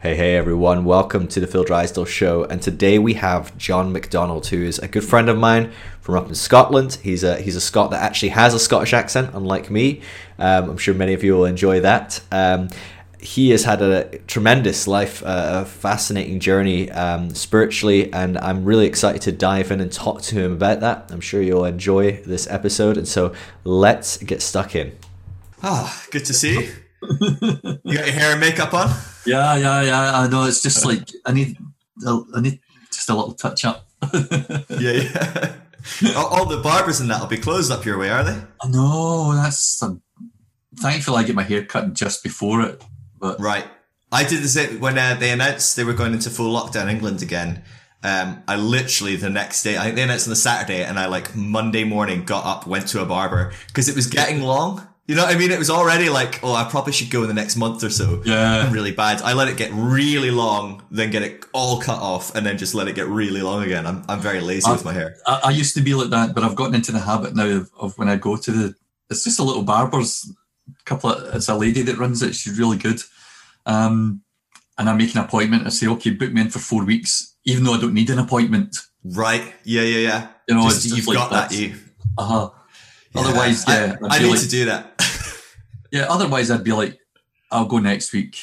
Hey, hey, everyone. Welcome to the Phil Drysdale Show. And today we have John MacDonald, who is a good friend of mine from up in Scotland. He's a, he's a Scot that actually has a Scottish accent, unlike me. Um, I'm sure many of you will enjoy that. Um, he has had a tremendous life, uh, a fascinating journey um, spiritually, and I'm really excited to dive in and talk to him about that. I'm sure you'll enjoy this episode. And so let's get stuck in. Ah, good to see you. You got your hair and makeup on? Yeah, yeah, yeah. I know. It's just like I need, I need just a little touch up. yeah, yeah. all, the barbers and that will be closed up your way, are they? I know. That's um, thankfully I get my hair cut just before it. But right, I did the same when uh, they announced they were going into full lockdown England again. Um, I literally the next day, I think they announced on the Saturday, and I like Monday morning got up, went to a barber because it was getting long. You know what I mean? It was already like, oh, I probably should go in the next month or so. Yeah. I'm really bad. I let it get really long, then get it all cut off, and then just let it get really long again. I'm, I'm very lazy I, with my hair. I, I, used to be like that, but I've gotten into the habit now of, of when I go to the, it's just a little barber's couple of, it's a lady that runs it. She's really good. Um, and I make an appointment. I say, okay, book me in for four weeks, even though I don't need an appointment. Right. Yeah, yeah, yeah. You know, just, you've like got that, you. Uh huh. Yeah, Otherwise, yeah, I, I need like, to do that. yeah, otherwise I'd be like, I'll go next week.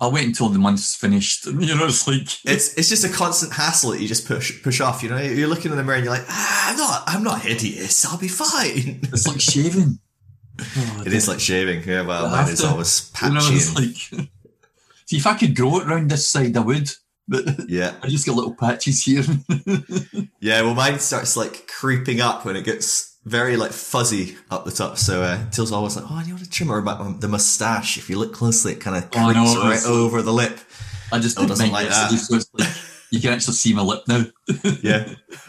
I'll wait until the month's finished. You know, it's like it's it's just a constant hassle that you just push push off. You know, you're looking in the mirror and you're like, ah, I'm not I'm not hideous. I'll be fine. It's like shaving. Oh, it is like shaving. Yeah, well, mine is always patchy. You know, it's like, see, if I could grow it around this side, I would. But yeah, I just get little patches here. yeah, well, mine starts like creeping up when it gets very like fuzzy up the top. So uh, Till's always like, "Oh, you want to trim or about the mustache? If you look closely, it kind of oh, right over the lip." I just doesn't like that. So like, you can actually see my lip now. yeah.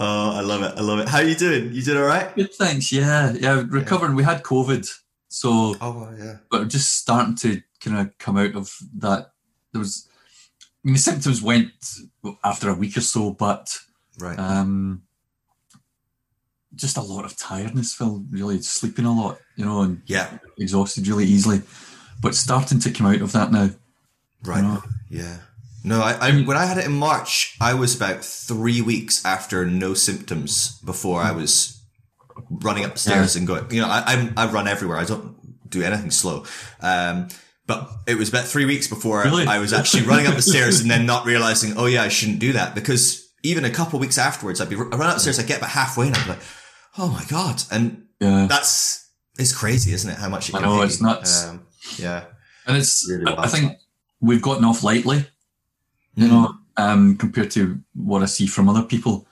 oh, I love it! I love it. How are you doing? You doing all right? Good, thanks. Yeah, yeah, recovering. Yeah. We had COVID, so oh yeah, but I'm just starting to kind of come out of that. There was, I mean, the symptoms went after a week or so, but right. Um, just a lot of tiredness, Phil. Really sleeping a lot, you know, and yeah, exhausted really easily. But starting to come out of that now. Right. You know? Yeah. No, I, I, when I had it in March, I was about three weeks after no symptoms before I was running upstairs yeah. and going. You know, I, I, I run everywhere. I don't do anything slow. Um, but it was about three weeks before really? I was actually running up the stairs and then not realizing, oh yeah, I shouldn't do that because even a couple of weeks afterwards, I'd be running up the stairs, I'd get about halfway and I'd be like, oh my god, and yeah. that's it's crazy, isn't it? How much it I know it's nuts. Um, yeah, and it's really I think we've gotten off lightly, you mm. know, um, compared to what I see from other people.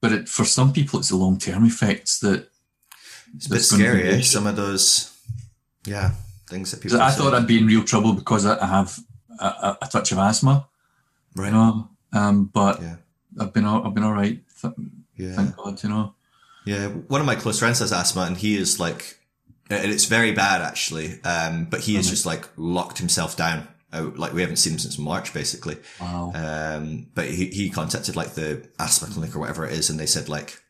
But it, for some people, it's the long term effects that it's a bit scary. Eh? Some of those, yeah, things that people. I thought I'd be in real trouble because I have a, a, a touch of asthma, right? You know, um, but yeah. I've been I've been all right. yeah. Thank God, you know. Yeah, one of my close friends has asthma, and he is like, and it's very bad actually. Um, but he has mm-hmm. just like locked himself down. Uh, like we haven't seen him since March, basically. Wow. Um, but he he contacted like the asthma clinic or whatever it is, and they said like,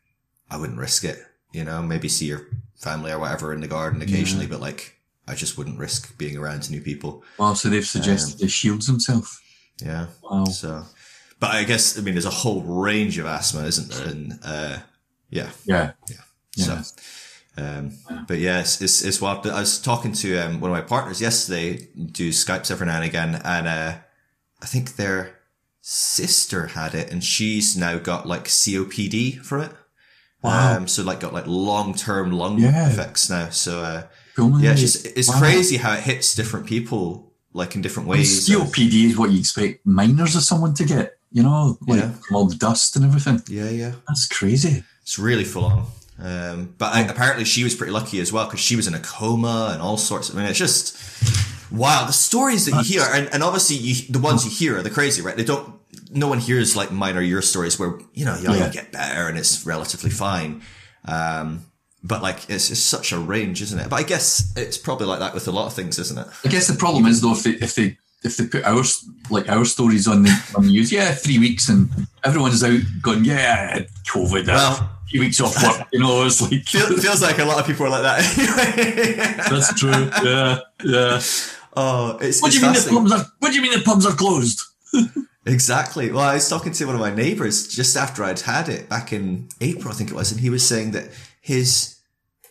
I wouldn't risk it. You know, maybe see your family or whatever in the garden occasionally, yeah. but like, I just wouldn't risk being around new people. Wow. So they've suggested um, he shields himself. Yeah. Wow. So, but I guess I mean there's a whole range of asthma, isn't there? And uh, yeah. Yeah. Yeah. yeah. So, um, but yeah, it's, it's, it's wild. I was talking to um, one of my partners yesterday, do Skypes every now and again, and uh, I think their sister had it, and she's now got like COPD from it. Wow. Um, so like got like long term lung yeah. effects now. So uh, yeah, it's, just, it's wow. crazy how it hits different people like in different ways. COPD is what you expect miners of someone to get, you know, like yeah. the dust and everything. Yeah, yeah. That's crazy. It's really full on. Um, but I, apparently she was pretty lucky as well because she was in a coma and all sorts. Of, I mean, it's just wow. The stories that you hear, and, and obviously you, the ones you hear are the crazy, right? They don't. No one hears like mine or your stories where you know you, yeah. you get better and it's relatively fine. Um, but like it's, it's such a range, isn't it? But I guess it's probably like that with a lot of things, isn't it? I guess the problem is though if they if they if they put our like our stories on the on the news, yeah, three weeks and everyone's out going, yeah, COVID, well, a few weeks off work, you know, it's like feels, feels like a lot of people are like that. That's true. Yeah, yeah. Oh, it's, What do you mean the pubs are? What do you mean the pubs are closed? Exactly. Well, I was talking to one of my neighbors just after I'd had it back in April, I think it was, and he was saying that his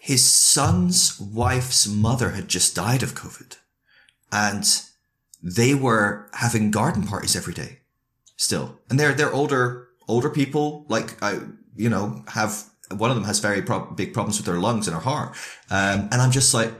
his son's wife's mother had just died of COVID, and they were having garden parties every day, still, and they're they're older older people, like I you know have one of them has very prob big problems with their lungs and her heart, um, and I'm just like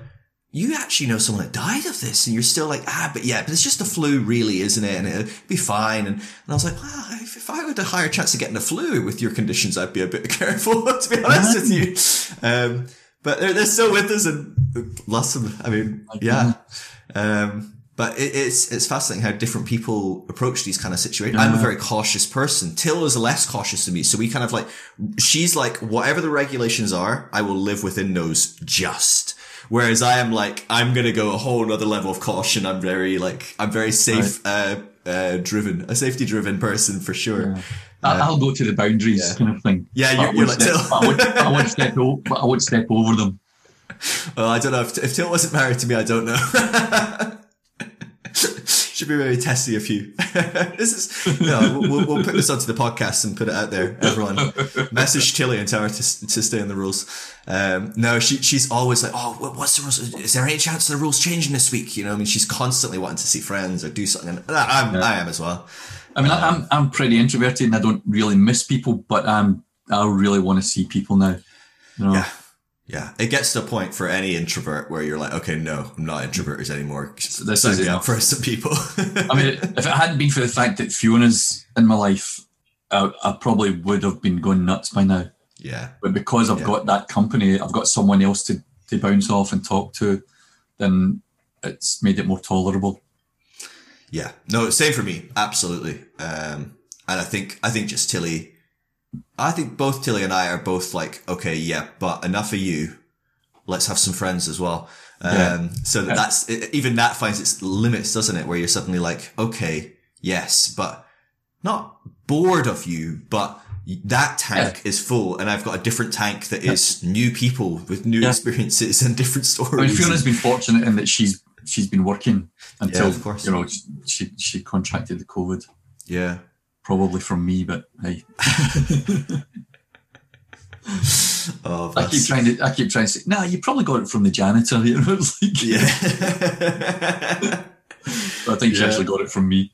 you actually know someone that died of this and you're still like, ah, but yeah, but it's just the flu really, isn't it? And it'll be fine. And, and I was like, well, if, if I had a higher chance of getting the flu with your conditions, I'd be a bit careful, to be honest with you. Um, but they're, they're still with us and lots of, I mean, yeah. Um, but it, it's, it's fascinating how different people approach these kind of situations. I'm a very cautious person. Till is less cautious than me. So we kind of like, she's like, whatever the regulations are, I will live within those just. Whereas I am like, I'm going to go a whole nother level of caution. I'm very like, I'm very safe, uh, uh, driven, a safety driven person for sure. I- I'll go to the boundaries, yeah. kind of thing. Yeah, you're- you're like step, Till. I won't, I won't step. O- but I won't step over them. Well, I don't know if, if Till wasn't married to me, I don't know. Should be really testing a few. this is no. We'll, we'll put this onto the podcast and put it out there. Everyone, message Tilly and tell her to, to stay in the rules. Um, no, she she's always like, oh, what's the rules? Is there any chance the rules changing this week? You know, I mean, she's constantly wanting to see friends or do something. And I- I'm I am as well. I mean, I, I'm I'm pretty introverted and I don't really miss people, but um, I really want to see people now. You know? Yeah. Yeah, it gets to a point for any introvert where you're like, okay, no, I'm not introverted anymore. This Sign is me up for some people. I mean, if it hadn't been for the fact that Fiona's in my life, I, I probably would have been going nuts by now. yeah, But because I've Yeah. got that company, I've got someone else to, to bounce off and talk to, then it's made it more tolerable. Yeah, no, same for me, absolutely. Um, and I think I think just Tilly, I think both Tilly and I are both like, okay, yeah, but enough of you. Let's have some friends as well. Um, Yeah. so that Yeah. that's it, even that finds its limits, doesn't it? Where you're suddenly like, okay, yes, but not bored of you, but that tank is full, and I've got a different tank that is new people with new Yeah. experiences and different I mean, stories. Fiona's been fortunate in that she's she's been working until of course. you know she she contracted the COVID, yeah. Probably from me. But hey, Oh, I keep trying to I keep trying to say, nah, you probably got it from the janitor. You know, it's like, Yeah. I think she actually got it from me.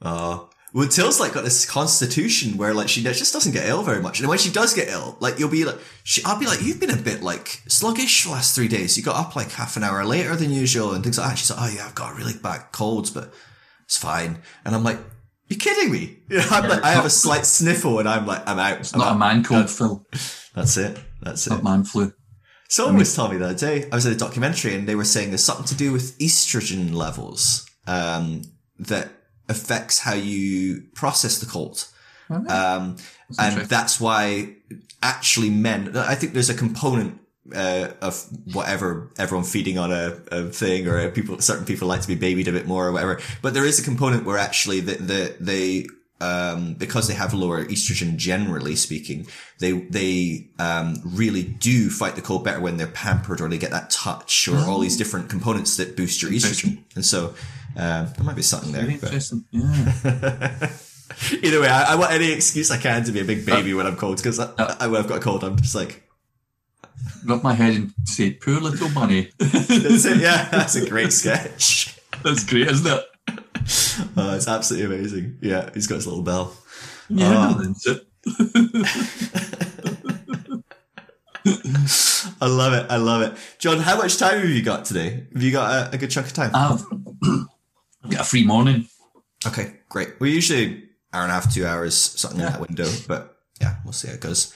Oh. Well, Till's like got this constitution where like she just doesn't get ill very much, and when she does get ill, like you'll be like, she, I'll be like, you've been a bit like sluggish the last three days. You got up like half an hour later than usual, and things like that. She's like, oh yeah, I've got a really bad colds, but it's fine. And I'm like, you kidding me? You know, I'm like, I have a slight sniffle, and I'm like, I'm out. It's not a man cold, Phil. That's it. That's it. Not man flu. Someone was telling me the other day, I was in a documentary and they were saying there's something to do with estrogen levels um, that affects how you process the cold. Um, and that's why actually men, I think there's a component uh, of whatever everyone feeding on a, a thing or people, certain people like to be babied a bit more or whatever. But there is a component where actually the, the, they, um, because they have lower estrogen, generally speaking, they they um, really do fight the cold better when they're pampered or they get that touch or all these different components that boost your estrogen. And so um, there might be something there. Interesting. Yeah. Either way, I, I want any excuse I can to be a big baby when I'm cold because I, I, when I've got a cold, I'm just like, Rub my head and say, "Poor little bunny." that's it. Yeah, that's a great sketch. That's great, isn't it? Oh, it's absolutely amazing. Yeah, he's got his little bell. Yeah, Oh. it. I love it. I love it. John, how much time have you got today? Have you got a, a good chunk of time? I've got a free morning. Okay, great. We usually hour and a half, two hours, something in that window. But yeah, we'll see how it goes.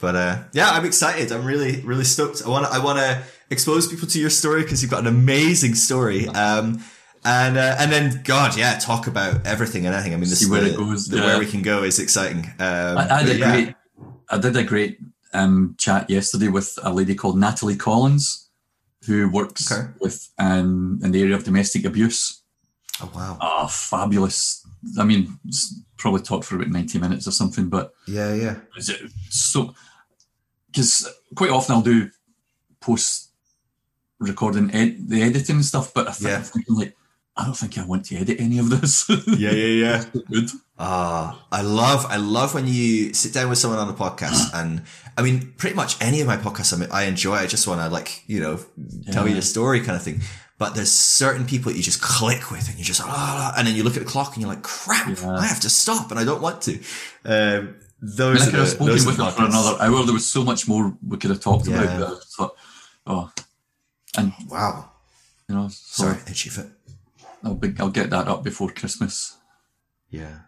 But uh, yeah, I'm excited. I'm really, really stoked. I want to, I want to expose people to your story because you've got an amazing story. Um, and uh, and then God, yeah, talk about everything and anything. I mean, this See where the, it goes, the- yeah. where we can go is exciting. Um, I, I a yeah. great, I did a great um, chat yesterday with a lady called Natalie Collins, who works Okay. with um, in the area of domestic abuse. Oh wow. Oh, fabulous! I mean, probably talked for about ninety minutes or something, but Yeah, yeah. is it so? Because quite often I'll do post recording ed- the editing and stuff. But I think, Yeah. I'm thinking like, I don't think I want to edit any of this. Yeah, yeah, yeah. Good. Ah, I love, I love when you sit down with someone on a podcast, and I mean, pretty much any of my podcasts I, mean, I enjoy. I just want to like, you know, tell you Yeah. your story kind of thing. But there's certain people that you just click with, and you just, ah, and then you look at the clock, and you're like, crap, Yeah. I have to stop, and I don't want to. Um, those mean, I could have spoken with her for another hour. There was so much more we could have talked Yeah. about. But I thought, oh, and Wow. you know, so Sorry, itchy foot. I'll, be, I'll get that up before Christmas. Yeah.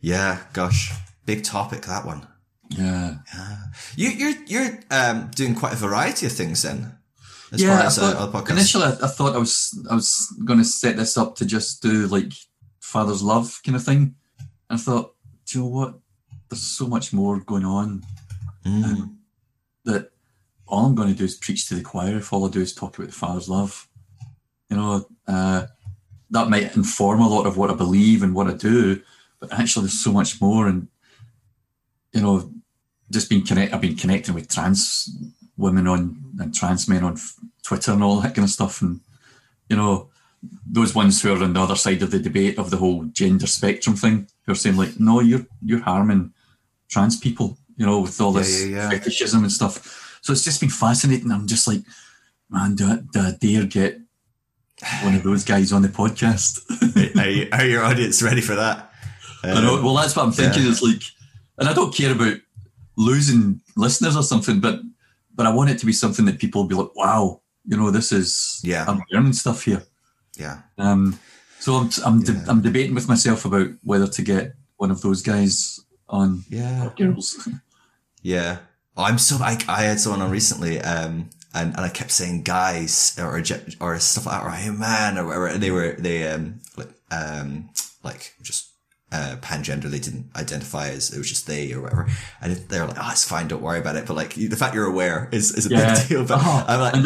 Yeah. Gosh, big topic that one. Yeah. Yeah. You, you're you're um, doing quite a variety of things then, as yeah, far I as uh, thought- initially I, I thought I was I was going to set this up to just do like father's love kind of thing, and I thought, do you know what? There's so much more going on Mm. that all I'm going to do is preach to the choir if all I do is talk about the father's love. You know, uh, that might inform a lot of what I believe and what I do, but actually there's so much more. And you know, just being connect, I've been connecting with trans women on and trans men on Twitter and all that kind of stuff, and you know, those ones who are on the other side of the debate of the whole gender spectrum thing, who are saying like, no, you're you're harming trans people, you know, with all this yeah, yeah. fetishism and stuff. So it's just been fascinating. I'm just like, man, do I, do I dare get one of those guys on the podcast? are, you, are your audience ready for that? I know. Um, Well, that's what I'm thinking. yeah. It's like, and I don't care about losing listeners or something, but but I want it to be something that people will be like, wow, you know, this is Yeah. I'm learning stuff here. yeah. Um, so I'm I'm, de- Yeah. I'm debating with myself about whether to get one of those guys on Yeah. girls. Yeah. I'm so I, I had someone on recently, um, and, and I kept saying guys or or, stuff like that, or hey man or whatever. And they were they um like um like just uh pangender. They didn't identify as it was just they or whatever. And they were like, oh, it's fine, don't worry about it. But like the fact you're aware is, is a Yeah. big deal. But Oh, I'm like the,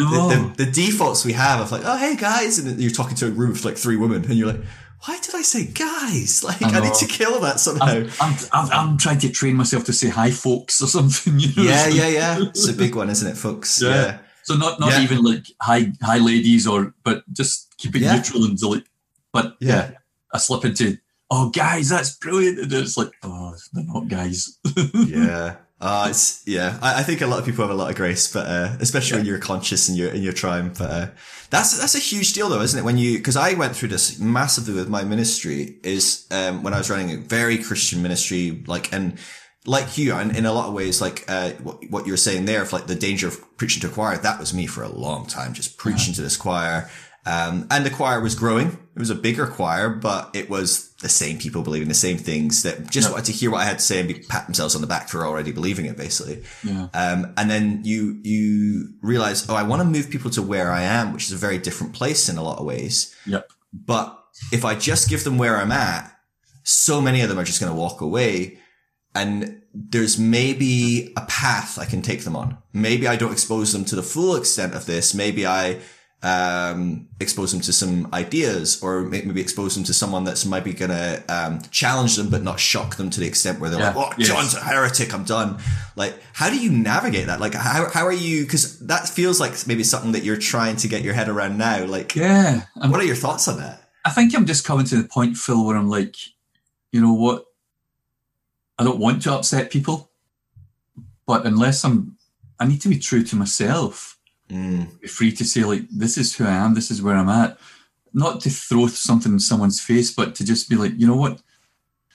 the, the defaults we have of like, oh hey guys, and you're talking to a room of like three women, and you're like. Why did I say guys? Like I I, need to kill that somehow. I'm, I'm, I'm, I'm trying to train myself to say hi, folks, or something. You know? yeah, yeah, yeah. It's a big one, isn't it, folks? Yeah. yeah. So not not Yeah. even like hi hi ladies or but just keep it Yeah. neutral and delete. But yeah. Yeah. I slip into oh guys, that's brilliant. And it's like, oh they're not guys. yeah. Uh, it's yeah. I, I think a lot of people have a lot of grace, but uh, especially when you're conscious and you're in your triumph. But uh, that's that's a huge deal, though, isn't it? When you because I went through this massively with my ministry is um, when I was running a very Christian ministry, like and like you, and in a lot of ways, like uh, what, what you're saying there, of like the danger of preaching to a choir. That was me for a long time, just preaching to this choir. Um, and the choir was growing. It was a bigger choir, but it was the same people believing the same things that just Yeah. wanted to hear what I had to say and be, pat themselves on the back for already believing it, basically. yeah. Um, and then you, you realize, oh, I want to move people to where I am, which is a very different place in a lot of ways. Yep. But if I just give them where I'm at, so many of them are just going to walk away. And there's maybe a path I can take them on. Maybe I don't expose them to the full extent of this. Maybe I, um, expose them to some ideas or maybe expose them to someone that's maybe going to, um, challenge them, but not shock them to the extent where they're Yeah. like, oh, Yes. John's a heretic. I'm done. Like, how do you navigate that? Like, how, how are you? Cause that feels like maybe something that you're trying to get your head around now. Like, Yeah. And what are your thoughts on that? I think I'm just coming to the point, Phil, where I'm like, you know what? I don't want to upset people, but unless I'm, I need to be true to myself. Mm, Be free to say like, this is who I am. This is where I'm at. Not to throw something in someone's face, but to just be like, you know what?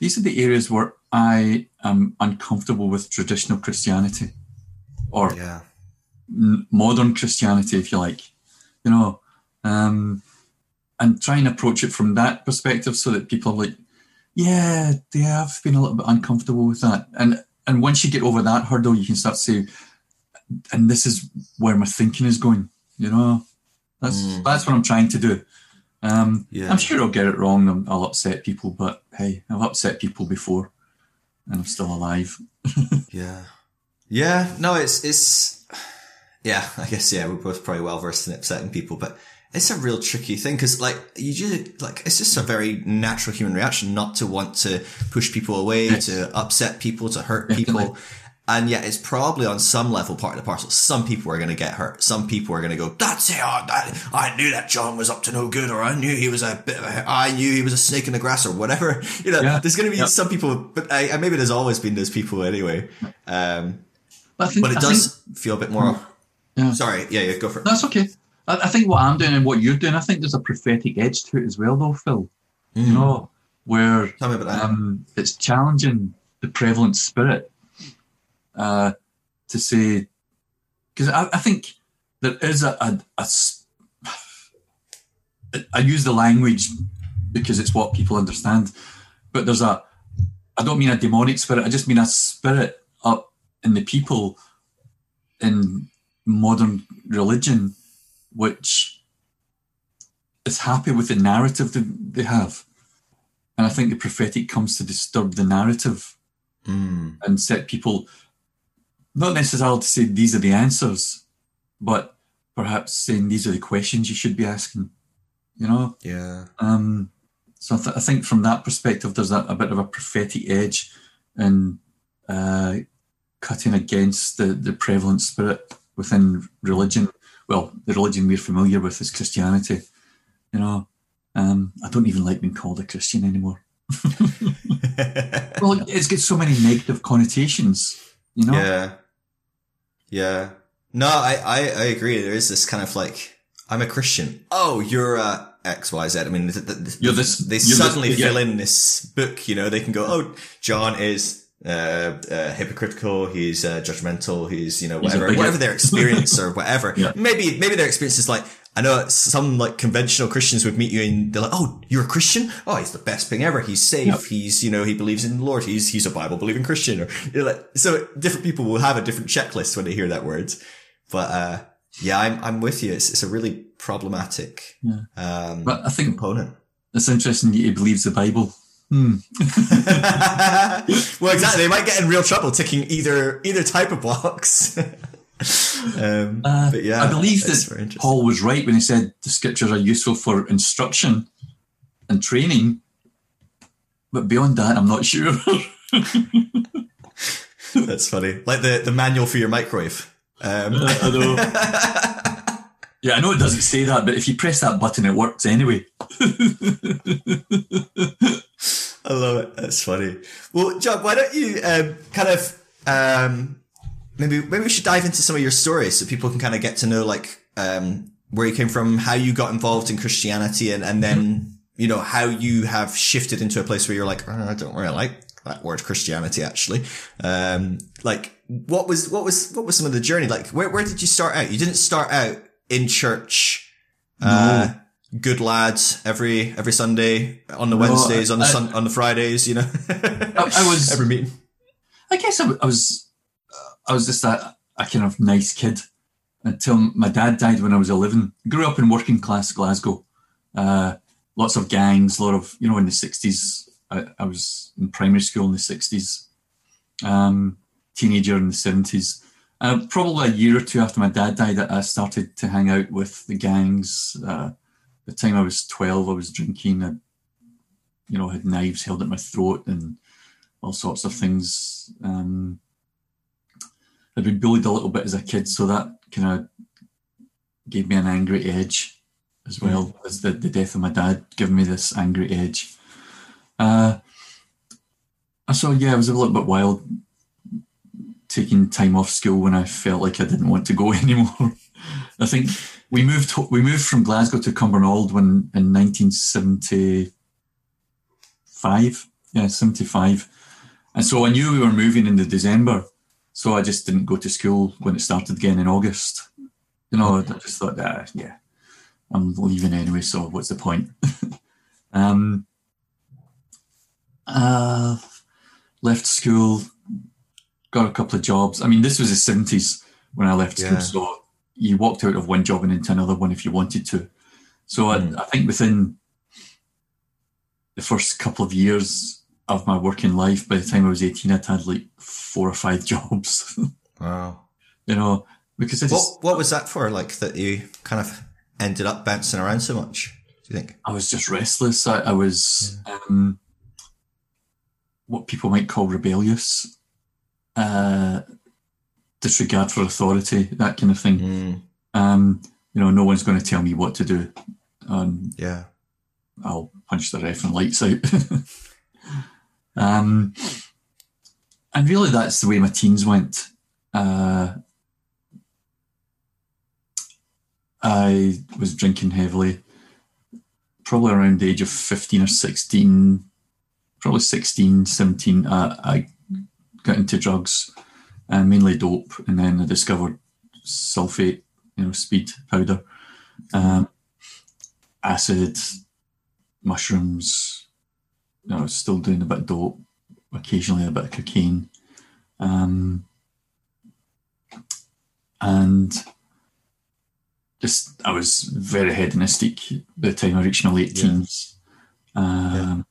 These are the areas where I am uncomfortable with traditional Christianity, or yeah. n- modern Christianity, if you like, you know, um, and try and approach it from that perspective so that people are like, yeah, they have been a little bit uncomfortable with that. And and once you get over that hurdle, you can start to say, and this is where my thinking is going, you know, that's Mm. that's what I'm trying to do. Um, Yeah. I'm sure I'll get it wrong. and I'll upset people, but hey, I've upset people before, and I'm still alive. Yeah. Yeah. No, it's, it's, yeah, I guess, yeah, we're both probably well versed in upsetting people, but it's a real tricky thing because like you just like it's just a very natural human reaction not to want to push people away Yes. to upset people to hurt Definitely. people and yet it's probably on some level part of the parcel. Some people are going to get hurt. Some people are going to go, "That's it! I, I, knew that John was up to no good, or I knew he was a bit of a, I knew he was a snake in the grass, or whatever." You know, Yeah. there's going to be Yep. some people, but I, maybe there's always been those people anyway. Um, But, think, but it does think- feel a bit more. Yeah. Sorry, yeah, yeah, go for it. that's okay. I, I think what I'm doing and what you're doing, I think there's a prophetic edge to it as well, though, Phil. You know, where Tell me about that. um, it's challenging the prevalent spirit uh, to say, because I, I think there is a, a, a I use the language because it's what people understand, but there's a, I don't mean a demonic spirit, I just mean a spirit up in the people in modern religion, which is happy with the narrative that they have. And I think the prophetic comes to disturb the narrative Mm. and set people, not necessarily to say these are the answers, but perhaps saying these are the questions you should be asking. You know? Yeah. Um, so I, th- I think from that perspective, there's a, a bit of a prophetic edge in uh, cutting against the, the prevalent spirit within religion. Well, the religion we're familiar with is Christianity. You know, um, I don't even like being called a Christian anymore. Well, it's got so many negative connotations. You know, Yeah. Yeah. No, I, I, I agree. There is this kind of like, I'm a Christian. Oh, you're a X, Y, Z. I mean, th- th- You're this- they you're this- suddenly yeah. fill in this book, you know, they can go, oh, John is, uh, uh, hypocritical. He's, uh, judgmental. He's, you know, whatever, whatever their experience or whatever. Yeah. Maybe, maybe their experience is like, I know some like conventional Christians would meet you and they're like, "Oh, you're a Christian? Oh, he's the best thing ever. He's safe. Yep. He's you know he believes in the Lord. He's he's a Bible believing Christian." Or you're like, so different people will have a different checklist when they hear that word. But uh, yeah, I'm I'm with you. It's it's a really problematic Yeah. um, but I think component. it's interesting that he believes the Bible. Hmm. well, exactly. They might get in real trouble ticking either either type of box. um, Uh, but yeah, I believe that. Paul was right when he said the scriptures are useful for instruction and training. But beyond that, I'm not sure. That's funny. Like the, the manual for your microwave. Um, I know. Yeah, I know it doesn't say that, but if you press that button, it works anyway. I love it. That's funny. Well, John, why don't you um, kind of um, maybe maybe we should dive into some of your stories so people can kind of get to know like um, where you came from, how you got involved in Christianity, and and then you know how you have shifted into a place where you're like, oh, I don't really like that word Christianity actually. Um, like what was what was what was some of the journey like? Where where did you start out? You didn't start out in church. Uh, good lads every every Sunday on the No, Wednesdays on the I- sun, on the Fridays, you know. I, I was. every meeting. I guess I was. I was just a, a kind of nice kid until my dad died when I was eleven. Grew up in working class Glasgow. Uh, lots of gangs. A lot of you know in the sixties. I, I was in primary school in the sixties. Um, teenager in the seventies. Uh, probably a year or two after my dad died, I started to hang out with the gangs. Uh, the time I was twelve, I was drinking. I, you know, had knives held at my throat and all sorts of things. Um, I'd been bullied a little bit as a kid, so that kind of gave me an angry edge as well as the, the death of my dad giving me this angry edge. Uh, so yeah, I was a little bit wild taking time off school when I felt like I didn't want to go anymore. I think we moved we moved from Glasgow to Cumbernauld when in 1975. Yeah, 75. And so I knew we were moving in the December, so I just didn't go to school when it started again in August. You know, I just thought, ah, yeah, I'm leaving anyway, so what's the point? um, uh, left school, got a couple of jobs. I mean, this was the 70s when I left school, so you walked out of one job and into another one if you wanted to. So I, I think within the first couple of years of my working life, by the time I was 18, I'd had like four or five jobs, Wow. you know, because I just, What what was that for? Like that you kind of ended up bouncing around so much? Do you think? I was just restless. I, I was um, what people might call rebellious. Uh, disregard for authority, that kind of thing. Mm, Um, you know, no one's going to tell me what to do. Um, yeah. I'll punch the ref and lights out. um, and really, that's the way my teens went. Uh, I was drinking heavily, probably around the age of 15 or 16, probably 16, 17. Uh, I got into drugs, uh, mainly dope, and then I discovered sulfate, you know, speed powder, um, acid, mushrooms. You know, still doing a bit of dope, occasionally a bit of cocaine, um, and just I was very hedonistic by the time I reached my late Yeah. teens. Um,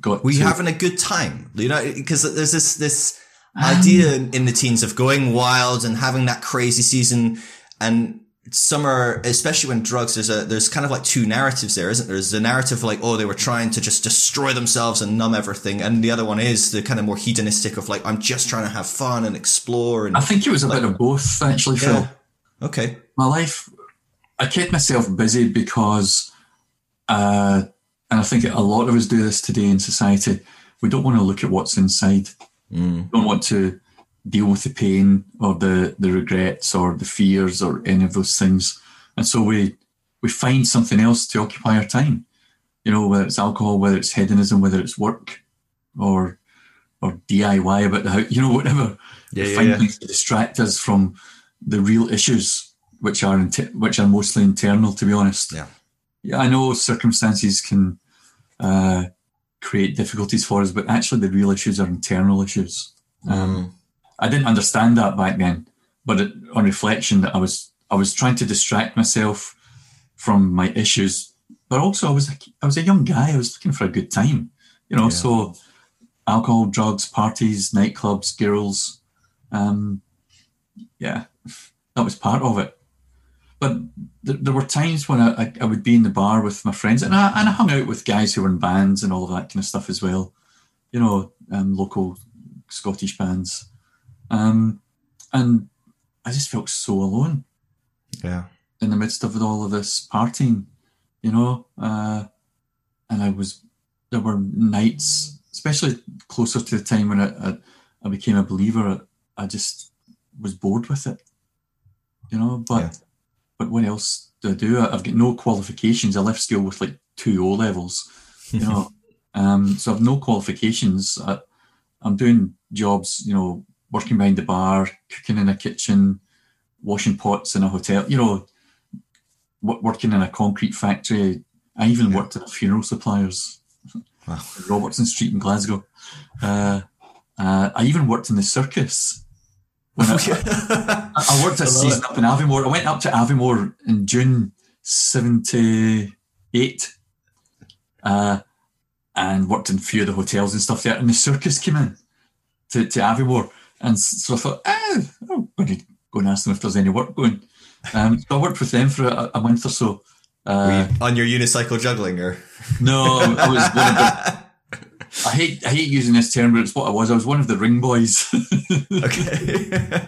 Got Were you having a good time? You know, because there's this this Um, idea in the teens of going wild and having that crazy season, and some are, especially when drugs. There's a there's kind of like two narratives there, isn't there? There's the narrative like, oh, they were trying to just destroy themselves and numb everything, and the other one is the kind of more hedonistic of like, I'm just trying to have fun and explore. And I think it was a bit of both, actually, Phil. yeah, okay, my life, I kept myself busy because, uh, and I think a lot of us do this today in society. We don't want to look at what's inside. Mm, don't want to deal with the pain or the, the regrets or the fears or any of those things. And so we we find something else to occupy our time. You know, whether it's alcohol, whether it's hedonism, whether it's work or or DIY about the house, you know, whatever. Yeah, we yeah, find yeah. things to distract us from the real issues, which are inter- which are mostly internal, to be honest. Yeah. Yeah, I know circumstances can uh, create difficulties for us, but actually the real issues are internal issues. Um, I didn't understand that back then, but it, on reflection, that I was I was trying to distract myself from my issues, but also I was a, I was a young guy. I was looking for a good time, you know. Yeah. So alcohol, drugs, parties, nightclubs, girls, um, yeah, that was part of it. But th- there were times when I, I, I would be in the bar with my friends, and I, and I hung out with guys who were in bands and all of that kind of stuff as well. You know, um, local Scottish bands, um, and I just felt so alone yeah. in the midst of all of this partying, you know. Uh, and I was, there were nights, especially closer to the time when I, I, I became a believer, I, I just was bored with it, you know. But Yeah. but what else do I do? I- I've got no qualifications. I left school with like two O levels, you know. um, so I've no qualifications. I, I'm doing jobs, you know, working behind the bar, cooking in a kitchen, washing pots in a hotel, you know, wo- working in a concrete factory. I even Yeah. worked at funeral suppliers, Wow. Robertson Street in Glasgow. Uh, uh, I even worked in the circus. When I, I- worked a I season up in Aviemore. I went up to Aviemore in June '78 uh, and worked in a few of the hotels and stuff there. And the circus came in to, to Aviemore. And so I thought, oh, I'm going to go and ask them if there's any work going. Um, so I worked with them for a, a month or so. Uh, you on your unicycle juggling or? no, I was one of the. I hate I hate using this term, but it's what I was. I was one of the ring boys. okay.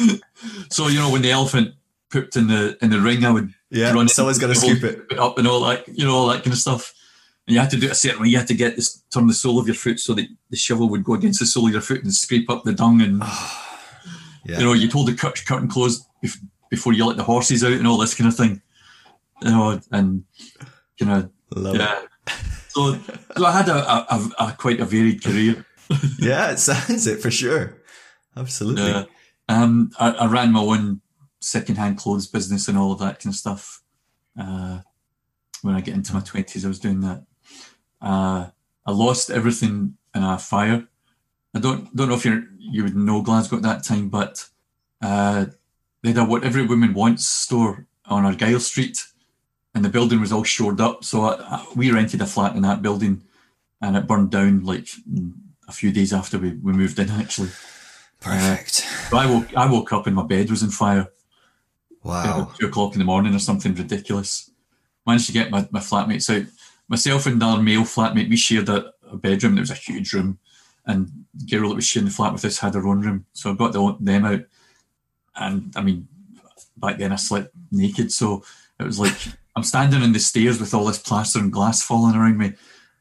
so you know when the elephant pooped in the in the ring, I would yeah, run someone's got to scoop it. it up and all that, you know, all that kind of stuff. And you had to do it a certain way. You had to get this turn the sole of your foot so that the shovel would go against the sole of your foot and scrape up the dung. And Yeah. you know, you told the cur- curtain closed bef- before you let the horses out and all this kind of thing. You know, and you know, Love it. yeah. So, so I had a, a, a, a quite a varied career. Yeah, it sounds it for sure. Absolutely. Yeah. Um, I, I ran my own second-hand clothes business and all of that kind of stuff. Uh, when I get into my twenties, I was doing that. Uh, I lost everything in a fire. I don't don't know if you you would know Glasgow at that time, but uh, they had a what every woman wants store on Argyle Street, and the building was all shored up. So I, I, we rented a flat in that building, and it burned down like a few days after we, we moved in. Actually, Perfect. so I woke I woke up and my bed was on fire Wow. two o'clock in the morning or something ridiculous. Managed to get my, my flatmates out. Myself and another male flatmate, we shared a, a bedroom. It was a huge room, and the girl that was sharing the flat with us had her own room. So I got the, them out, and I mean, back then I slept naked, so it was like I'm standing in the stairs with all this plaster and glass falling around me,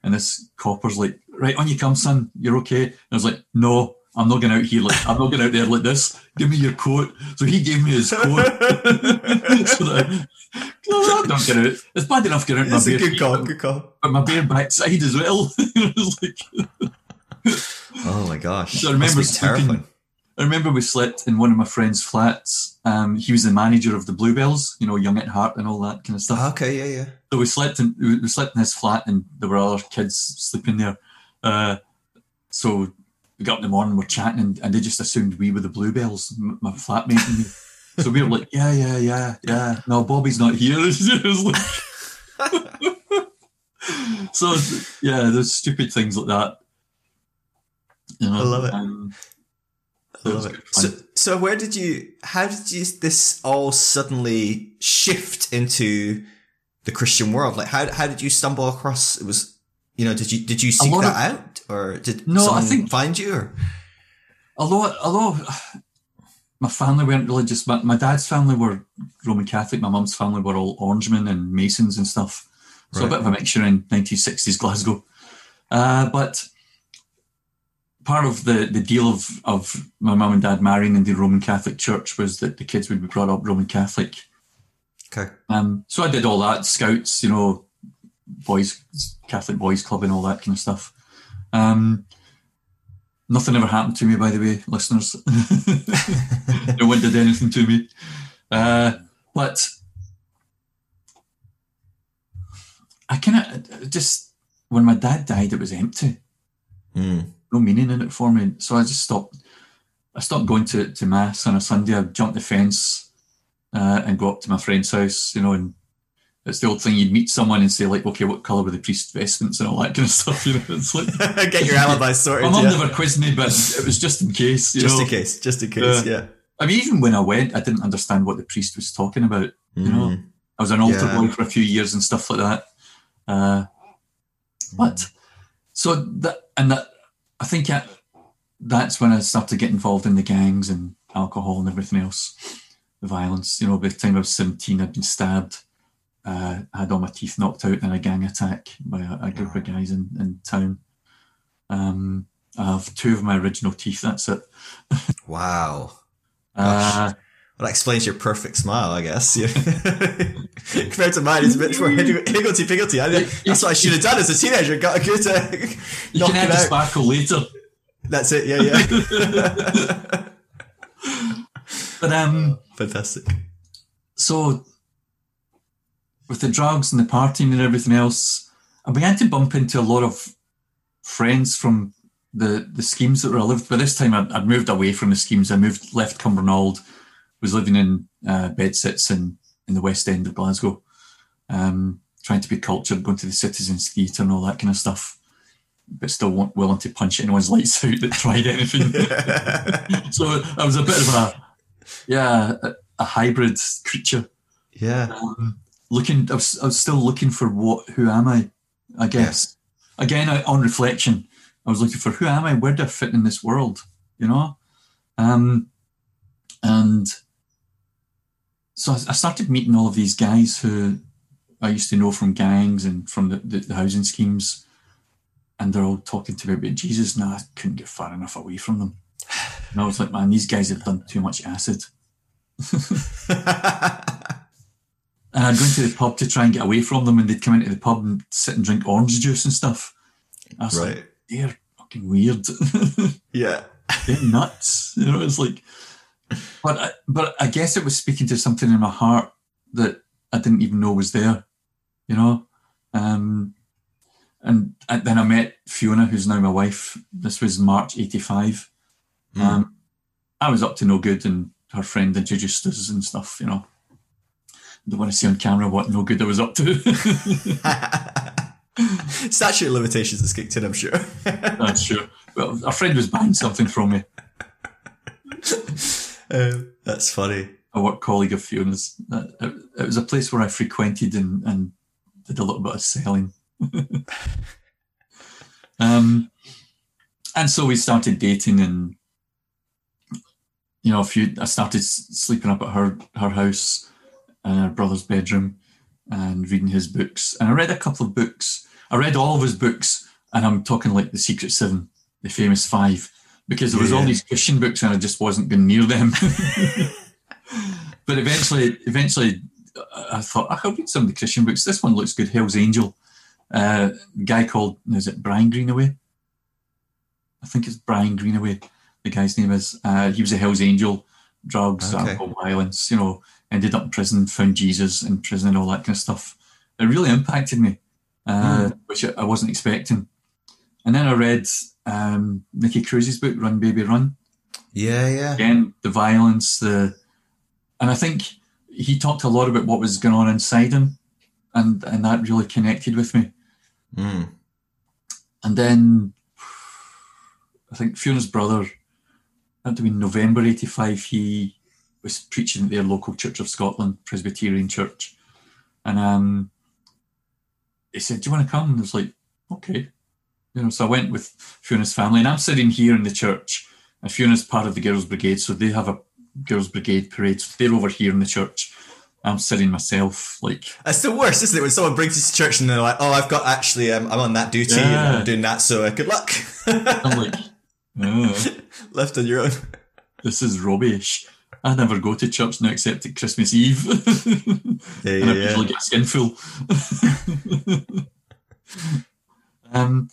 and this copper's like, "Right on you come, son. You're okay." And I was like, "No, I'm not going out here like I'm not going out there like this. Give me your coat." So he gave me his coat. so that no, I'm getting out. It's bad enough getting out my a bare good call. but- Good call. but my bare backside as well. like, Oh my gosh. So I remember sleeping- I remember we slept in one of my friend's flats. Um, he was the manager of the Bluebells, you know, Young at Heart and all that kind of stuff. Okay, yeah, yeah. So we slept in we slept in his flat, and there were other kids sleeping there. Uh, so we got up in the morning, we're chatting, and, and they just assumed we were the Bluebells, my flatmate and me. So we were like, yeah, yeah, yeah, yeah. No, Bobby's not here. It was like- so yeah, there's stupid things like that. You know, I love it. um, I love it. good. So, so where did you? How did you? This all suddenly shift into the Christian world. Like, how how did you stumble across? It was, you know, did you did you seek that of- out, or did No, I think- find you? Or? although although my family weren't religious, my, my dad's family were Roman Catholic, my mum's family were all Orangemen and Masons and stuff. So Right. a bit of a mixture in 1960s Glasgow. Uh, but part of the, the deal of, of my mum and dad marrying in the Roman Catholic Church was that the kids would be brought up Roman Catholic. Okay. Um, so I did all that, scouts, you know, boys, Catholic boys club and all that kind of stuff. Um, nothing ever happened to me, by the way, listeners. no one did anything to me. Uh, but I kind of just, when my dad died, it was empty. Mm. No meaning in it for me. So I just stopped. I stopped going to, to mass on a Sunday. I jumped the fence uh, and go up to my friend's house, you know, and it's the old thing you'd meet someone and say, like, okay, what colour were the priest's vestments and all that kind of stuff, you know. It's like, Get your alibi sorted. my mum yeah. never quizzed me, but it was just in case, you just know. in case. Just in case. Uh, yeah. I mean, even when I went, I didn't understand what the priest was talking about. you know. Mm. I was an altar Yeah. boy for a few years and stuff like that. Uh, but so that and that, I think that, that's when I started to get involved in the gangs and alcohol and everything else, the violence. You know, by the time I was seventeen, I'd been stabbed. Uh, I had all my teeth knocked out in a gang attack by a, a group of guys in, in town. Um, I have two of my original teeth. That's it. Wow. Uh, Well, that explains your perfect smile, I guess. Compared to mine, it's a bit more higgledy piggledy. That's what I should have done as a teenager. Got a good uh, you knock can it add out. sparkle later. That's it. Yeah, yeah. But um, Fantastic. so with the drugs and the partying and everything else, I began to bump into a lot of friends from the the schemes that were I lived. By this time, I'd, I'd moved away from the schemes. I moved, left Cumbernauld, was living in uh, bedsits in in the West End of Glasgow, um, trying to be cultured, going to the Citizens Theatre and all that kind of stuff, but still willing to punch anyone's lights out that tried anything. so I was a bit of a yeah a, a hybrid creature yeah. um, looking I was, I was still looking for what who am i i guess. Again I, on reflection i was looking for who am i where do i fit in this world you know? Um and so I, I started meeting all of these guys who i used to know from gangs and from the, the, the housing schemes and they're all talking to me about jesus and i couldn't get far enough away from them. And i was like man these guys have done too much acid And I'd go into the pub to try and get away from them, and they'd come into the pub and sit and drink orange juice and stuff. I was like, right. they're fucking weird. Yeah. they're nuts. You know, it's like, but I, but I guess it was speaking to something in my heart that I didn't even know was there. You know, um, and, and then I met Fiona, who's now my wife. This was March '85. Mm. Um, I was up to no good, and her friend introduced us and stuff. You know, don't want to see on camera what no good I was up to. Statute of limitations has kicked in, I'm sure. That's sure. Well, a friend was buying something from me. um, that's funny. A work colleague of Fiona's. Uh, It, it was a place where I frequented and, and did a little bit of selling. um, and so we started dating, and you know, a few. I started sleeping up at her her house in her brother's bedroom and reading his books. And I read a couple of books. I read all of his books, and I'm talking like the Secret Seven, the famous five, because there was all these Christian books, and I just wasn't going near them. but eventually, eventually, I I thought I could read some of the Christian books. This one looks good. Hell's Angel. Uh, guy called is it Brian Greenaway? I think it's Brian Greenaway. The guy's name is. Uh, he was a Hell's Angel, drugs, Okay. alcohol, violence. You know, ended up in prison, found Jesus in prison, and all that kind of stuff. It really impacted me, uh, which I wasn't expecting. And then I read um, Nicky Cruz's book, Run Baby Run Yeah, yeah. again the violence the and i think he talked a lot about what was going on inside him and and that really connected with me Mm. and then i think fiona's brother had to be november 85 he was preaching at their local church of scotland presbyterian church and um he said do you want to come and i was like okay you know so i went with fiona's family and i'm sitting here in the church and Fiona's part of the Girls' Brigade, so they have a Girls' Brigade parade. So they're over here in the church. I'm sitting myself, like, it's the worst, isn't it? When someone brings you to church and they're like, "Oh, I've got actually, um, I'm on that duty and Yeah. I'm doing that, so uh, good luck." I'm like, oh, Left on your own. this is rubbish. I never go to church now except at Christmas Eve. Yeah, and I usually get skinful. um,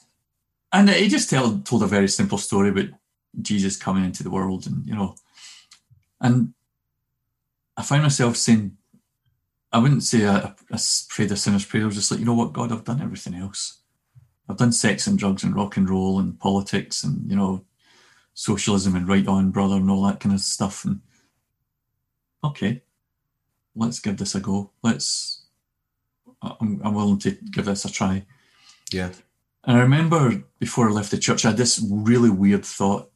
and he just tell, told a very simple story about Jesus coming into the world, and you know, and I find myself saying, I wouldn't say I, I prayed a sinner's prayer. I was just like, you know what, God, I've done everything else. I've done sex and drugs and rock and roll and politics and you know, socialism and right on, brother, and all that kind of stuff. And okay, let's give this a go. Let's. I'm, I'm willing to give this a try. Yeah. And I remember before I left the church, I had this really weird thought,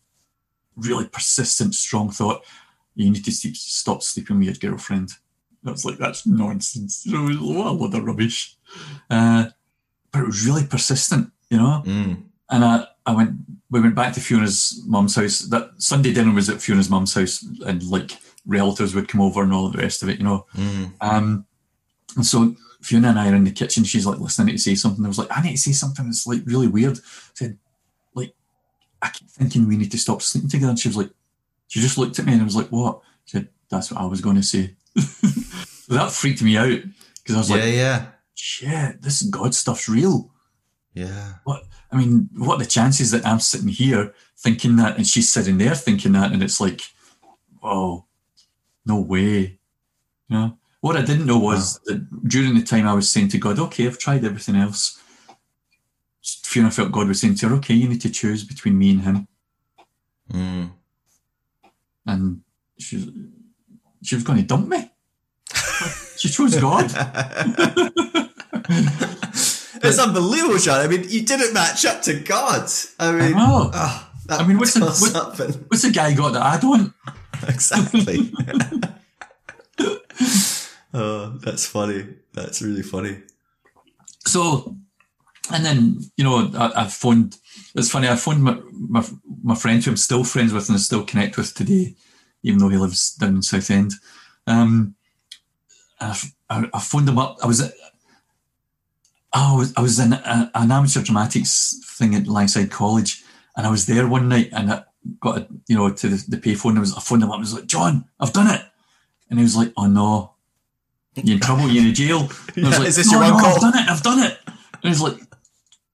really persistent, strong thought. You need to sleep, stop sleeping with your girlfriend. I was like, that's nonsense. You know, what a load of rubbish. Uh, but it was really persistent, you know. Mm. And I, I went, we went back to Fiona's mum's house. That Sunday dinner was at Fiona's mum's house, and like relatives would come over and all the rest of it, you know. Mm. Um, and so Fiona and I are in the kitchen. She's like listening to say something. I was like, I need to say something that's like really weird. I said, like, I keep thinking we need to stop sleeping together. And she was like, she just looked at me and I was like, what? She said, that's what I was going to say. so that freaked me out because I was Yeah, like, yeah, yeah, shit, this God stuff's real. yeah. I mean, what are the chances that I'm sitting here thinking that and she's sitting there thinking that and it's like, oh, no way. You know? What I didn't know was that during the time I was saying to God, okay, I've tried everything else. Fiona felt God was saying to her, okay, you need to choose between me and him. Mm. And she, she was going to dump me. she chose God. it's unbelievable, Sean. I mean, you didn't match up to God. I mean, know. oh, I mean, what's the- what- What's the guy got that I don't? exactly. oh, that's funny. That's really funny. So, and then you know, I, I phoned. It's funny. I phoned my, my my friend who I'm still friends with and I still connect with today, even though he lives down in Southend. Um, I, I, I phoned him up. I was at, Oh, I was I was in a, an amateur dramatics thing at Langside College, and I was there one night and I got a, you know to the, the payphone. I was I phoned him up. I was like, John, I've done it, and he was like, Oh no, you're in trouble? You're in jail? And I was Yeah, like, is this no, your no, call? I've done it. I've done it. And he was like,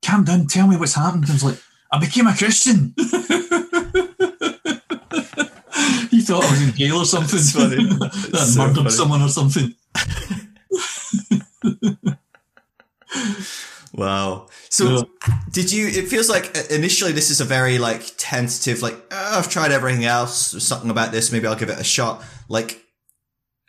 calm down. Tell me what's happened. I was like, I became a Christian. he thought I was in jail or something. It's funny. that so murdered funny. someone or something. Wow. So, Yeah. did you? It feels like uh, initially this is a very like tentative, like oh, I've tried everything else. There's something about this. Maybe I'll give it a shot. Like,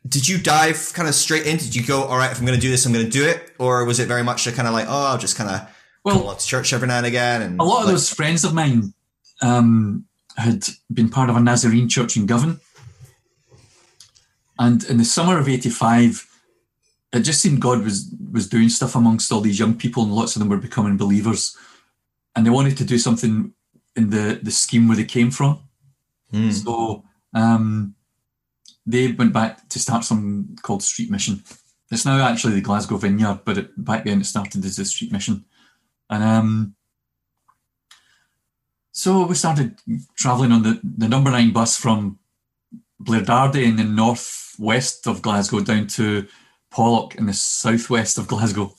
did you dive kind of straight in? Did you go, all right, if I'm going to do this, I'm going to do it, or was it very much a kind of like, oh, I'll just kind of Well, go to church every now and again? And a lot of like- those friends of mine um, had been part of a Nazarene church in Govan. And in the summer of 85, it just seemed God was, was doing stuff amongst all these young people, and lots of them were becoming believers. And they wanted to do something in the, the scheme where they came from. Hmm. So um, they went back to start something called Street Mission. It's now actually the Glasgow Vineyard, but it, back then it started as the Street Mission. And um, so we started travelling on the, the number nine bus from Blairdardie in the northwest of Glasgow down to Pollok in the southwest of Glasgow.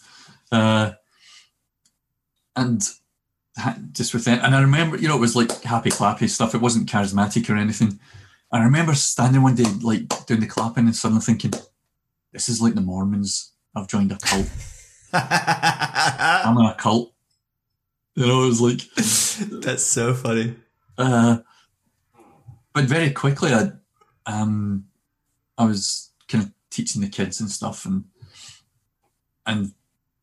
Uh, and just within, and I remember, you know, it was like happy clappy stuff. It wasn't charismatic or anything. I remember standing one day, like doing the clapping, and suddenly thinking, "This is like the Mormons. I've joined a cult. I'm in a cult." You know, it was like that's so funny. Uh, but very quickly, I, um, I was teaching the kids and stuff, and and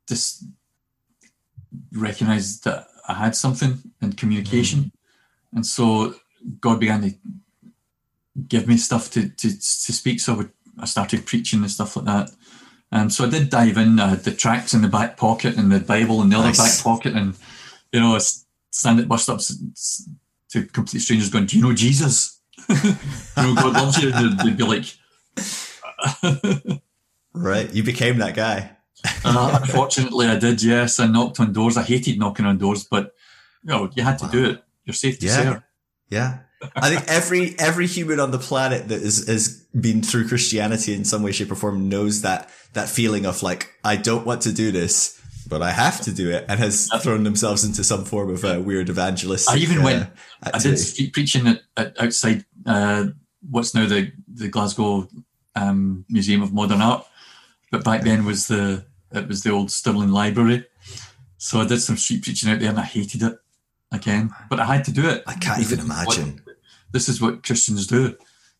just recognized that I had something in communication, mm. and so God began to give me stuff to to, to speak. So I, would, I started preaching and stuff like that. And so I did dive in. I had the tracts in the back pocket and the Bible in the nice. other back pocket, and you know, stand at bus stops to complete strangers going, "Do you know Jesus?" you know, God loves you. They'd, they'd be like, "Right, you became that guy." uh, unfortunately, I did. Yes, I knocked on doors. I hated knocking on doors, but you know, you had to wow. do it. You're safe to yeah. say. Yeah. I think every every human on the planet that is has been through Christianity in some way, shape, or form knows that that feeling of like I don't want to do this, but I have to do it, and has thrown themselves into some form of a weird evangelist. I even uh, went. Activity. I did street preaching at, at outside uh, what's now the the Glasgow um, Museum of Modern Art, but back then was the it was the old Stirling Library. So I did some street preaching out there, and I hated it again, but I had to do it. I can't even imagine. What, this is what Christians do,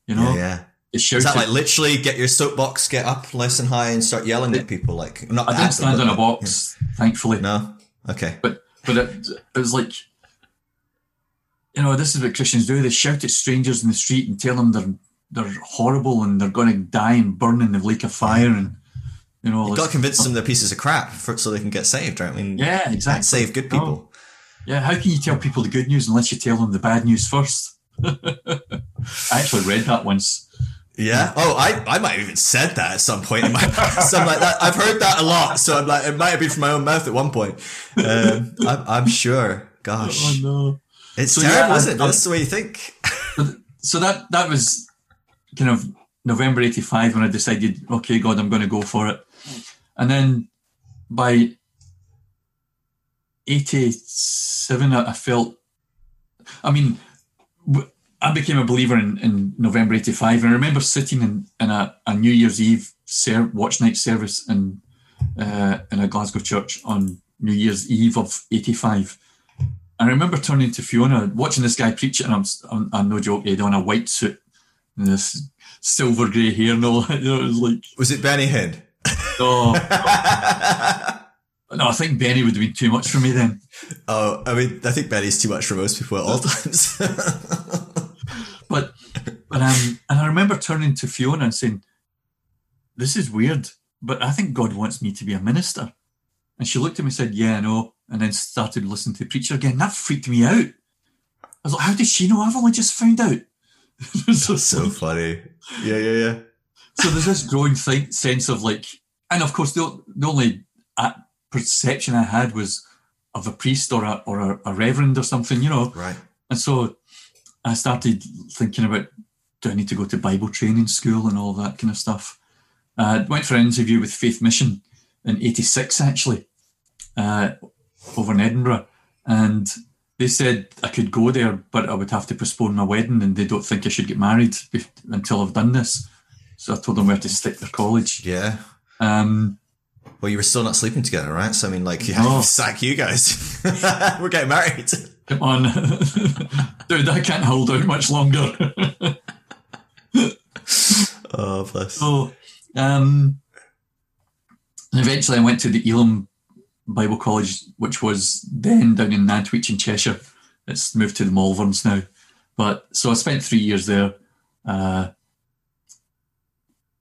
you know. Yeah. yeah. Is that like literally get your soapbox, get up nice and high, and start yelling at people? Like, not I didn't stand on a box, yeah. thankfully. No, okay. But but it, it was like, you know, this is what Christians do. They shout at strangers in the street and tell them they're they're horrible and they're going to die and burn in the lake of fire and you know. You've got to convince them they're pieces of crap for, so they can get saved, right? I mean, yeah, exactly. Save good people. Yeah, how can you tell people the good news unless you tell them the bad news first? I actually read that once. Yeah. Oh, I, I might have even said that at some point in my something like that. I've heard that a lot, so I'm like, it might have been from my own mouth at one point. Um, I'm, I'm sure. Gosh. Oh no. It's so, terrible, yeah, isn't it? That's the way you think. so that that was kind of November '85 when I decided, okay, God, I'm going to go for it. And then by '87, I felt. I mean, I became a believer in, in November 85. And I remember sitting in, in a, a New Year's Eve ser- watch night service in, uh, in a Glasgow church on New Year's Eve of 85. And I remember turning to Fiona, watching this guy preach and I'm, I'm, I'm no joke, he'd on a white suit this silver grey hair and all that. You know, it was like. Was it Benny Hinn? No. no, I think Benny would have been too much for me then. Oh, I mean, I think Benny's too much for most people at all times. but but um, and I remember turning to Fiona and saying, "This is weird, but I think God wants me to be a minister." And she looked at me and said, "Yeah, I know," and then started listening to the preacher again. That freaked me out. I was like, "How did she know? I've only just found out." so, so funny. Yeah, yeah, yeah. So there's this growing th- sense of like, and of course, the, the only uh, perception I had was of a priest or a or a, a reverend or something, you know. Right. And so I started thinking about do I need to go to Bible training school and all that kind of stuff. I uh, went for an interview with Faith Mission in '86, actually, uh, over in Edinburgh, and they said I could go there, but I would have to postpone my wedding, and they don't think I should get married until I've done this. So I told them where to stick their college. Yeah. Um, well, you were still not sleeping together, right? So I mean, like, yeah, no. sack you guys. we're getting married. Come on, dude, I can't hold out much longer. oh, bless. So, um, and eventually, I went to the Elim Bible College, which was then down in Nantwich in Cheshire. It's moved to the Malverns now. But so I spent three years there. Uh,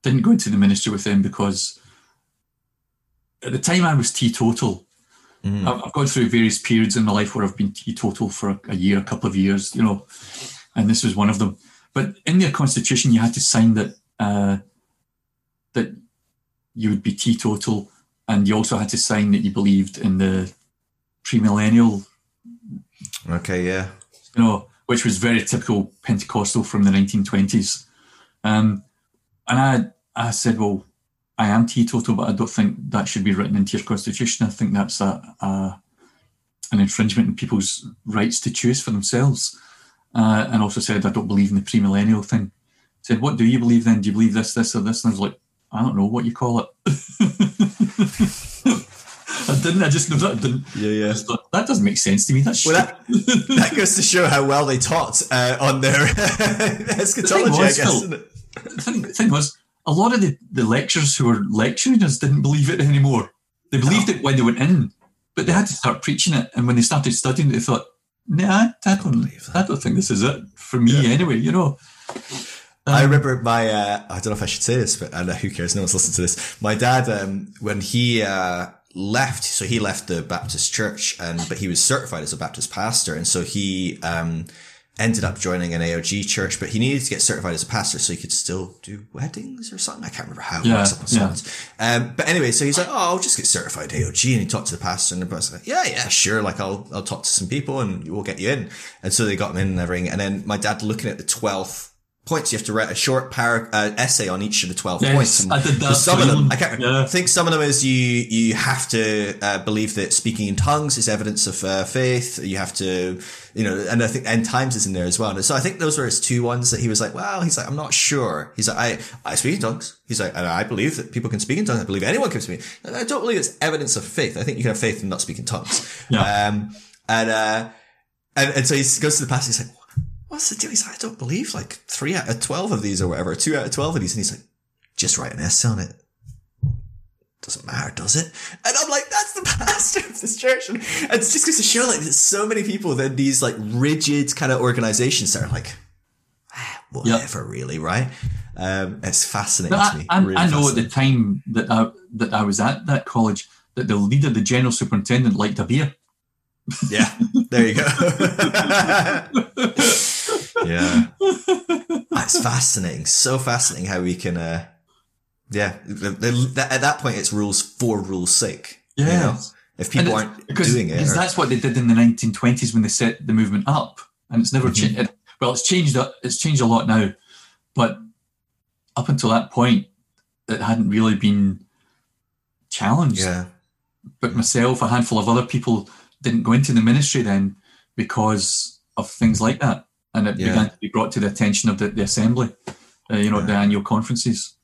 didn't go into the ministry with them because at the time I was teetotal. Mm. I've gone through various periods in my life where I've been teetotal for a year, a couple of years, you know, and this was one of them. but in their constitution, you had to sign that uh, that you would be teetotal, and you also had to sign that you believed in the premillennial, Okay, yeah. you know, which was very typical Pentecostal from the 1920s. Um, and I, I said, well, I am teetotal, but I don't think that should be written into your constitution. I think that's a, a an infringement in people's rights to choose for themselves. Uh, and also said, I don't believe in the premillennial thing. Said, what do you believe then? Do you believe this, this, or this? And I was like, I don't know what you call it. I didn't. I just know that I didn't. Yeah, yeah. Thought, that doesn't make sense to me. That's Well, that, that goes to show how well they taught uh, on their eschatology, was, I guess. Phil, the thing, the thing was, a lot of the, the lecturers who were lecturing us didn't believe it anymore. They believed it when they went in, but they had to start preaching it. And when they started studying, they thought, "Nah, I don't, believe that." I don't think this is it for me anyway." You know, I Um, remember my, uh, I don't know if I should say this, but who cares? No one's listening to this. My dad, um, when he, uh, left, so he left the Baptist church and, but he was certified as a Baptist pastor. And so he, um, ended up joining an AOG church, but he needed to get certified as a pastor so he could still do weddings or something. I can't remember how it Yeah, works up on yeah. Um, but anyway, so he's like, "Oh, I'll just get certified AOG," and he talked to the pastor, and the pastor like, "Yeah, yeah, sure. Like, I'll I'll talk to some people, and we'll get you in." And so they got him in and everything. And then my dad looking at the twelve points, you have to write a short par- uh, essay on each of the twelve Yes, points. And I did that Some of them, I can't Yeah. I think some of them is you you have to uh, believe that speaking in tongues is evidence of uh, faith. You have to, you know, and I think end times is in there as well. And so I think those were his two ones that he was like, well, he's like, I'm not sure. He's like, I I speak in tongues. He's like, I believe that people can speak in tongues. I believe anyone can speak. I don't believe it's evidence of faith. I think you can have faith and not speak in tongues. Yeah. Um, and uh, and and so he goes to the pastor. He's like, what's the deal? He's like, I don't believe like three out of twelve of these or whatever, two out of twelve of these. And he's like, just write an essay on it doesn't matter, does it? And I'm like, that's the pastor of this church. And, it's just goes to show like there's so many people that these like rigid kind of organizations that are like, ah, whatever, really, right? Um, it's fascinating But to I, me. I, really I know at the time that I that I was at that college that the leader, the general superintendent, liked a beer. Yeah, there you go. yeah, it's fascinating. So fascinating how we can, uh, yeah, the, the, that, at that point, it's rules for rules' sake. you know? If people aren't because, doing it, because or- that's what they did in the 1920s when they set the movement up, and it's never Mm-hmm. changed. Well, it's changed. It's changed a lot now, but up until that point, it hadn't really been challenged. yeah, But myself, a handful of other people, didn't go into the ministry then because of things like that, and it Yeah. began to be brought to the attention of the, the assembly. Uh, you know, the annual conferences.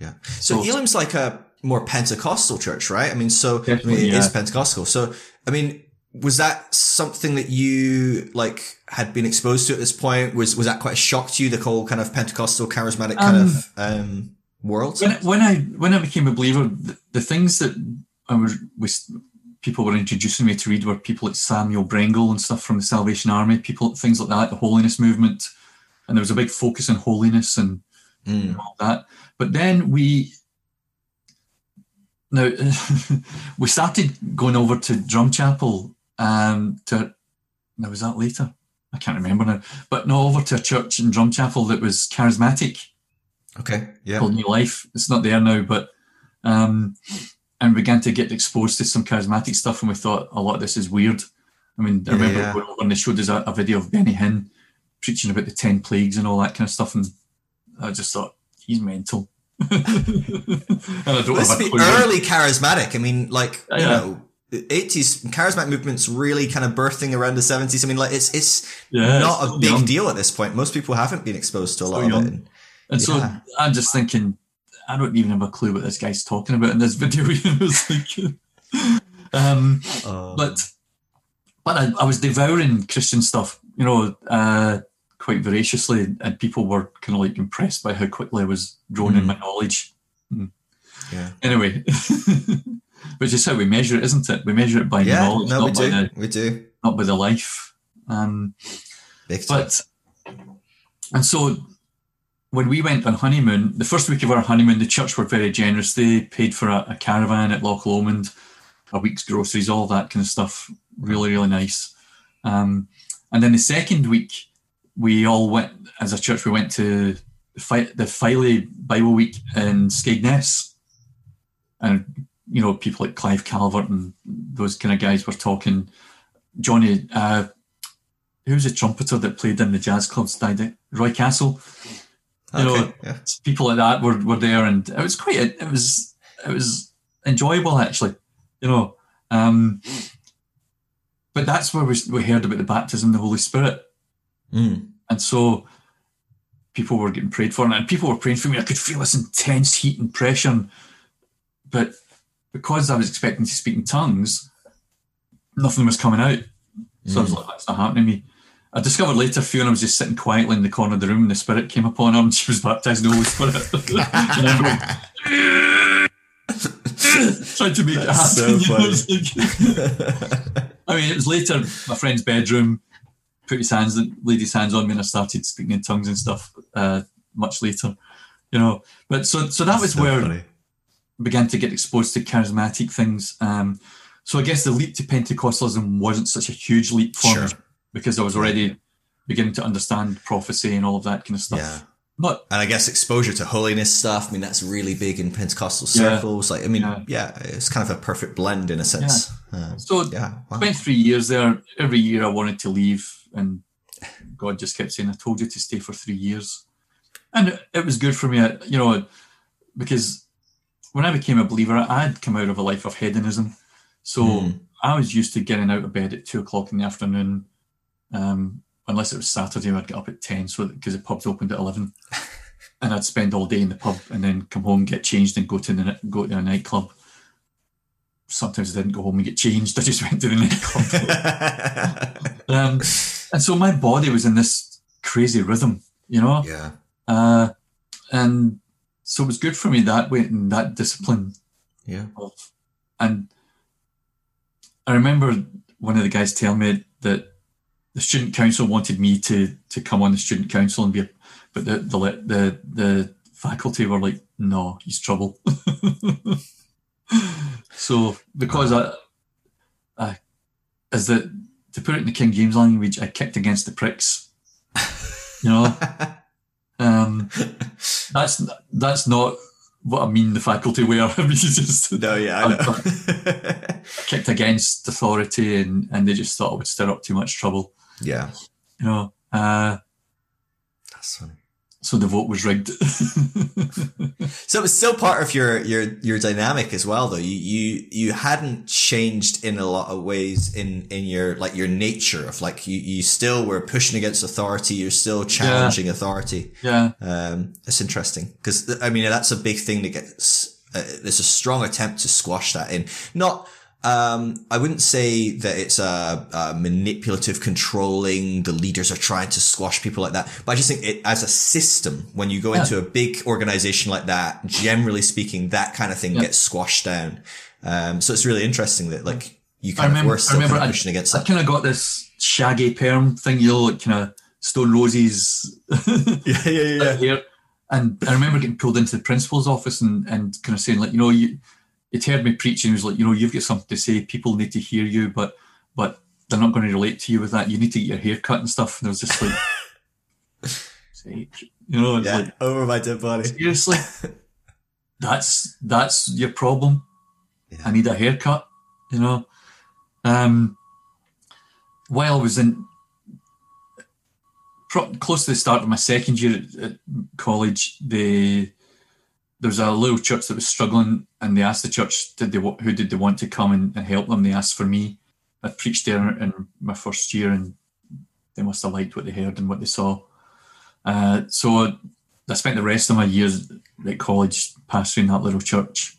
Yeah. So, So- Elim's like a more Pentecostal church, right? I mean, so I mean, it is yeah. Pentecostal. So, I mean, was that something that you like had been exposed to at this point? Was was that quite a shock to you? The whole kind of Pentecostal charismatic kind Um, of um, world. when, when I when I became a believer, the, the things that I was, was people were introducing me to read were people like Samuel Brengle and stuff from the Salvation Army, people things like that, the holiness movement, and there was a big focus on holiness and Mm. all that. But then we now we started going over to Drumchapel um, to now was that later? I can't remember now. But no, over to a church in Drumchapel that was charismatic Okay. Yeah. called New Life. It's not there now, but um, and began to get exposed to some charismatic stuff, and we thought a lot of this is weird. I mean, I remember yeah. going over and they showed us a, a video of Benny Hinn preaching about the ten plagues and all that kind of stuff, and I just thought he's mental. and I don't Let's have a be early charismatic. I mean, like you Yeah. know. the 80s charismatic movements really kind of birthing around the 70s. I mean, like it's it's not it's a big young. deal at this point. Most people haven't been exposed to a So lot of young. it. And- And so I'm just thinking, I don't even have a clue what this guy's talking about in this video. You know, it's like, um, uh, but but I, I was devouring Christian stuff, you know, uh, quite voraciously, and people were kind of like impressed by how quickly I was growing in Mm. my knowledge. yeah. Anyway, which is how we measure it, isn't it? We measure it by the Yeah, knowledge, no, we not by do. the We do. not by the life. Um, but and so when we went on honeymoon, the first week of our honeymoon, the church were very generous. They paid for a, a caravan at Loch Lomond, a week's groceries, all that kind of stuff. Really, really nice. Um, and then the second week, we all went as a church. We went to the Fi- Filey Bible Week in Skegness, and you know people like Clive Calver and those kind of guys were talking. Johnny, uh, who's the trumpeter that played in the jazz clubs? Died Roy Castle. You Okay, know, yeah. people like that were, were there, and it was quite. It was it was enjoyable actually. You know, um, but that's where we, we heard about the baptism of the Holy Spirit. Mm. And so people were getting prayed for, and people were praying for me. I could feel this intense heat and pressure. But because I was expecting to speak in tongues, nothing was coming out. So I was like, that's not happening to me. I discovered later Fiona was just sitting quietly in the corner of the room and the Spirit came upon her and she was baptized in the Holy Spirit. and I'm going, trying to make it happen. so you know, like- I mean, it was later, my friend's bedroom, put his hands, laid his hands on me, and I started speaking in tongues and stuff. Uh, much later, you know. But so, so that was So where funny. I began to get exposed to charismatic things. Um, so I guess the leap to Pentecostalism wasn't such a huge leap for me Sure. Because I was already beginning to understand prophecy and all of that kind of stuff. Yeah. Not And I guess exposure to holiness stuff. I mean, that's really big in Pentecostal Yeah. circles. Like, I mean, Yeah. yeah. it's kind of a perfect blend in a sense. Uh, so. yeah. Wow. Spent three years there. Every year I wanted to leave, and God just kept saying, "I told you to stay for three years," and it, it was good for me. You know, because when I became a believer, I had come out of a life of hedonism, so Mm. I was used to getting out of bed at two o'clock in the afternoon. Um, unless it was Saturday, I'd get up at ten, so because the pubs opened at eleven, and I'd spend all day in the pub and then come home, get changed, and go to the go to a nightclub. Sometimes I didn't go home and get changed. I just went to the nightclub. um, and so my body was in this crazy rhythm, you know, yeah. uh, and so it was good for me that way and that discipline Yeah. of, and I remember one of the guys telling me that the student council wanted me to to come on the student council and be, a, but the the the the faculty were like, no, he's trouble. so because I, I, as the to put it in the King James language, I kicked against the pricks. You know, um, that's that's not what I mean. The faculty were. I mean, just No, yeah, I know. kicked against authority, and and they just thought it would stir up too much trouble. Yeah. You know, uh, That's funny. so the vote was rigged. So it was still part of your your your dynamic as well, though. You you you hadn't changed in a lot of ways in in your like your nature of like you you still were pushing against authority. You're still challenging authority. yeah, Um, it's interesting because I mean that's a big thing that gets. Uh, there's a strong attempt to squash that in. Not. Um, I wouldn't say that it's a, a manipulative, controlling. The leaders are trying to squash people like that, but I just think it as a system. When you go Yeah. into a big organization like that, generally speaking, that kind of thing Yeah. gets squashed down. Um, so it's really interesting that like you I kind of remember. were I still remember. kind of I, against I that. kind of got this shaggy perm thing, you know, like kind of Stone Roses Yeah, yeah, yeah. here. And I remember getting pulled into the principal's office and, and kind of saying, like, you know, you it heard me preaching. He was like, you know, you've got something to say. People need to hear you, but but they're not going to relate to you with that. You need to get your hair cut and stuff. And I was just like, you know, Yeah, like, over my dead body. seriously, that's that's your problem. Yeah. I need a haircut. You know, um, while I was in pro- close to the start of my second year at, at college, the there was a little church that was struggling, and they asked the church, "Did they who did they want to come and, and help them?" They asked for me. I preached there in my first year, and they must have liked what they heard and what they saw. Uh, so I spent the rest of my years at college pastoring that little church.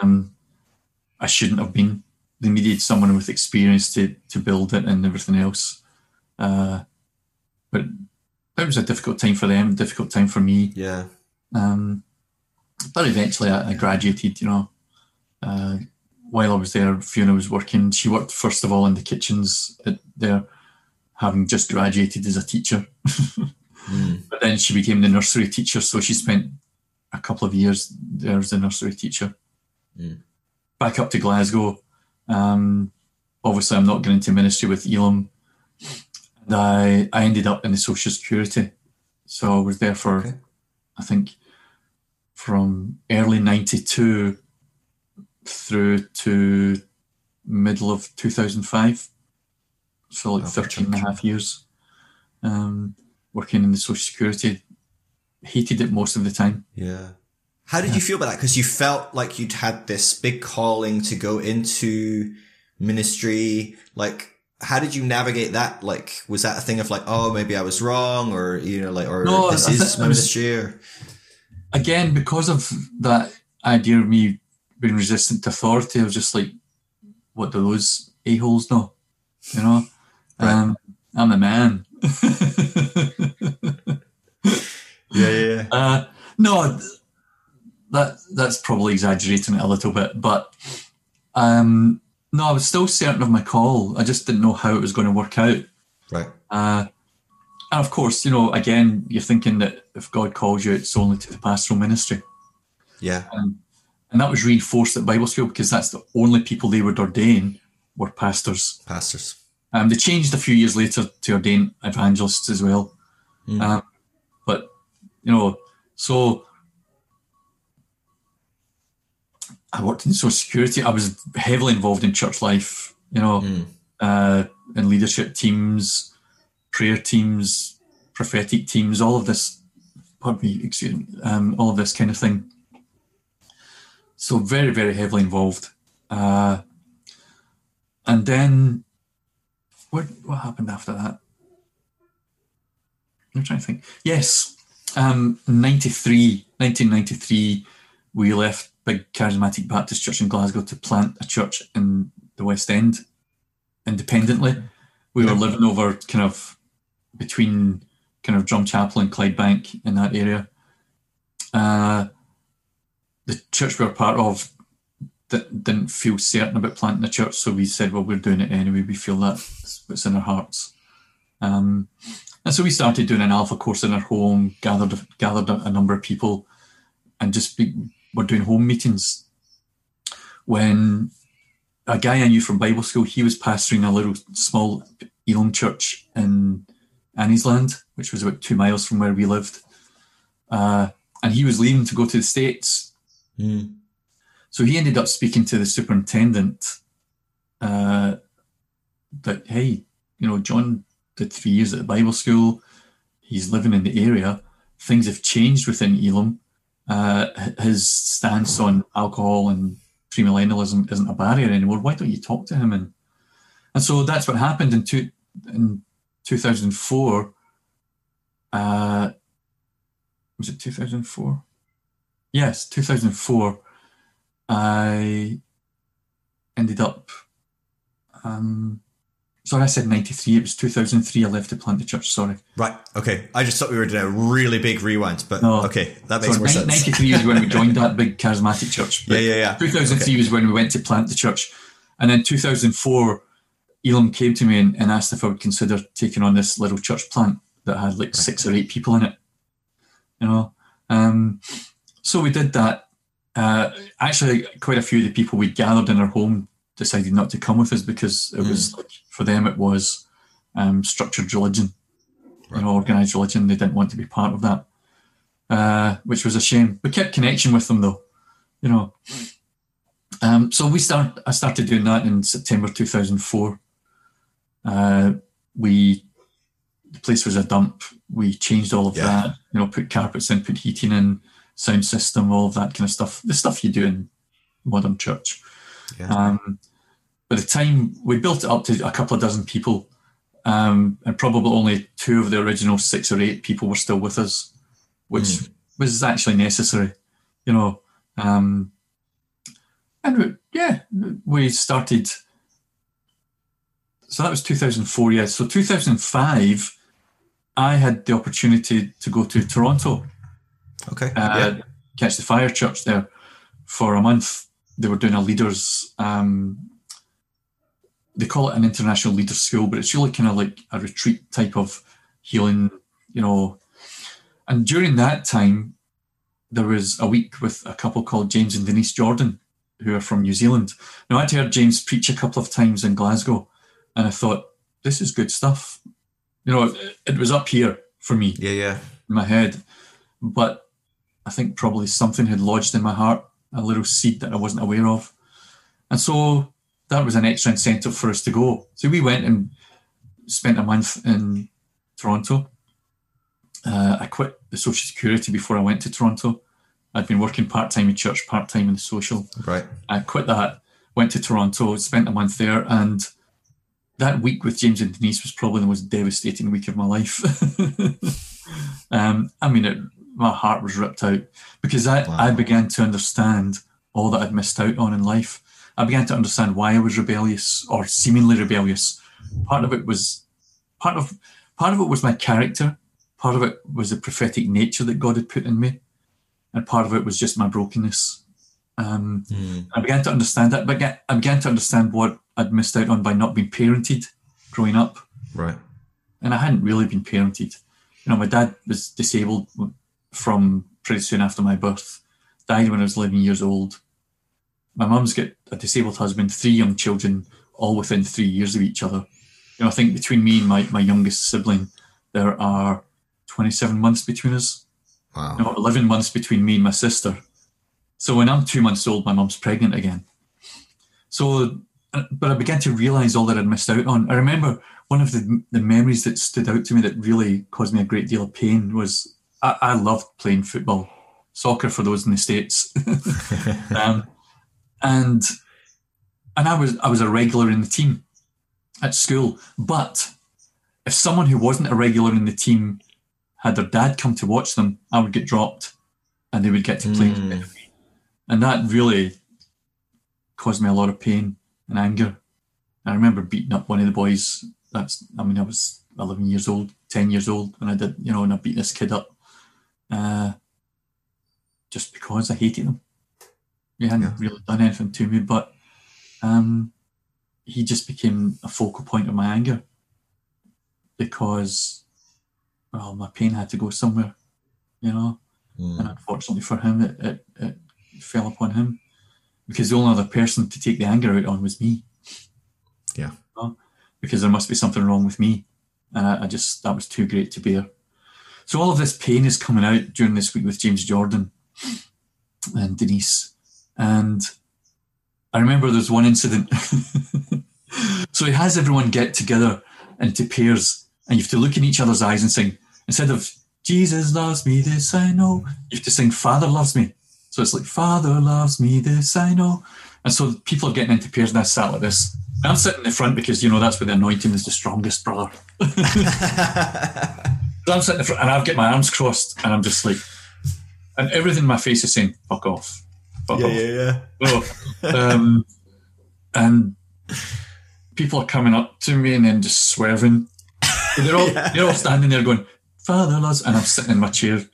Um, I shouldn't have been. They needed someone with experience to to build it and everything else. Uh, but it was a difficult time for them, difficult time for me. Yeah. Um, but eventually, I, I graduated. You know, uh, while I was there, Fiona was working. She worked first of all in the kitchens at there, having just graduated as a teacher. Mm. But then she became the nursery teacher, so she spent a couple of years there as a nursery teacher. Mm. Back up to Glasgow. Um, obviously, I'm not going into ministry with Elim. and I I ended up in the social security. So I was there for Okay. I think from early '92 through to middle of 2005. So like Oh, 13 and a half years um, working in the social security. Hated it most of the time. Yeah. How did you feel about that? Because you felt like you'd had this big calling to go into ministry. Like, how did you navigate that? Like, was that a thing of like, oh, maybe I was wrong, or you know, like, or No, this I is think my it was- ministry? Or again, because of that idea of me being resistant to authority, I was just like, what do those a-holes know? You know? Right. Um, I'm a man. yeah, yeah, yeah. uh, no, that that's probably exaggerating it a little bit, but um, no, I was still certain of my call. I just didn't know how it was going to work out. right. Uh, and of course, you know, again, you're thinking that if God calls you, it's only to the pastoral ministry. Yeah, And that was reinforced at Bible school because that's the only people they would ordain were pastors. pastors. Um, they changed a few years later to ordain evangelists as well. Mm. Um, but, you know, so I worked in social security. I was heavily involved in church life, you know, Mm. uh, in leadership teams, prayer teams, prophetic teams, all of this, pardon me, excuse me, um, all of this kind of thing. So very, very heavily involved. Uh, and then what, what happened after that? I'm trying to think. Yes, um, 93, 1993, we left Big Charismatic Baptist Church in Glasgow to plant a church in the West End independently. We were living over kind of between kind of Drumchapel and Clydebank in that area. Uh, the church we were part of di- didn't feel certain about planting a church, so we said, well, we're doing it anyway. We feel that's what's in our hearts. Um, and so we started doing an alpha course in our home, gathered gathered a, a number of people, and just be, were doing home meetings. When a guy I knew from Bible school, he was pastoring a little small Elim church in Anniesland, which was about two miles from where we lived. Uh, and he was leaving to go to the States. Mm. So he ended up speaking to the superintendent uh, that, hey, you know, John did three years at the Bible school. He's living in the area. Things have changed within Elim. Uh, his stance on alcohol and premillennialism isn't a barrier anymore. Why don't you talk to him? And and so that's what happened in two, in 2004. Uh, was it 2004? Yes, 2004. I ended up. Um, sorry, I said 93. It was 2003 I left to plant the church. Sorry. Right. Okay. I just thought we were doing a really big rewind, but No. okay, that makes So more ni- sense. 93 is when we joined that big charismatic church. Yeah, yeah, yeah. 2003 was when we went to plant the church. And then 2004, Elim came to me and, and asked if I would consider taking on this little church plant that had like six or eight people in it. You know? Um, so we did that. Uh, actually, quite a few of the people we gathered in our home decided not to come with us because it was like, for them, it was um, structured religion, you know, organized religion. They didn't want to be part of that, uh, which was a shame. We kept connection with them though, you know. Um, so we start. I started doing that in September 2004. Uh, we the place was a dump. We changed all of Yeah. that. You know, put carpets in, put heating in, sound system, all of that kind of stuff. The stuff you do in modern church. Yeah. Um, by the time we built it up to a couple of dozen people, um, and probably only two of the original six or eight people were still with us, which was actually necessary, you know. Um, and we, yeah, we started. So that was 2004, yeah. So 2005, I had the opportunity to go to Toronto Okay. uh, yeah. Catch the Fire Church there for a month. They were doing a leaders, um, they call it an international leaders school, but it's really kind of like a retreat type of healing, you know. And during that time, there was a week with a couple called James and Denise Jordan, who are from New Zealand. Now, I'd heard James preach a couple of times in Glasgow, and I thought, this is good stuff. You know, it, it was up here for me Yeah, yeah. in my head, but I think probably something had lodged in my heart, a little seed that I wasn't aware of. And so that was an extra incentive for us to go. So we went and spent a month in Toronto. Uh, I quit the social security before I went to Toronto. I'd been working part time in church, part time in the social. Right. I quit that, went to Toronto, spent a month there, and that week with James and Denise was probably the most devastating week of my life. um, I mean, it, my heart was ripped out because I, Wow. I began to understand all that I'd missed out on in life. I began to understand why I was rebellious or seemingly rebellious. Part of it was part of part of it was my character. Part of it was the prophetic nature that God had put in me, and part of it was just my brokenness. Um, Mm. I began to understand that, but I began to understand what I'd missed out on by not being parented growing up. Right. And I hadn't really been parented. You know, my dad was disabled from pretty soon after my birth, died when I was 11 years old. My mum's got a disabled husband, three young children, all within three years of each other. You know, I think between me and my, my youngest sibling, there are 27 months between us Wow. no, 11 months between me and my sister. So when I'm two months old, my mum's pregnant again. So, uh, but I began to realize all that I'd missed out on. I remember one of the, the memories that stood out to me that really caused me a great deal of pain was I, I loved playing football, soccer for those in the States. um, and, and I was, I was a regular in the team at school. But if someone who wasn't a regular in the team had their dad come to watch them, I would get dropped and they would get to play Mm. Instead of me. And that really caused me a lot of pain and anger. I remember beating up one of the boys. That's, I mean, I was 11 years old, 10 years old when I did, you know, and I beat this kid up uh, just because I hated him. He hadn't Yeah. really done anything to me, but um, he just became a focal point of my anger because, well, my pain had to go somewhere, you know. Mm. And unfortunately for him, it, it, it fell upon him because the only other person to take the anger out on was me. Yeah. You know? Because there must be something wrong with me. And I, I just, that was too great to bear. So all of this pain is coming out during this week with James Jordan and Denise. And I remember there's one incident. so he has everyone get together into pairs, and you have to look in each other's eyes and sing, instead of Jesus loves me, this I know, you have to sing Father loves me. So it's like, Father loves me, this I know. And so people are getting into pairs, and I sat like this. And I'm sitting in the front because, you know, that's where the anointing is the strongest, brother. So I'm sitting in the front, and I've got my arms crossed, and I'm just like, and everything in my face is saying, fuck off. Fuck Yeah, off. yeah, yeah. Oh, um, and people are coming up to me and then just swerving. So they're all they're all standing there going, "Father loves," and I'm sitting in my chair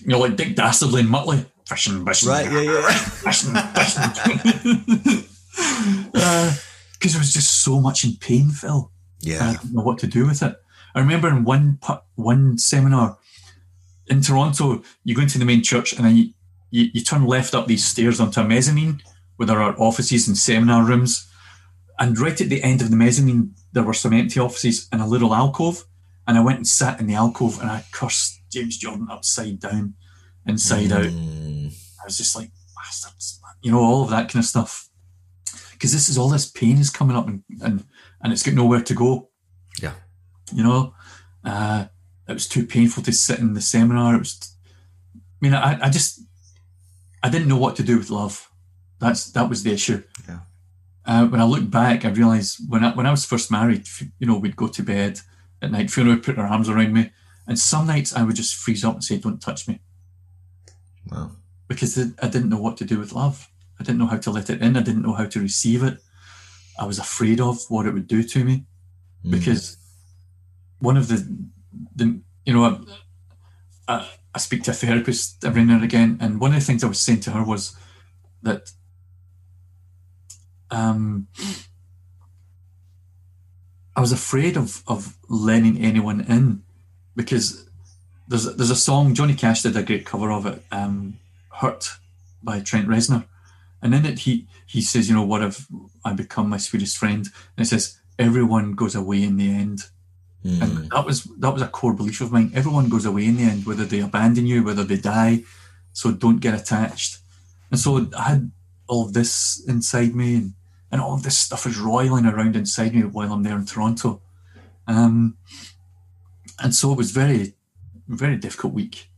you know, like Dick Dastardly and Muttley, fishing, fishing, Right, yeah, yeah. fishing, fishing. Because uh, I was just so much in pain, Phil. Yeah. I didn't know what to do with it. I remember in one one seminar in Toronto, you go into the main church and then you, you, you turn left up these stairs onto a mezzanine where there are offices and seminar rooms. And right at the end of the mezzanine, there were some empty offices and a little alcove. And I went and sat in the alcove and I cursed James Jordan upside down, inside out. Mm. I was just like, bastards, you know, all of that kind of stuff. Because this is all this pain is coming up and, and, and it's got nowhere to go. Yeah. You know, uh, it was too painful to sit in the seminar. It was, I mean, I, I just, I didn't know what to do with love. That's that was the issue. Yeah. Uh, when I look back, I realised when I when I was first married, you know, we'd go to bed at night. Fiona would put her arms around me, and some nights I would just freeze up and say, "Don't touch me." Wow. because I didn't know what to do with love. I didn't know how to let it in. I didn't know how to receive it. I was afraid of what it would do to me Mm. because one of the, the you know, I, I, I speak to a therapist every now and again, and one of the things I was saying to her was that um, I was afraid of of letting anyone in because there's there's a song Johnny Cash did a great cover of it, um, "Hurt" by Trent Reznor, and in it he he says, you know, what have I become my sweetest friend? And it says, everyone goes away in the end. Mm. And that was that was a core belief of mine. Everyone goes away in the end, whether they abandon you, whether they die. So don't get attached. And so I had all of this inside me, and, and all of this stuff is roiling around inside me while I'm there in Toronto. Um, and so it was very, very difficult week,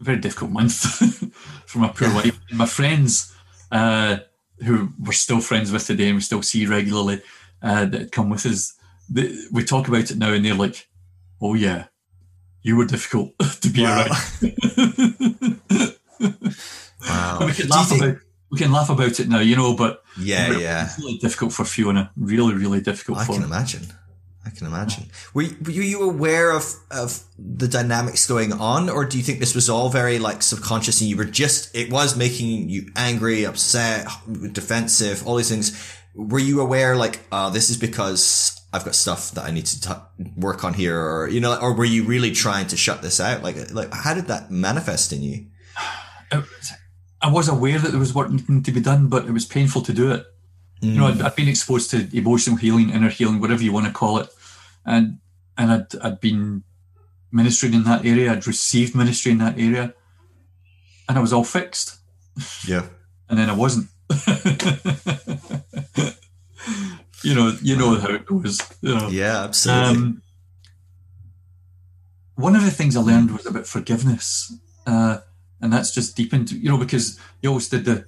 very difficult month for my poor wife. And my friends, uh, who we're still friends with today and we still see regularly, uh, that come with us, they, we talk about it now and they're like, oh yeah, you were difficult to be Wow. around. Wow. we, can laugh think- about, we can laugh about it now, you know, but yeah, it yeah. was really difficult for Fiona. Really, really difficult I for can her. imagine. I can imagine. Were you, were you aware of, of the dynamics going on, or do you think this was all very like subconscious and you were just it was making you angry, upset, defensive, all these things? Were you aware like, oh, this is because I've got stuff that I need to t- work on here, or you know, or were you really trying to shut this out? Like, like how did that manifest in you? I was aware that there was work needing to be done, but it was painful to do it. You know, mm. I'd, I'd been exposed to emotional healing, inner healing, whatever you want to call it, and and I'd I'd been ministering in that area. I'd received ministry in that area, and I was all fixed. Yeah. and then I wasn't. you know, you know how it goes. You know. Yeah, absolutely. Um, one of the things I learned was about forgiveness, uh, and that's just deepened. You know, because you always did the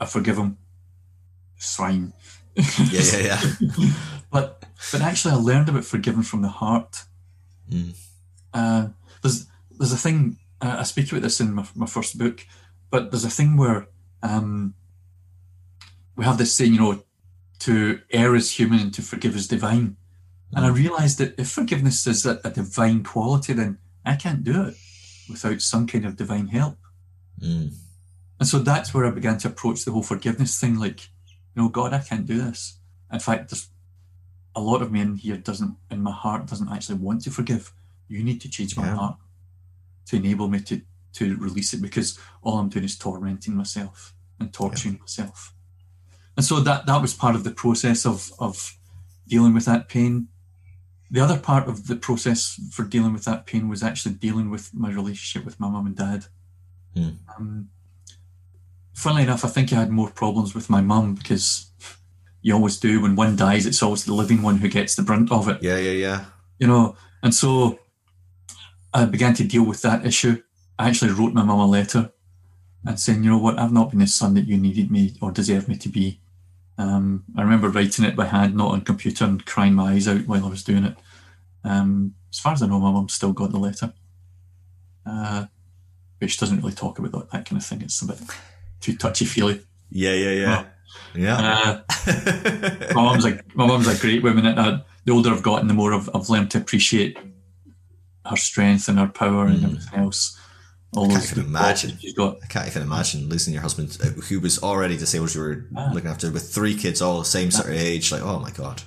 "I forgive him," it's fine. yeah, yeah, yeah. but but actually, I learned about forgiving from the heart. Mm. Uh, there's there's a thing uh, I speak about this in my, my first book, but there's a thing where um, we have this saying, you know, to err is human and to forgive is divine. And I realised that if forgiveness is a, a divine quality, then I can't do it without some kind of divine help. Mm. And so that's where I began to approach the whole forgiveness thing like, you know, God, I can't do this. In fact, there's a lot of me in here doesn't, in my heart, doesn't actually want to forgive. You need to change my Yeah. heart to enable me to, to release it because all I'm doing is tormenting myself and torturing myself. And so that, that was part of the process of, of dealing with that pain. The other part of the process for dealing with that pain was actually dealing with my relationship with my mum and dad. Hmm. Um, funnily enough, I think I had more problems with my mum because you always do. When one dies, it's always the living one who gets the brunt of it, Yeah, yeah, yeah. you know. And so I began to deal with that issue. I actually wrote my mum a letter and saying, you know what, I've not been the son that you needed me or deserved me to be. Um, I remember writing it by hand, not on computer, and crying my eyes out while I was doing it. Um, as far as I know, my mum still got the letter. Uh, but she doesn't really talk about that, that kind of thing. It's a bit too touchy feely. Yeah, yeah, yeah. Yeah. Uh, my mum's a my mum's a great woman. And uh, the older I've gotten, the more I've, I've learned to appreciate her strength and her power and everything else. All can't even imagine. qualities she's got. I can't even imagine losing your husband, uh, who was already disabled. You were Ah. looking after with three kids, all the same sort of age. Like, oh my god,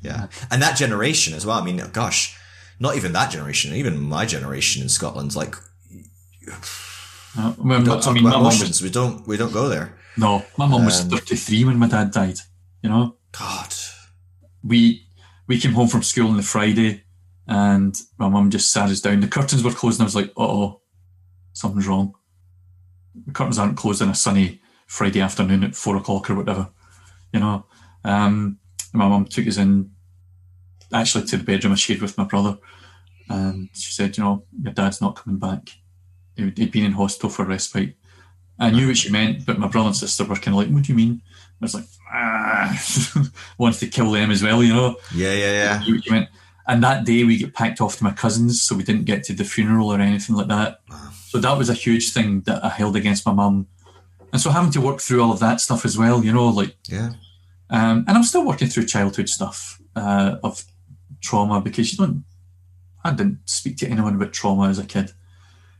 yeah. And that generation as well. I mean, gosh, not even that generation. Even my generation in Scotland, like, Uh, well, we don't I mean, about emotions. was we don't. We don't go there. No, my mum was Um, 33 when my dad died. You know, God. we we came home from school on the Friday, and my mum just sat us down. The curtains were closed, and I was like, "Oh, something's wrong." The curtains aren't closed on a sunny Friday afternoon at four o'clock or whatever, you know. Um, my mum took us in, actually to the bedroom I shared with my brother, and she said, "You know, your dad's not coming back. He'd he'd been in hospital for respite." I knew what she meant, but my brother and sister were kind of like, "What do you mean?" I was like, "Ah," wanted to kill them as well, you know. Yeah, yeah, yeah. I knew what you meant. And that day we get packed off to my cousins, so we didn't get to the funeral or anything like that. So that was a huge thing that I held against my mum. And so having to work through all of that stuff as well, you know, like, Yeah. um, and I'm still working through childhood stuff uh, of trauma because you don't, I didn't speak to anyone about trauma as a kid.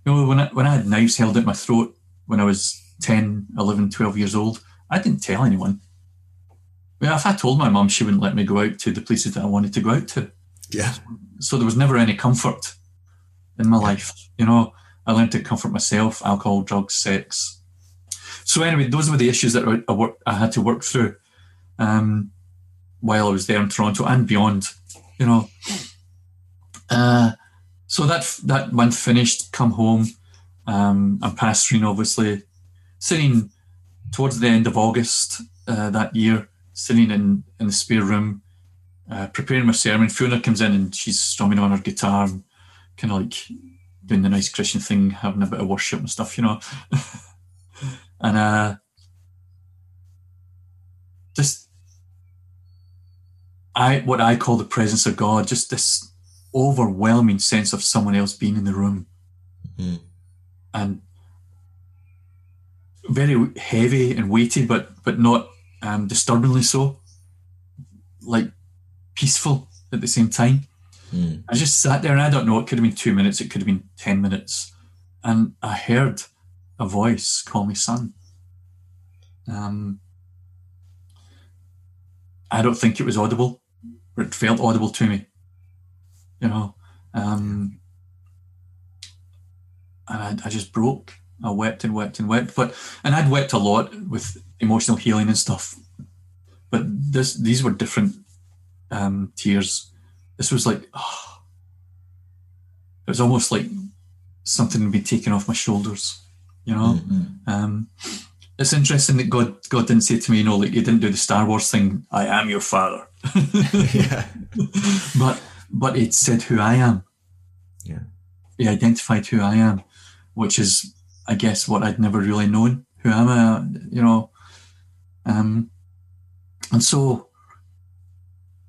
You know, when I, when I had knives held at my throat when I was 10, 11, 12 years old, I didn't tell anyone. Well, if I told my mum, she wouldn't let me go out to the places that I wanted to go out to Yeah. so there was never any comfort in my life. You know, I learned to comfort myself: alcohol, drugs, sex. So anyway, those were the issues that I, work, I had to work through. Um, while I was there in Toronto and beyond, you know. Uh, so that that month finished, come home. Um, I'm pastoring, obviously, sitting towards the end of August uh, that year, sitting in, in the spare room, uh, preparing my sermon. Fiona comes in and she's strumming on her guitar, and kind of like doing the nice Christian thing, having a bit of worship and stuff, you know. and uh, just I what I call the presence of God, just this overwhelming sense of someone else being in the room, Mm. And very heavy and weighty, but but not um, disturbingly so. Like peaceful at the same time. Mm. I just sat there and I don't know, it could have been two minutes, it could have been 10 minutes. And I heard a voice call me son. Um, I don't think it was audible, but it felt audible to me. You know, um, and I, I just broke. I wept and wept and wept. But and I'd wept a lot with emotional healing and stuff. But this these were different um, tears. This was like, oh, it was almost like something had been taken off my shoulders. You know, Mm. um, it's interesting that God God didn't say to me, you know, like He didn't do the Star Wars thing. I am your father, yeah. but but it said who I am. Yeah. He identified who I am, which is, I guess, what I'd never really known. Who am I? You know, um, and so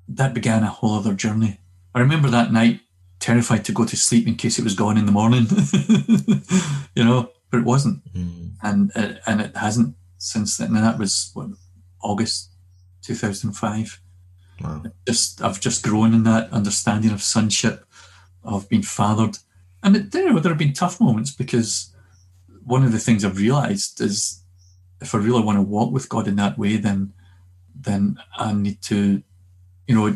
that began a whole other journey. I remember that night, terrified to go to sleep in case it was gone in the morning. you know, but it wasn't, Mm. and uh, and it hasn't since then. And that was what August two thousand five Wow. just I've just grown in that understanding of sonship, of being fathered, and there there have been tough moments because one of the things I've realised is if I really want to walk with God in that way, then then I need to, you know,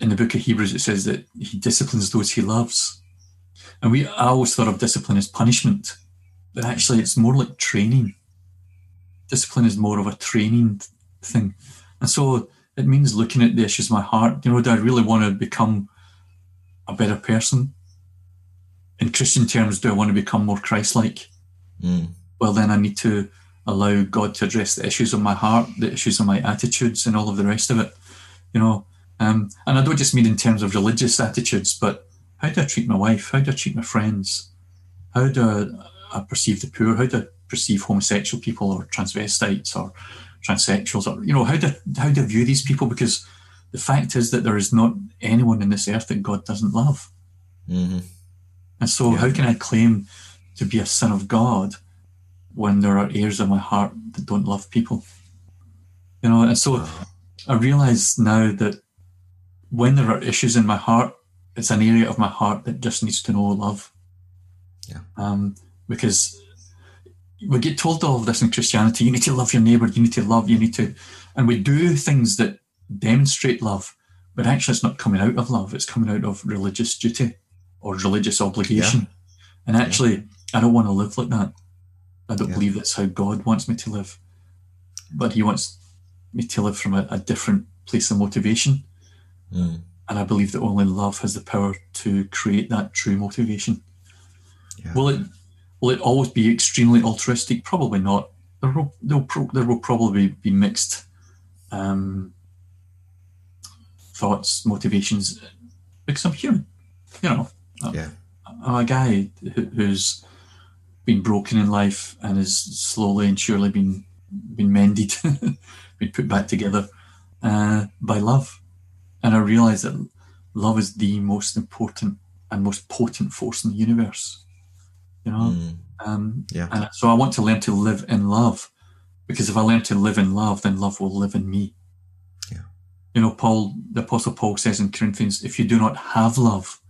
in the book of Hebrews it says that He disciplines those He loves, and we I always thought of discipline as punishment, but actually it's more like training. Discipline is more of a training thing, and so it means looking at the issues of my heart. You know, do I really want to become a better person? In Christian terms, do I want to become more Christ like? Mm. Well, then I need to allow God to address the issues of my heart, the issues of my attitudes, and all of the rest of it. You know, um, and I don't just mean in terms of religious attitudes, but how do I treat my wife? How do I treat my friends? How do I, I perceive the poor? How do I perceive homosexual people or transvestites or transsexuals or you know how do how do I view these people because the fact is that there is not anyone in this earth that God doesn't love hmm and so Yeah. how can I claim to be a son of God when there are areas of my heart that don't love people you know and so I realize now that when there are issues in my heart it's an area of my heart that just needs to know love Yeah. um, because we get told all of this in Christianity. You need to love your neighbor. You need to love. You need to, and we do things that demonstrate love, but actually, it's not coming out of love. It's coming out of religious duty or religious obligation. And actually, I don't want to live like that. I don't Yeah. believe that's how God wants me to live. But He wants me to live from a, a different place of motivation. Mm. And I believe that only love has the power to create that true motivation. Yeah. Will it will it always be extremely altruistic? Probably not. There will pro- there will probably be mixed um, thoughts, motivations, because I'm human. You know, Yeah. I'm a guy who, who's been broken in life and has slowly and surely been been mended, been put back together uh, by love. And I realise that love is the most important and most potent force in the universe. You know, Mm. um, Yeah. and so I want to learn to live in love, because if I learn to live in love, then love will live in me. Yeah. You know, Paul, the Apostle Paul says in Corinthians, if you do not have love,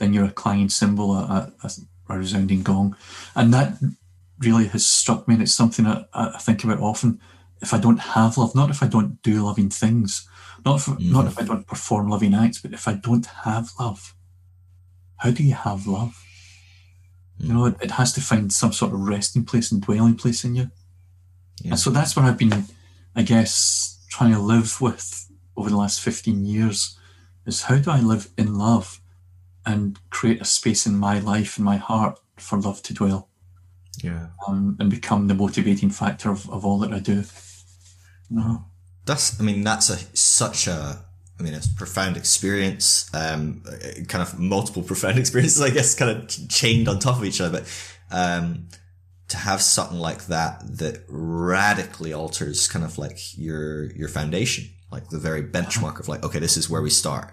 then you're a clanging cymbal, a, a, a resounding gong. And that really has struck me, and it's something I, I think about often. If I don't have love, not if I don't do loving things, not if, mm-hmm. not if I don't perform loving acts, but if I don't have love, how do you have love? You mm. know, it, it has to find some sort of resting place and dwelling place in you. Yeah. And so that's what I've been, I guess, trying to live with over the last 15 years is how do I live in love and create a space in my life, and my heart for love to dwell Yeah. um, and become the motivating factor of, of all that I do. No. That's, I mean, that's a such a, I mean, it's a profound experience, um, kind of multiple profound experiences, I guess, kind of chained on top of each other. But, um, to have something like that that radically alters kind of like your, your foundation, like the very benchmark of like, okay, this is where we start.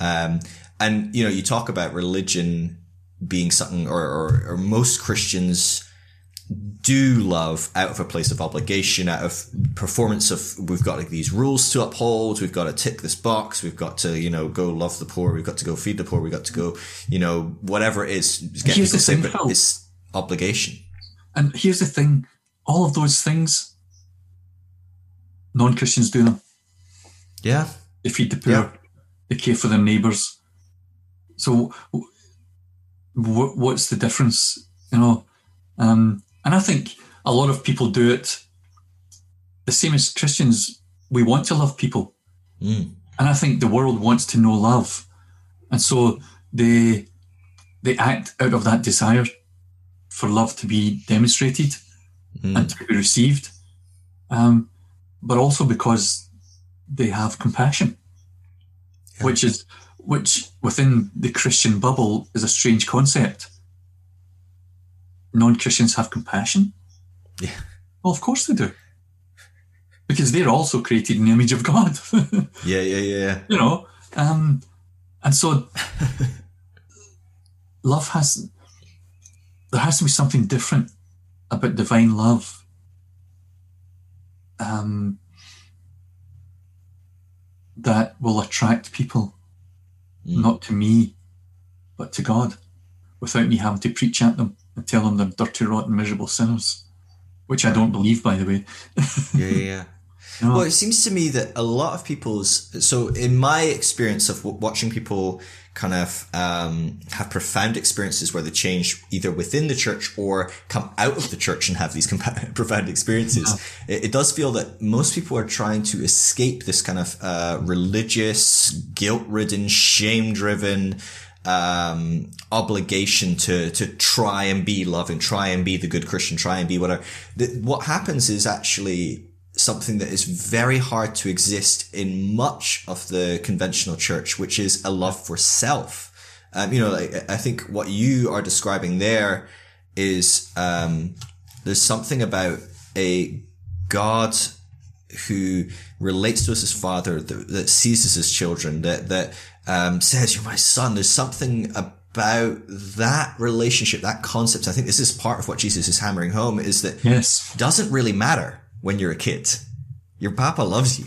Um, and, you know, you talk about religion being something or, or, or most Christians, do love out of a place of obligation, out of performance of we've got like these rules to uphold, we've got to tick this box, we've got to, you know, go love the poor, we've got to go feed the poor, we've got to go, you know, whatever it is, get Here's people thing, but Phil. it's obligation. And here's the thing all of those things, non Christians do them. Yeah. They feed the poor, Yeah. They care for their neighbours. So, w- what's the difference? You know, um, and I think a lot of people do it the same as Christians. We want to love people, Mm. and I think the world wants to know love, and so they they act out of that desire for love to be demonstrated Mm. and to be received, um, but also because they have compassion, Yeah. which is which within the Christian bubble is a strange concept. Non-Christians have compassion. Yeah. Well, of course they do, because they're also created in the image of God. Yeah, yeah, yeah, yeah. you know, um, and so love has there has to be something different about divine love. Um, that will attract people, Mm. not to me, but to God, without me having to preach at them and tell them they're dirty, rotten, miserable sinners, which I don't believe, by the way. Yeah, yeah, Well, it seems to me that a lot of people's so in my experience of w- watching people kind of um, have profound experiences where they change either within the church or come out of the church and have these compa- profound experiences. It, it does feel that most people are trying to escape this kind of uh, religious, guilt-ridden, shame-driven um, obligation to to try and be loving, try and be the good Christian, try and be whatever. The, what happens is actually something that is very hard to exist in much of the conventional church, which is a love for self. Um, you know, like, I think what you are describing there is um, there's something about a God who relates to us as father, that, that sees us as children, that that um, says, "You're my son." There's something about that relationship, that concept. I think this is part of what Jesus is hammering home: is that yes, doesn't really matter when you're a kid. Your papa loves you.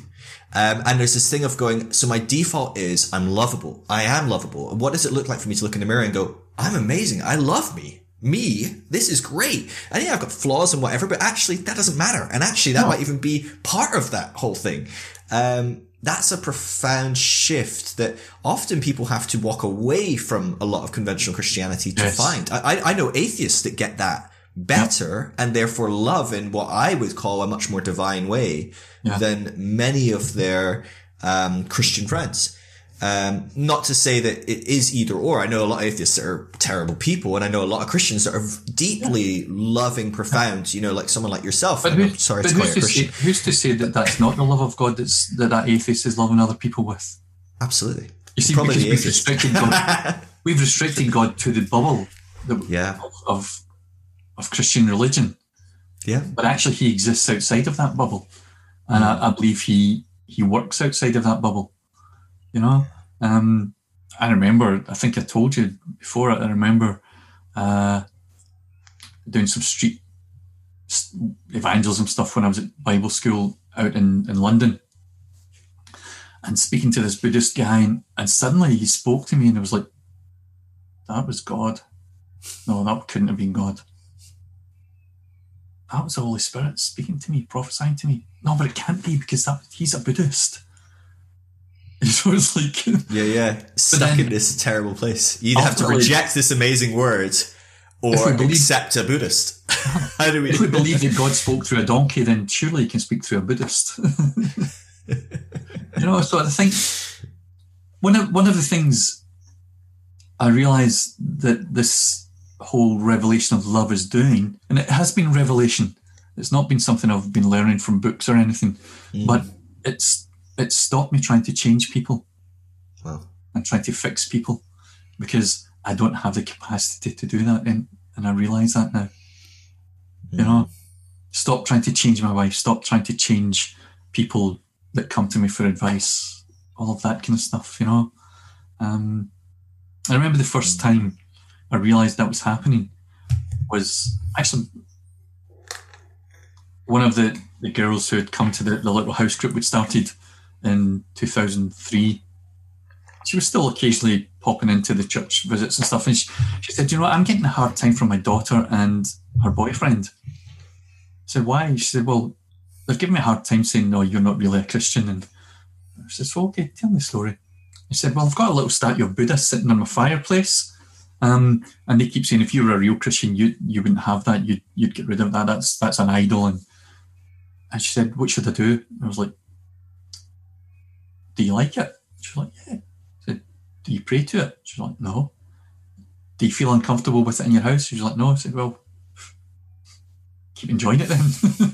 Um, and there's this thing of going, so my default is I'm lovable. I am lovable. And what does it look like for me to look in the mirror and go, I'm amazing. I love me. Me, this is great. And yeah, I've got flaws and whatever, but actually that doesn't matter. And actually that No. might even be part of that whole thing. Um, that's a profound shift that often people have to walk away from a lot of conventional Christianity to Yes. find. I- I know atheists that get that better and therefore love in what I would call a much more divine way Yeah. than many of their um, Christian friends. Um, not to say that it is either or. I know a lot of atheists that are terrible people, and I know a lot of Christians that are deeply loving, profound. You know, like someone like yourself. But, and sorry but to who's, a to say, who's to say that that's not the love of God that's, that that atheist is loving other people with? Absolutely. You see, Probably because we've restricted God, we've restricted God to the bubble the, Yeah. of of Christian religion, Yeah. but actually he exists outside of that bubble, and I, I believe he he works outside of that bubble. You know, um, I remember. I think I told you before. I remember uh, doing some street evangelism stuff when I was at Bible school out in, in London and speaking to this Buddhist guy. And, and suddenly he spoke to me and it was like, that was God. No, that couldn't have been God. That was the Holy Spirit speaking to me, prophesying to me. No, but it can't be because that he's a Buddhist. So it's like, Yeah, yeah. Stuck then- in this terrible place. You either have to reject this amazing word or believe- accept a Buddhist. How do we? if we believe that God spoke through a donkey, then surely he can speak through a Buddhist. you know, so I think one of one of the things I realise that this whole revelation of love is doing, and it has been revelation. It's not been something I've been learning from books or anything, mm. but it's it's stopped me trying to change people Wow. and trying to fix people because I don't have the capacity to do that, and and I realise that now. You know, mm. stop trying to change my wife. Stop trying to change people that come to me for advice. All of that kind of stuff. You know. Um, I remember the first mm. time I realised that was happening was actually one of the, the girls who had come to the, the little house group which started in 2003 she was still occasionally popping into the church visits and stuff and she, she said you know what, i'm getting a hard time from my daughter and her boyfriend. I said why? She said well they're giving me a hard time saying no you're not really a christian. And i said well, okay tell me the story. He said well i've got a little statue of buddha sitting on my fireplace um, and they keep saying if you were a real christian you you wouldn't have that you'd, you'd get rid of that that's that's an idol and and she said, What should I do? I was like, Do you like it? She's like, Yeah. I said, Do you pray to it? She's like, No. Do you feel uncomfortable with it in your house? She's like, No. I said, Well, keep enjoying it then. and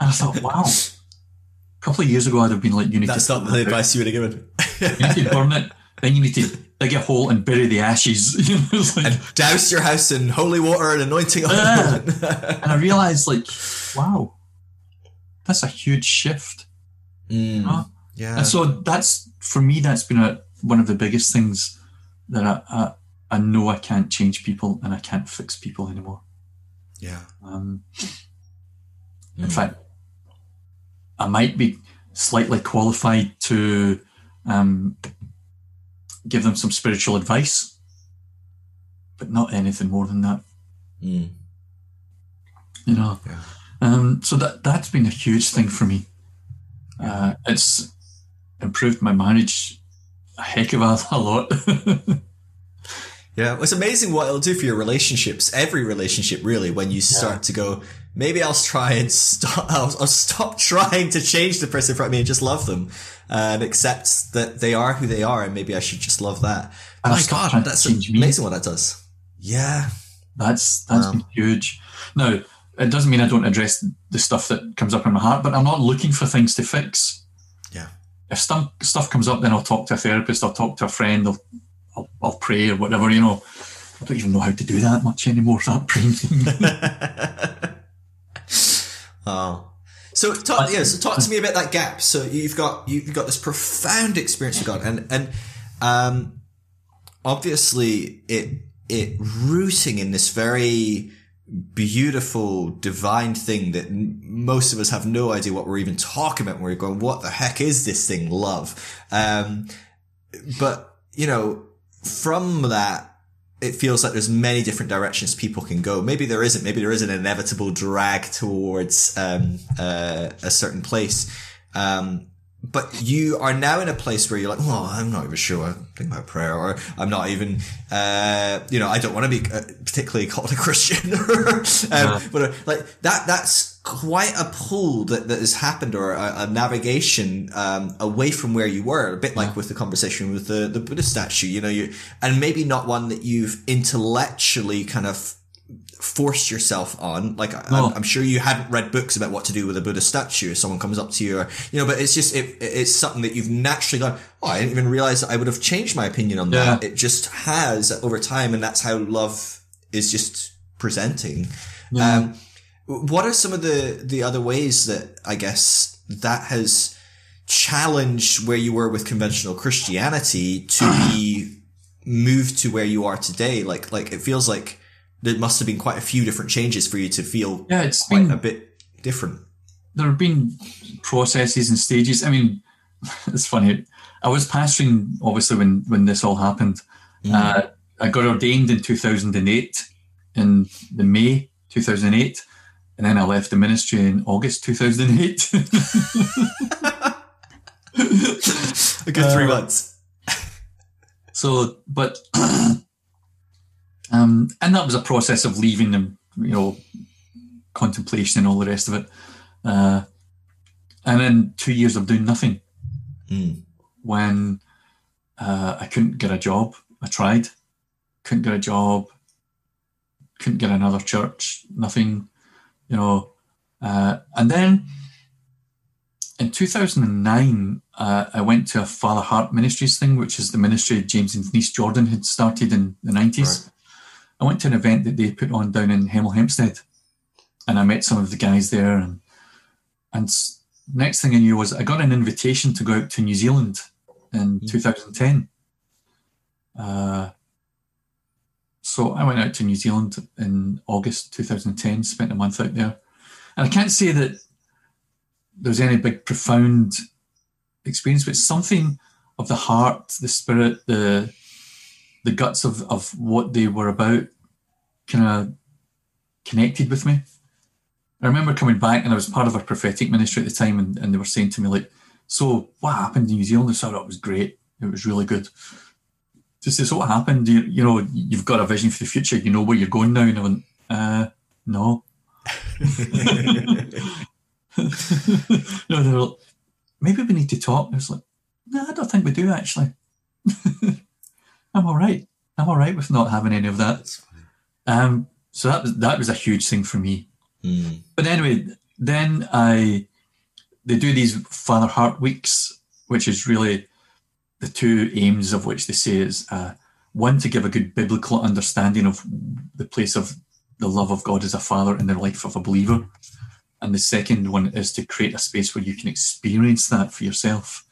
I thought, Wow. A couple of years ago, I'd have been like, You need, That's to, not the advice you would have given. you need to burn it. Then you need to dig a hole and bury the ashes. You know, like, and douse your house in holy water and anointing oil. Yeah. and I realised, like, wow, that's a huge shift. Mm, yeah. And so that's for me. That's been a, one of the biggest things that I, I I know I can't change people and I can't fix people anymore. yeah. Um, Mm. In fact, I might be slightly qualified to um, give them some spiritual advice, but not anything more than that. Mm. You know. Yeah. Um, so that that's been a huge thing for me. Uh, it's improved my marriage a heck of a, a lot. Yeah, it's amazing what it'll do for your relationships. Every relationship, really, when you start to go, maybe I'll try and stop. I'll, I'll stop trying to change the person in front of me and just love them and accept that they are who they are, and maybe I should just love that. And My God, that's me. amazing what that does. Yeah, That's that's been huge. Now, it doesn't mean I don't address the stuff that comes up in my heart, but I'm not looking for things to fix. yeah, If stuff stuff comes up, then I'll talk to a therapist, I'll talk to a friend, I'll I'll, I'll pray or whatever. You know, I don't even know how to do that much anymore. That praying. Oh. So talk, yeah, so talk to me about that gap. So you've got you've got this profound experience with God, and and um, obviously it it rooting in this very beautiful divine thing that m- most of us have no idea what we're even talking about. When we're going, what the heck is this thing, love? Um, but you know, from that it feels like there's many different directions people can go. Maybe there isn't. Maybe there is an inevitable drag towards um, uh, a certain place. Um, but you are now in a place where you're like, well, I'm not even sure. I think about prayer, or I'm not even, uh, you know, I don't want to be uh, particularly called a Christian, um, but uh, like that. That's quite a pull that, that has happened, or a, a navigation um, away from where you were. A bit like with the conversation with the the Buddha statue, you know, you and maybe not one that you've intellectually kind of forced yourself on. Like No. I'm, I'm sure you hadn't read books about what to do with a Buddha statue. If someone comes up to you, or you know, but it's just it, it's something that you've naturally gone. Oh, I didn't even realize that I would have changed my opinion on that. Yeah. It just has over time, and that's how love is just presenting. Um, what are some of the the other ways that I guess that has challenged where you were with conventional Christianity to be moved to where you are today? Like like it feels like there must have been quite a few different changes for you to feel yeah, it's quite been a bit different. there have been processes and stages. I mean, it's funny. I was pastoring obviously when when this all happened. Uh, I got ordained in 2008 in the May 2008, and then I left the ministry in August 2008. A good three months. so, but um, and that was a process of leaving them, you know, contemplation and all the rest of it. Uh, and then two years of doing nothing. Mm. when uh, I couldn't get a job. I tried, couldn't get a job, couldn't get another church, nothing, you know. Uh, and then in 2009, uh, I went to a Fatherheart Ministries thing, which is the ministry James and Denise Jordan had started in the 90s. Right. I went to an event that they put on down in Hemel Hempstead, and I met some of the guys there. And and next thing I knew was I got an invitation to go out to New Zealand in 2010. Uh, so I went out to New Zealand in August 2010, spent a month out there. And I can't say that there was any big profound experience, but something of the heart, the spirit, the the guts of, of what they were about kind of connected with me. I remember coming back and I was part of a prophetic ministry at the time and, and they were saying to me like, so what happened in New Zealand? I said, "Oh, it was great. It was really good. Just so what happened? You, you know, you've got a vision for the future. You know where you're going now. And I went, uh, no. no, they were like, maybe we need to talk. I was like, no, I don't think we do actually. I'm all right. I'm all right with not having any of that. Um, so that was that was a huge thing for me. Mm. But anyway, then I they do these Fatherheart weeks, which is really the two aims of which they say is uh, one to give a good biblical understanding of the place of the love of God as a father in the life of a believer, and the second one is to create a space where you can experience that for yourself.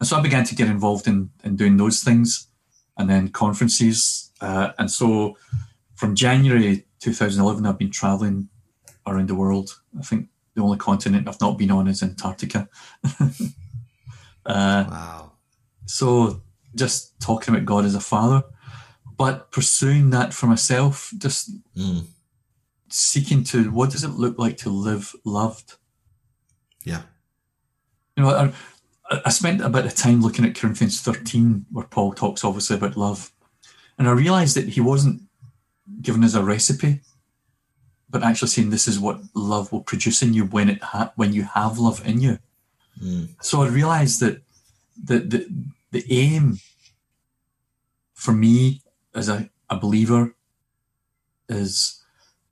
And so I began to get involved in in doing those things, and then conferences, uh, and so from January 2011, I've been traveling around the world. I think the only continent I've not been on is Antarctica. uh, Wow. so just talking about God as a father, but pursuing that for myself, just Mm. seeking to what does it look like to live loved? Yeah. You know, I, spent a bit of time looking at Corinthians 13, where Paul talks obviously about love. And I realized that he wasn't giving us a recipe, but actually saying this is what love will produce in you when it ha- when you have love in you. Mm. So I realized that the, the, the aim for me as a, a believer is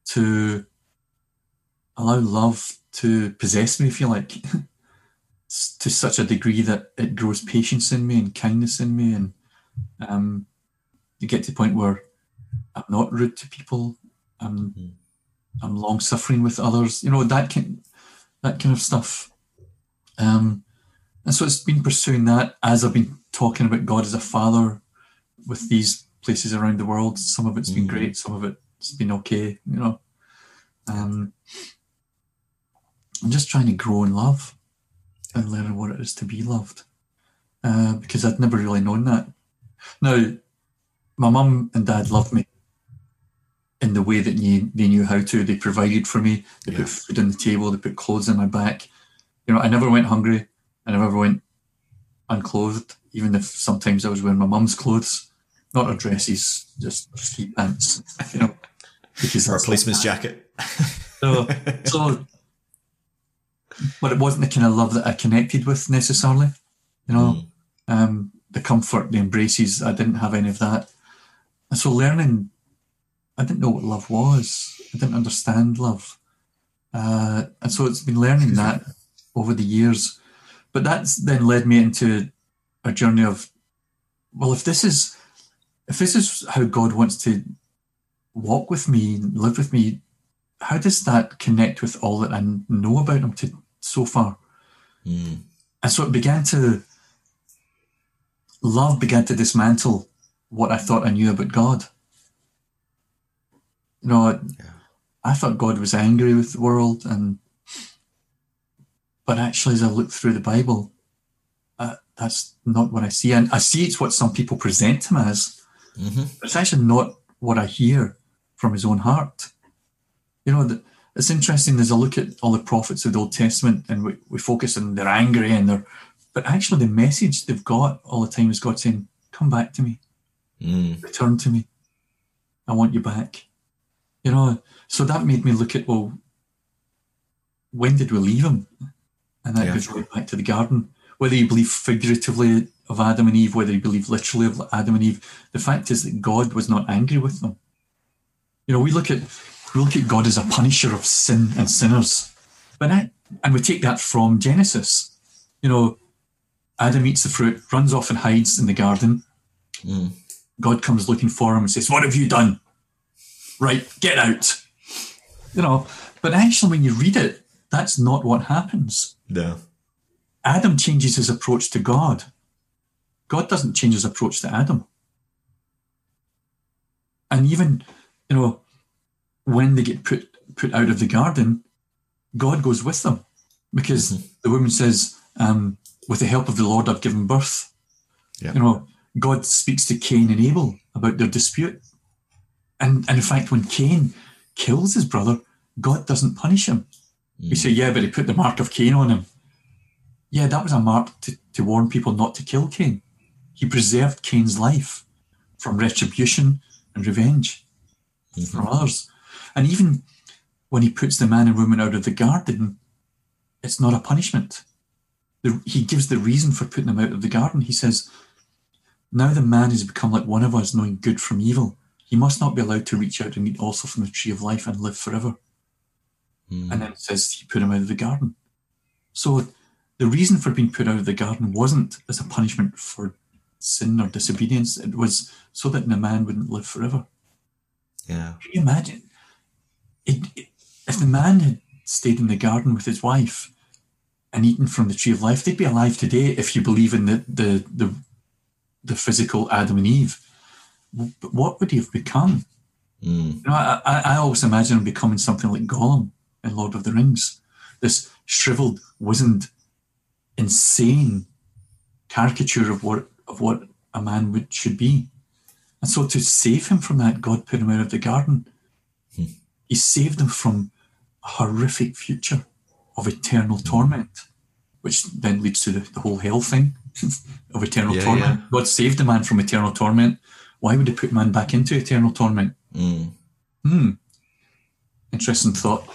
to allow love to possess me, if you like, to such a degree that it grows patience in me and kindness in me, and um, you get to the point where I'm not rude to people. I'm Mm. I'm long suffering with others. You know that kind that kind of stuff. Um, and so it's been pursuing that as I've been talking about God as a father with these places around the world. Some of it's been Mhm. great, some of it's been okay, you know. Um, I'm just trying to grow in love and learning what it is to be loved uh, because I'd never really known that. Now, my mum and dad loved me in the way that knew, they knew how to. They provided for me. They Yeah. put food on the table. They put clothes on my back. You know, I never went hungry. I never went unclothed, even if sometimes I was wearing my mum's clothes, not her dresses, just ski pants. You know, because Or a policeman's jacket. so, so, but it wasn't the kind of love that I connected with necessarily. You know, Mm. um, the comfort, the embraces. I didn't have any of that, and so learning, I didn't know what love was. I didn't understand love, uh, and so it's been learning that over the years. But that's then led me into a journey of, well, if this is, if this is how God wants to walk with me, live with me, how does that connect with all that I know about Him to so far? Mm. And so it began to, love began to dismantle what I thought I knew about God. You know, I- Yeah. I thought God was angry with the world, and but actually, as I look through the Bible, uh, that's not what I see. And I see it's what some people present Him as, hmm but it's actually not what I hear from His own heart. You know, the, it's interesting as I look at all the prophets of the Old Testament, and we, we focus on they're angry and they're, but actually the message they've got all the time is God saying, "Come back to me." Mm. return to me. I want you back. You know, so that made me look at, well, when did we leave him? And that Yeah. goes right back to the garden. whether you believe figuratively of Adam and Eve, whether you believe literally of Adam and Eve, the fact is that God was not angry with them. You know, we look at we look at God as a punisher of sin and sinners, but I, and we take that from Genesis. You know, Adam eats the fruit, runs off and hides in the garden. Mm. God comes looking for him and says, "What have you done? Right, get out." You know, but actually, when you read it, that's not what happens. No. Adam changes his approach to God. God doesn't change his approach to Adam. And even, you know, when they get put put out of the garden, God goes with them because mm-hmm. the woman says, um, "With the help of the Lord, I've given birth." Yeah. You know, God speaks to Cain and Abel about their dispute, and and in fact, when Cain kills his brother, God doesn't punish him. Mm. We say, "Yeah, but he put the mark of Cain on him." Yeah, that was a mark to, to warn people not to kill Cain. He preserved Cain's life from retribution and revenge mm-hmm. from others. And even when he puts the man and woman out of the garden, it's not a punishment. The, he gives the reason for putting them out of the garden. He says, Now the man has become like one of us, knowing good from evil. He must not be allowed to reach out and eat also from the tree of life and live forever. Mm. And then it says he put him out of the garden. So the reason for being put out of the garden wasn't as a punishment for sin or disobedience. It was so that the man wouldn't live forever. Yeah. Can you imagine? It, it, if the man had stayed in the garden with his wife and eaten from the tree of life, they'd be alive today if you believe in the the the, the physical Adam and Eve. But what would he have become? Mm. You know, I, I always imagine him becoming something like Gollum in Lord of the Rings, this shriveled, wizened, insane caricature of what of what a man would should be. And so to save him from that, God put him out of the garden. Hmm. He saved them from a horrific future of eternal torment, which then leads to the, the whole hell thing of eternal yeah, torment. Yeah. God saved the man from eternal torment. Why would he put man back into eternal torment? Mm. Hmm. Interesting thought.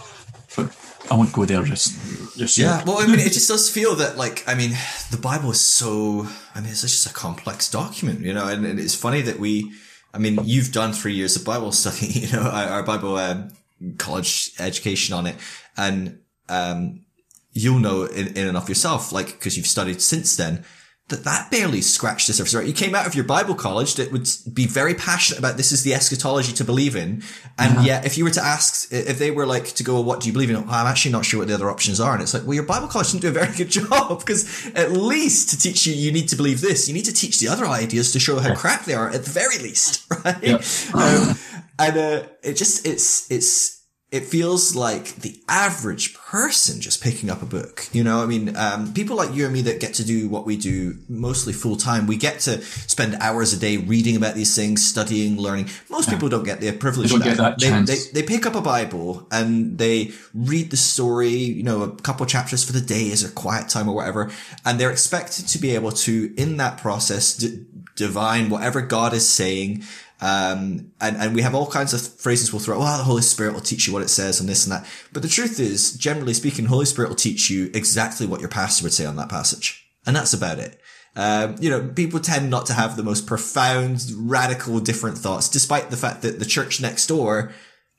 But I won't go there just, just yeah. Yet. Well, I mean, it just does feel that, like, I mean, the Bible is so. I mean, it's just a complex document, you know. And, and it's funny that we. I mean, you've done three years of Bible study, you know, our Bible um, college education on it, and um, you'll know in, in and of yourself, like, because you've studied since then that that barely scratched the surface. Right? You came out of your Bible college that would be very passionate about this is the eschatology to believe in, and yeah. yet if you were to ask if they were like to go, well, what do you believe in? Well, I'm actually not sure what the other options are, and it's like, well, your Bible college didn't do a very good job because at least to teach you, you need to believe this. You need to teach the other ideas to show how crap they are at the very least, right? Yeah. Um, and uh, it just it's it's it feels like the average person just picking up a book. You know, I mean, um, people like you and me that get to do what we do mostly full time, we get to spend hours a day reading about these things, studying, learning. Most yeah. people don't get the privilege of that. that they, they, they, pick up a Bible and they read the story, you know, a couple of chapters for the day as a quiet time or whatever. And they're expected to be able to, in that process, d- divine whatever God is saying um, and, and we have all kinds of phrases we'll throw, well, the Holy Spirit will teach you what it says and this and that. But the truth is, generally speaking, Holy Spirit will teach you exactly what your pastor would say on that passage. And that's about it. Um, you know, people tend not to have the most profound, radical, different thoughts, despite the fact that the church next door,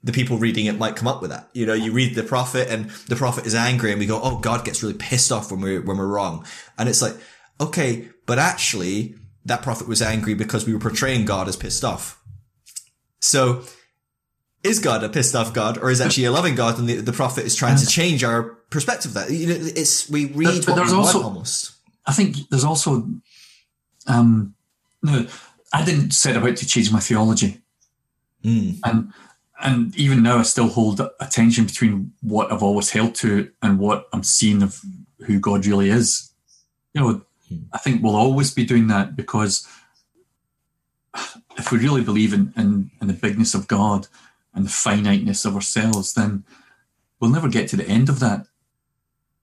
the people reading it might come up with that. You know, you read the prophet and the prophet is angry and we go, oh, God gets really pissed off when we're, when we're wrong. And it's like, okay, but actually, that prophet was angry because we were portraying God as pissed off. So, is God a pissed off God, or is actually a loving God, and the, the prophet is trying to change our perspective of that? You know, it's we read but, but what we also, almost. I think there's also, um, no, I didn't set about to change my theology, mm. and and even now I still hold a tension between what I've always held to and what I'm seeing of who God really is. You know, I think we'll always be doing that because if we really believe in, in, in the bigness of God and the finiteness of ourselves, then we'll never get to the end of that.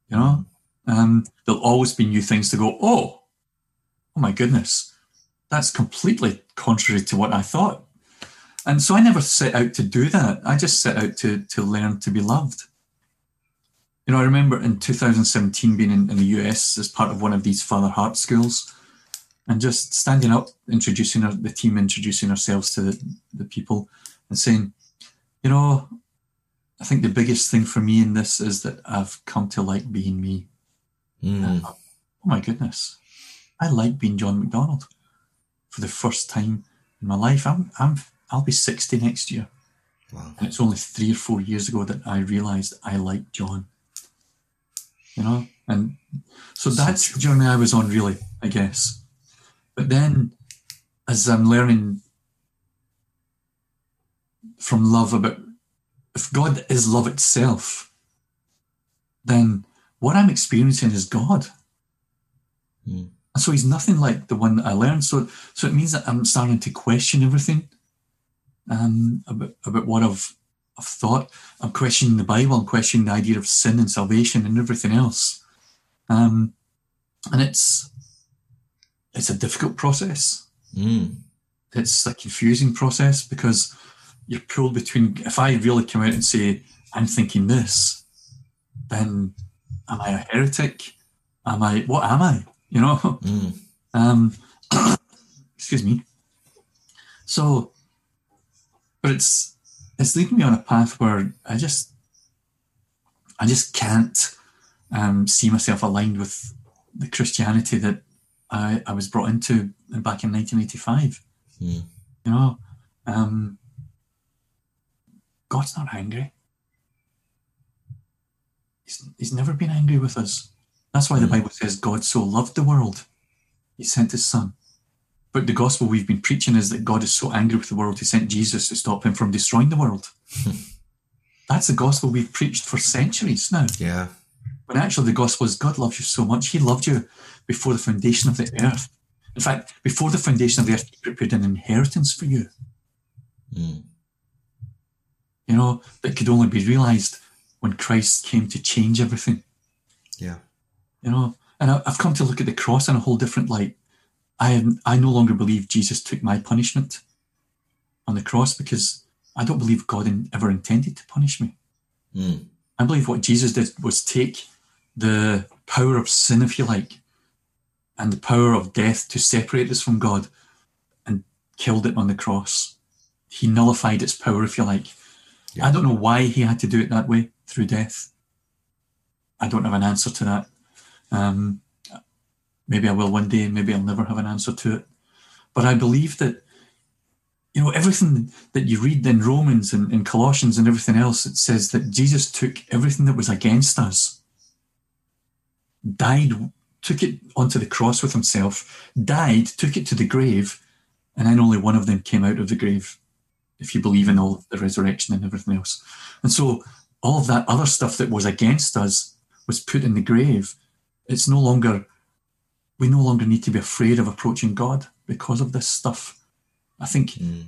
You know, um, there'll always be new things to go. Oh, oh my goodness, that's completely contrary to what I thought. And so I never set out to do that. I just set out to to learn to be loved. You know, I remember in 2017 being in, in the US as part of one of these Fatherheart schools and just standing up, introducing our, the team, introducing ourselves to the, the people and saying, you know, I think the biggest thing for me in this is that I've come to like being me. Mm. Oh my goodness. I like being John MacDonald for the first time in my life. I'm, I'm, I'll be 60 next year. Wow. And it's only three or four years ago that I realized I like John. You know? And so that's the journey I was on, really, I guess. But then, as I'm learning from love about if God is love itself, then what I'm experiencing is God. Mm. And so he's nothing like the one that I learned. So so it means that I'm starting to question everything um, about, about what I've, I've thought. I'm questioning the Bible, I'm questioning the idea of sin and salvation and everything else. Um, and it's it's a difficult process. Mm. It's a confusing process because you're pulled between. If I really come out and say I'm thinking this, then am I a heretic? Am I what am I? You know. Mm. Um, excuse me. So, but it's it's leading me on a path where I just I just can't um, see myself aligned with the Christianity that I, I was brought into back in 1985. Mm. You know, um, God's not angry. He's, he's never been angry with us. That's why the Mm. Bible says God so loved the world, he sent his son. But the gospel we've been preaching is that God is so angry with the world, he sent Jesus to stop him from destroying the world. That's the gospel we've preached for centuries now. Yeah. When actually the gospel is God loves you so much, he loved you before the foundation of the earth. In fact, before the foundation of the earth, he prepared an inheritance for you, Mm. you know, that could only be realized when Christ came to change everything. Yeah. you know and I- i've come to look at the cross in a whole different light i am, i no longer believe jesus took my punishment on the cross because i don't believe god in, ever intended to punish me. Mm. i believe what jesus did was take the power of sin if you like and the power of death to separate us from god and killed it on the cross. He nullified its power if you like. Yeah. i don't know why he had to do it that way through death. I don't have an answer to that. Um, maybe I will one day, and maybe I'll never have an answer to it. But I believe that, you know, everything that you read in Romans and in Colossians and everything else, it says that Jesus took everything that was against us, died, took it onto the cross with himself, died, took it to the grave, and then only one of them came out of the grave, if you believe in all the resurrection and everything else. And so all of that other stuff that was against us was put in the grave it's no longer we no longer need to be afraid of approaching God because of this stuff. I think Mm.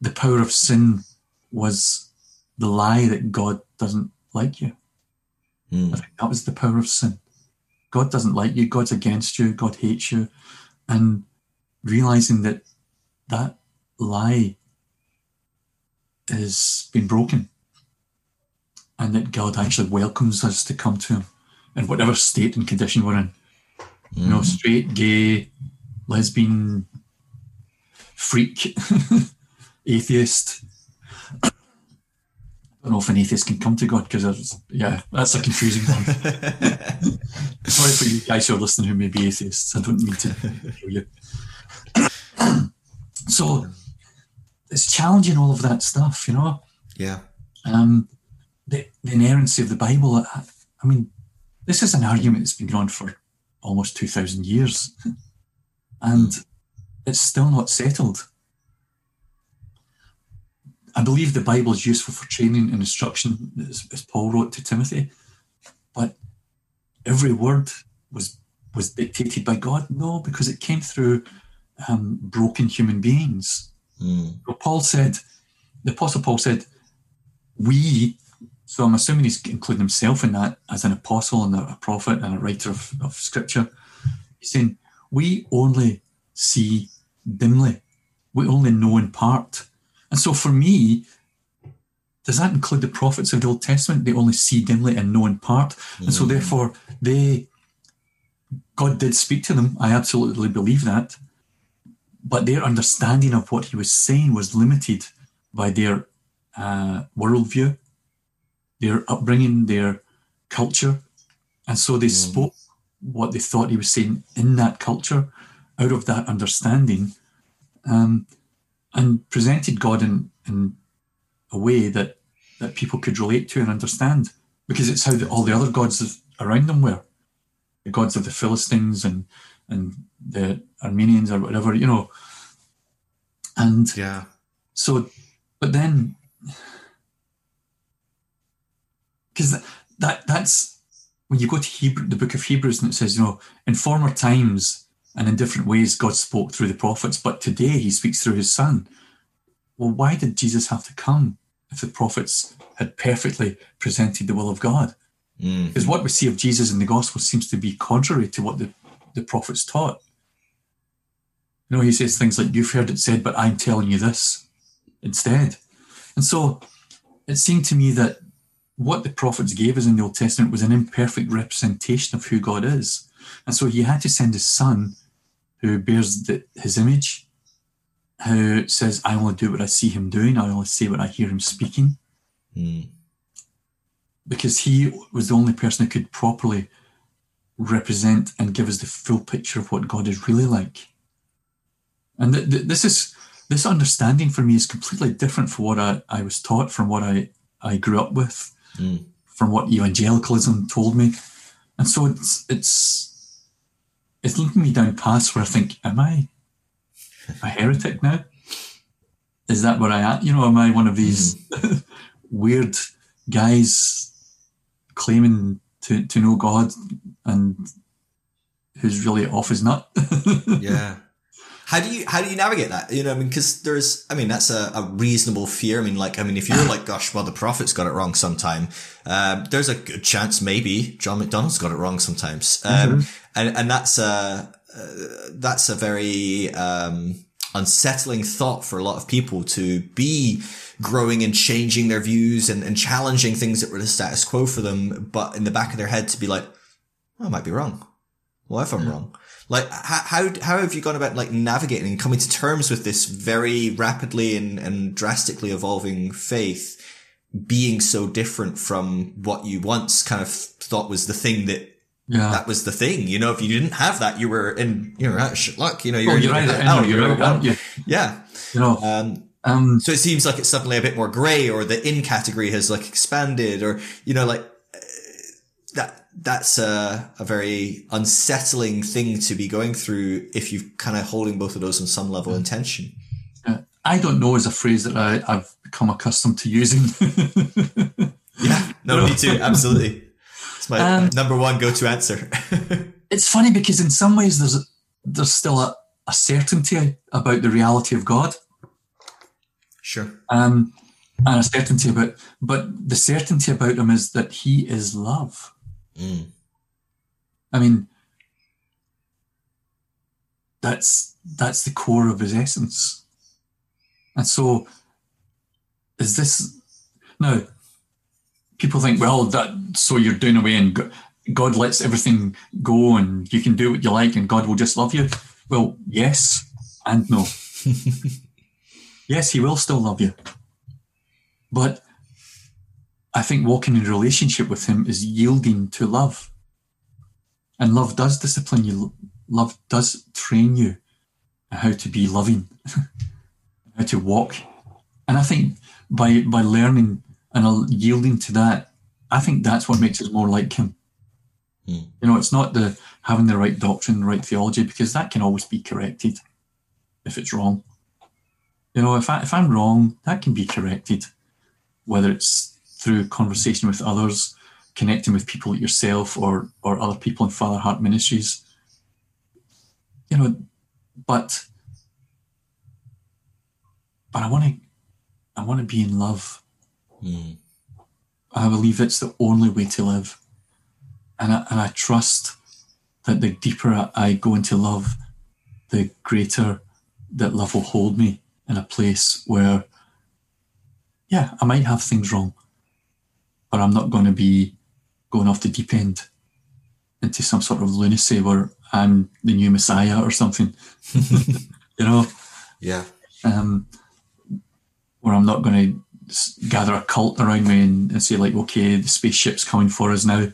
the power of sin was the lie that God doesn't like you. I Mm. think that was the power of sin. God doesn't like you, God's against you, God hates you. And realizing that that lie has been broken and that God actually welcomes us to come to Him in whatever state and condition we're in. You know, straight, gay, lesbian, freak, atheist. I don't know if an atheist can come to God because, yeah, that's a confusing one. Sorry for you guys who are listening who may be atheists. I don't mean to kill you. so it's challenging all of that stuff, you know. Yeah. Um, the, the inerrancy of the Bible. I, I mean, this is an argument that's been going on for almost 2,000 years. And it's still not settled. I believe the Bible is useful for training and instruction, as, as Paul wrote to Timothy. But every word was was dictated by God? No, because it came through um, broken human beings. Mm. Well, Paul said, the Apostle Paul said, we, so I'm assuming he's including himself in that as an apostle and a, prophet and a writer of, of scripture. He's saying, we only see dimly, we only know in part. And so for me, does that include the prophets of the Old Testament? They only see dimly and know in part. And so therefore they God did speak to them. I absolutely believe that. But their understanding of what he was saying was limited by their uh, worldview, their upbringing, their culture. And so they spoke what they thought he was saying in that culture, out of that understanding, um, and presented God in, in a way that, that people could relate to and understand, because it's how the, all the other gods around them were the gods of the Philistines and and the Armenians or whatever, you know. And Yeah. so, but then, because that, that that's when you go to Hebrew, the book of Hebrews, and it says, you know, in former times and in different ways, God spoke through the prophets, but today He speaks through His Son. Well, why did Jesus have to come if the prophets had perfectly presented the will of God? Mm. Because what we see of Jesus in the gospel seems to be contrary to what the, the prophets taught. You know, he says things like, You've heard it said, but I'm telling you this instead. And so it seemed to me that what the prophets gave us in the Old Testament was an imperfect representation of who God is. And so he had to send his son who bears the, his image, who says, I only do what I see him doing, I only say what I hear him speaking Mm. because he was the only person who could properly represent and give us the full picture of what God is really like. And th- th- this is this understanding for me is completely different from what I, I was taught, from what I, I grew up with, Mm. from what evangelicalism told me. And so it's it's it's leading me down paths where I think, am I a heretic now? Is that where I am? You know, am I one of these weird guys claiming to, to know God and who's really off his nut? yeah how do you how do you navigate that? You know i mean because there's i mean that's a, a reasonable fear. I mean like i mean if you're like gosh well the prophets got it wrong sometime um, there's a good chance maybe John MacDonald's got it wrong sometimes. Um, and and that's a uh, that's a very um, unsettling thought for a lot of people to be growing and changing their views and, and challenging things that were the status quo for them but in the back of their head to be like oh, i might be wrong. What if i'm wrong like how, how how have you gone about like navigating and coming to terms with this very rapidly and, and drastically evolving faith being so different from what you once kind of thought was the thing that yeah. that was the thing you know if you didn't have that you were in you know out shit luck you know you Oh, you're in either hell, you're out, you? yeah You know, um um, so it seems like it's suddenly a bit more gray or the in category has like expanded or you know like that's a, a very unsettling thing to be going through if you're kind of holding both of those on some level in tension uh, I don't know is a phrase that I, I've become accustomed to using. yeah no me too absolutely it's my Um, number one go-to answer it's funny because in some ways there's there's still a, a certainty about the reality of God. sure um, and a certainty about, but the certainty about him is that he is love. Mm. I mean, that's that's the core of his essence. And so, is this now? People think, well, that so you're doing away, and God lets everything go, and you can do what you like, and God will just love you. Well, yes and no. yes, He will still love you, but I think walking in relationship with Him is yielding to love. And love does discipline you. Love does train you how to be loving, how to walk. And I think by by learning and yielding to that, I think that's what makes us more like Him. Hmm. You know, it's not the having the right doctrine, the right theology, because that can always be corrected if it's wrong. You know, if I if I'm wrong, that can be corrected, whether it's through conversation with others, connecting with people like yourself or or other people in Fatherheart Ministries. You know, but but I want to I want to be in love. Mm. I believe it's the only way to live, and I, and I trust that the deeper I, I go into love, the greater that love will hold me in a place where yeah, I might have things wrong, but I'm not going to be going off the deep end into some sort of lunacy where I'm the new messiah or something. you know, Yeah. um, where I'm not going to gather a cult around me and, and say like, okay, the spaceship's coming for us now.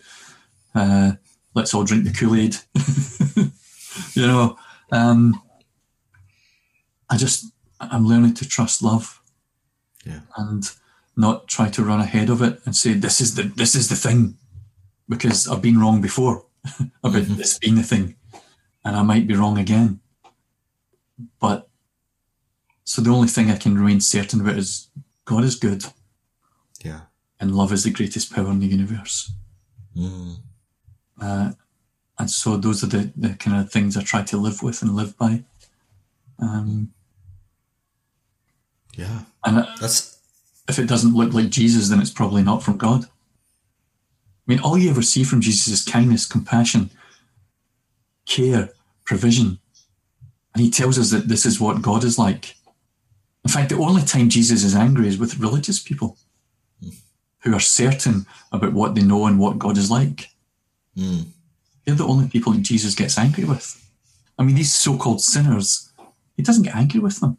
Uh, let's all drink the Kool Aid. you know, um, I just I'm learning to trust love. Yeah. And not try to run ahead of it and say this is the this is the thing, because I've been wrong before about this being the thing, and I might be wrong again. But so the only thing I can remain certain about is God is good Yeah. and love is the greatest power in the universe. Mm. Uh, and so those are the, the kind of things I try to live with and live by. Um, Yeah. and uh, That's if it doesn't look like Jesus, then it's probably not from God. I mean, all you ever see from Jesus is kindness, compassion, care, provision. And he tells us that this is what God is like. In fact, the only time Jesus is angry is with religious people who are certain about what they know and what God is like. mm. They're the only people that Jesus gets angry with. I mean, these so called sinners, he doesn't get angry with them.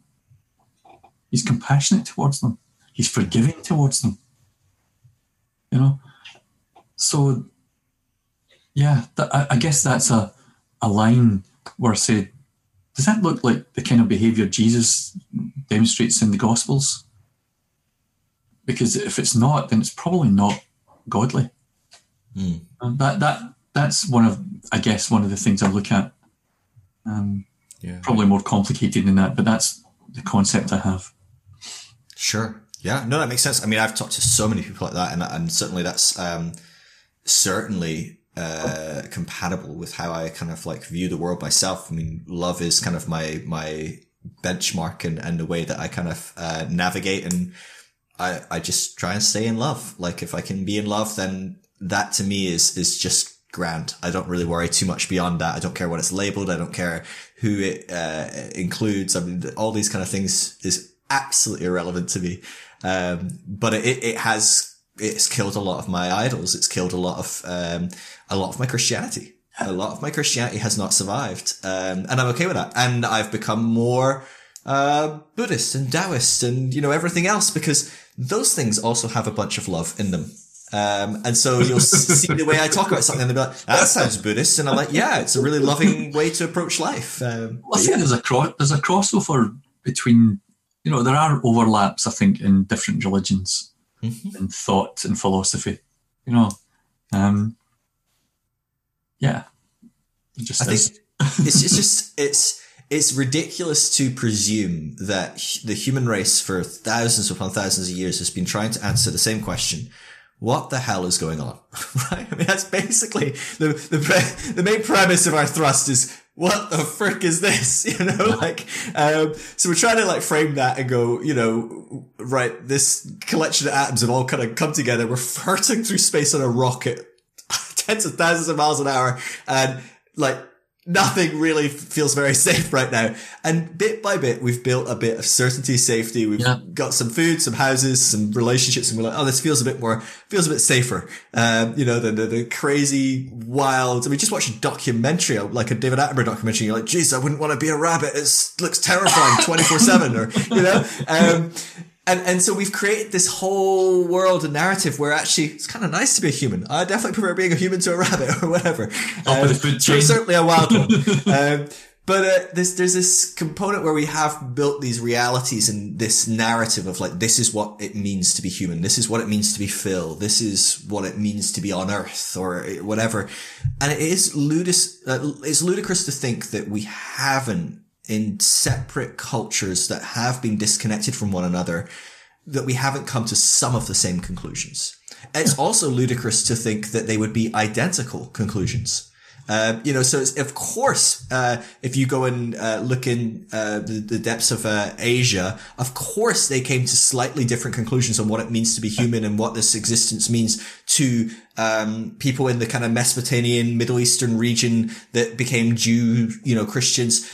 He's compassionate towards them, he's forgiving towards them. You know? So, yeah, that, I, I guess that's a, a line where I say, does that look like the kind of behavior Jesus demonstrates in the Gospels? Because if it's not, then it's probably not godly. Mm. That that that's one of I guess one of the things I look at. Um, Yeah. probably more complicated than that, but that's the concept I have. Sure. Yeah. No, that makes sense. I mean, I've talked to so many people like that, and and certainly that's um, certainly uh, compatible with how I kind of like view the world myself. I mean, love is kind of my my benchmark and, and the way that I kind of uh, navigate and I, I just try and stay in love. Like if I can be in love, then that to me is, is just grand. I don't really worry too much beyond that. I don't care what it's labeled. I don't care who it, uh, includes. I mean, all these kind of things is absolutely irrelevant to me. Um, but it, it has, it's killed a lot of my idols. It's killed a lot of, um, a lot of my Christianity. A lot of my Christianity has not survived. Um, and I'm okay with that. And I've become more, uh, Buddhist and Taoist and, you know, everything else because those things also have a bunch of love in them. Um, and so you'll see the way I talk about something and they'll be like, that sounds Buddhist. And I'm like, yeah, it's a really loving way to approach life. Um, I think there's a cro- there's a crossover between you know there are overlaps I think in different religions Mhm. and thought and philosophy. You know, um, yeah, just I is. think it's, it's just it's it's ridiculous to presume that the human race for thousands upon thousands of years has been trying to answer the same question what the hell is going on right i mean that's basically the the, pre- the main premise of our thrust is what the frick is this? You know like um so we're trying to like frame that and go you know right this collection of atoms have all kind of come together. We're hurtling through space on a rocket tens of thousands of miles an hour and like nothing really feels very safe right now. And bit by bit, we've built a bit of certainty, safety. We've Yeah. got some food, some houses, some relationships, and we're like, oh, this feels a bit more, feels a bit safer. Um, you know, than the, the crazy, wild. I mean, just watch a documentary, like a David Attenborough documentary. You're like, geez, I wouldn't want to be a rabbit. It looks terrifying 24 seven or, you know, um, and, and so we've created this whole world and narrative where actually it's kind of nice to be a human. I definitely prefer being a human to a rabbit or whatever. The food so certainly a wild one. um, but uh, there's there's this component where we have built these realities and this narrative of like this is what it means to be human. This is what it means to be Phil. This is what it means to be on Earth or whatever. And it is ludicrous. Uh, it's ludicrous to think that we haven't in separate cultures that have been disconnected from one another that we haven't come to some of the same conclusions. It's also ludicrous to think that they would be identical conclusions. Uh, you know, so it's, of course, uh, if you go and uh, look in uh, the, the depths of uh, Asia, of course they came to slightly different conclusions on what it means to be human and what this existence means to um, people in the kind of Mesopotamian, Middle Eastern region that became Jew, you know, Christians.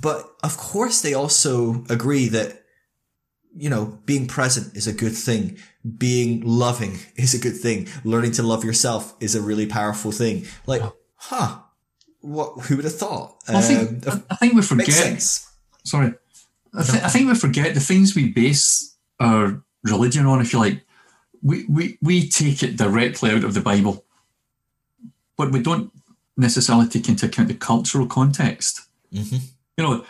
But of course, they also agree that you know, being present is a good thing. Being loving is a good thing. Learning to love yourself is a really powerful thing. Like, huh? What? Who would have thought? Well, I think Um, I think we forget. Sorry, I, th- I think we forget the things we base our religion on. If you like, we we we take it directly out of the Bible, but we don't necessarily take into account the cultural context. Mhm. You know,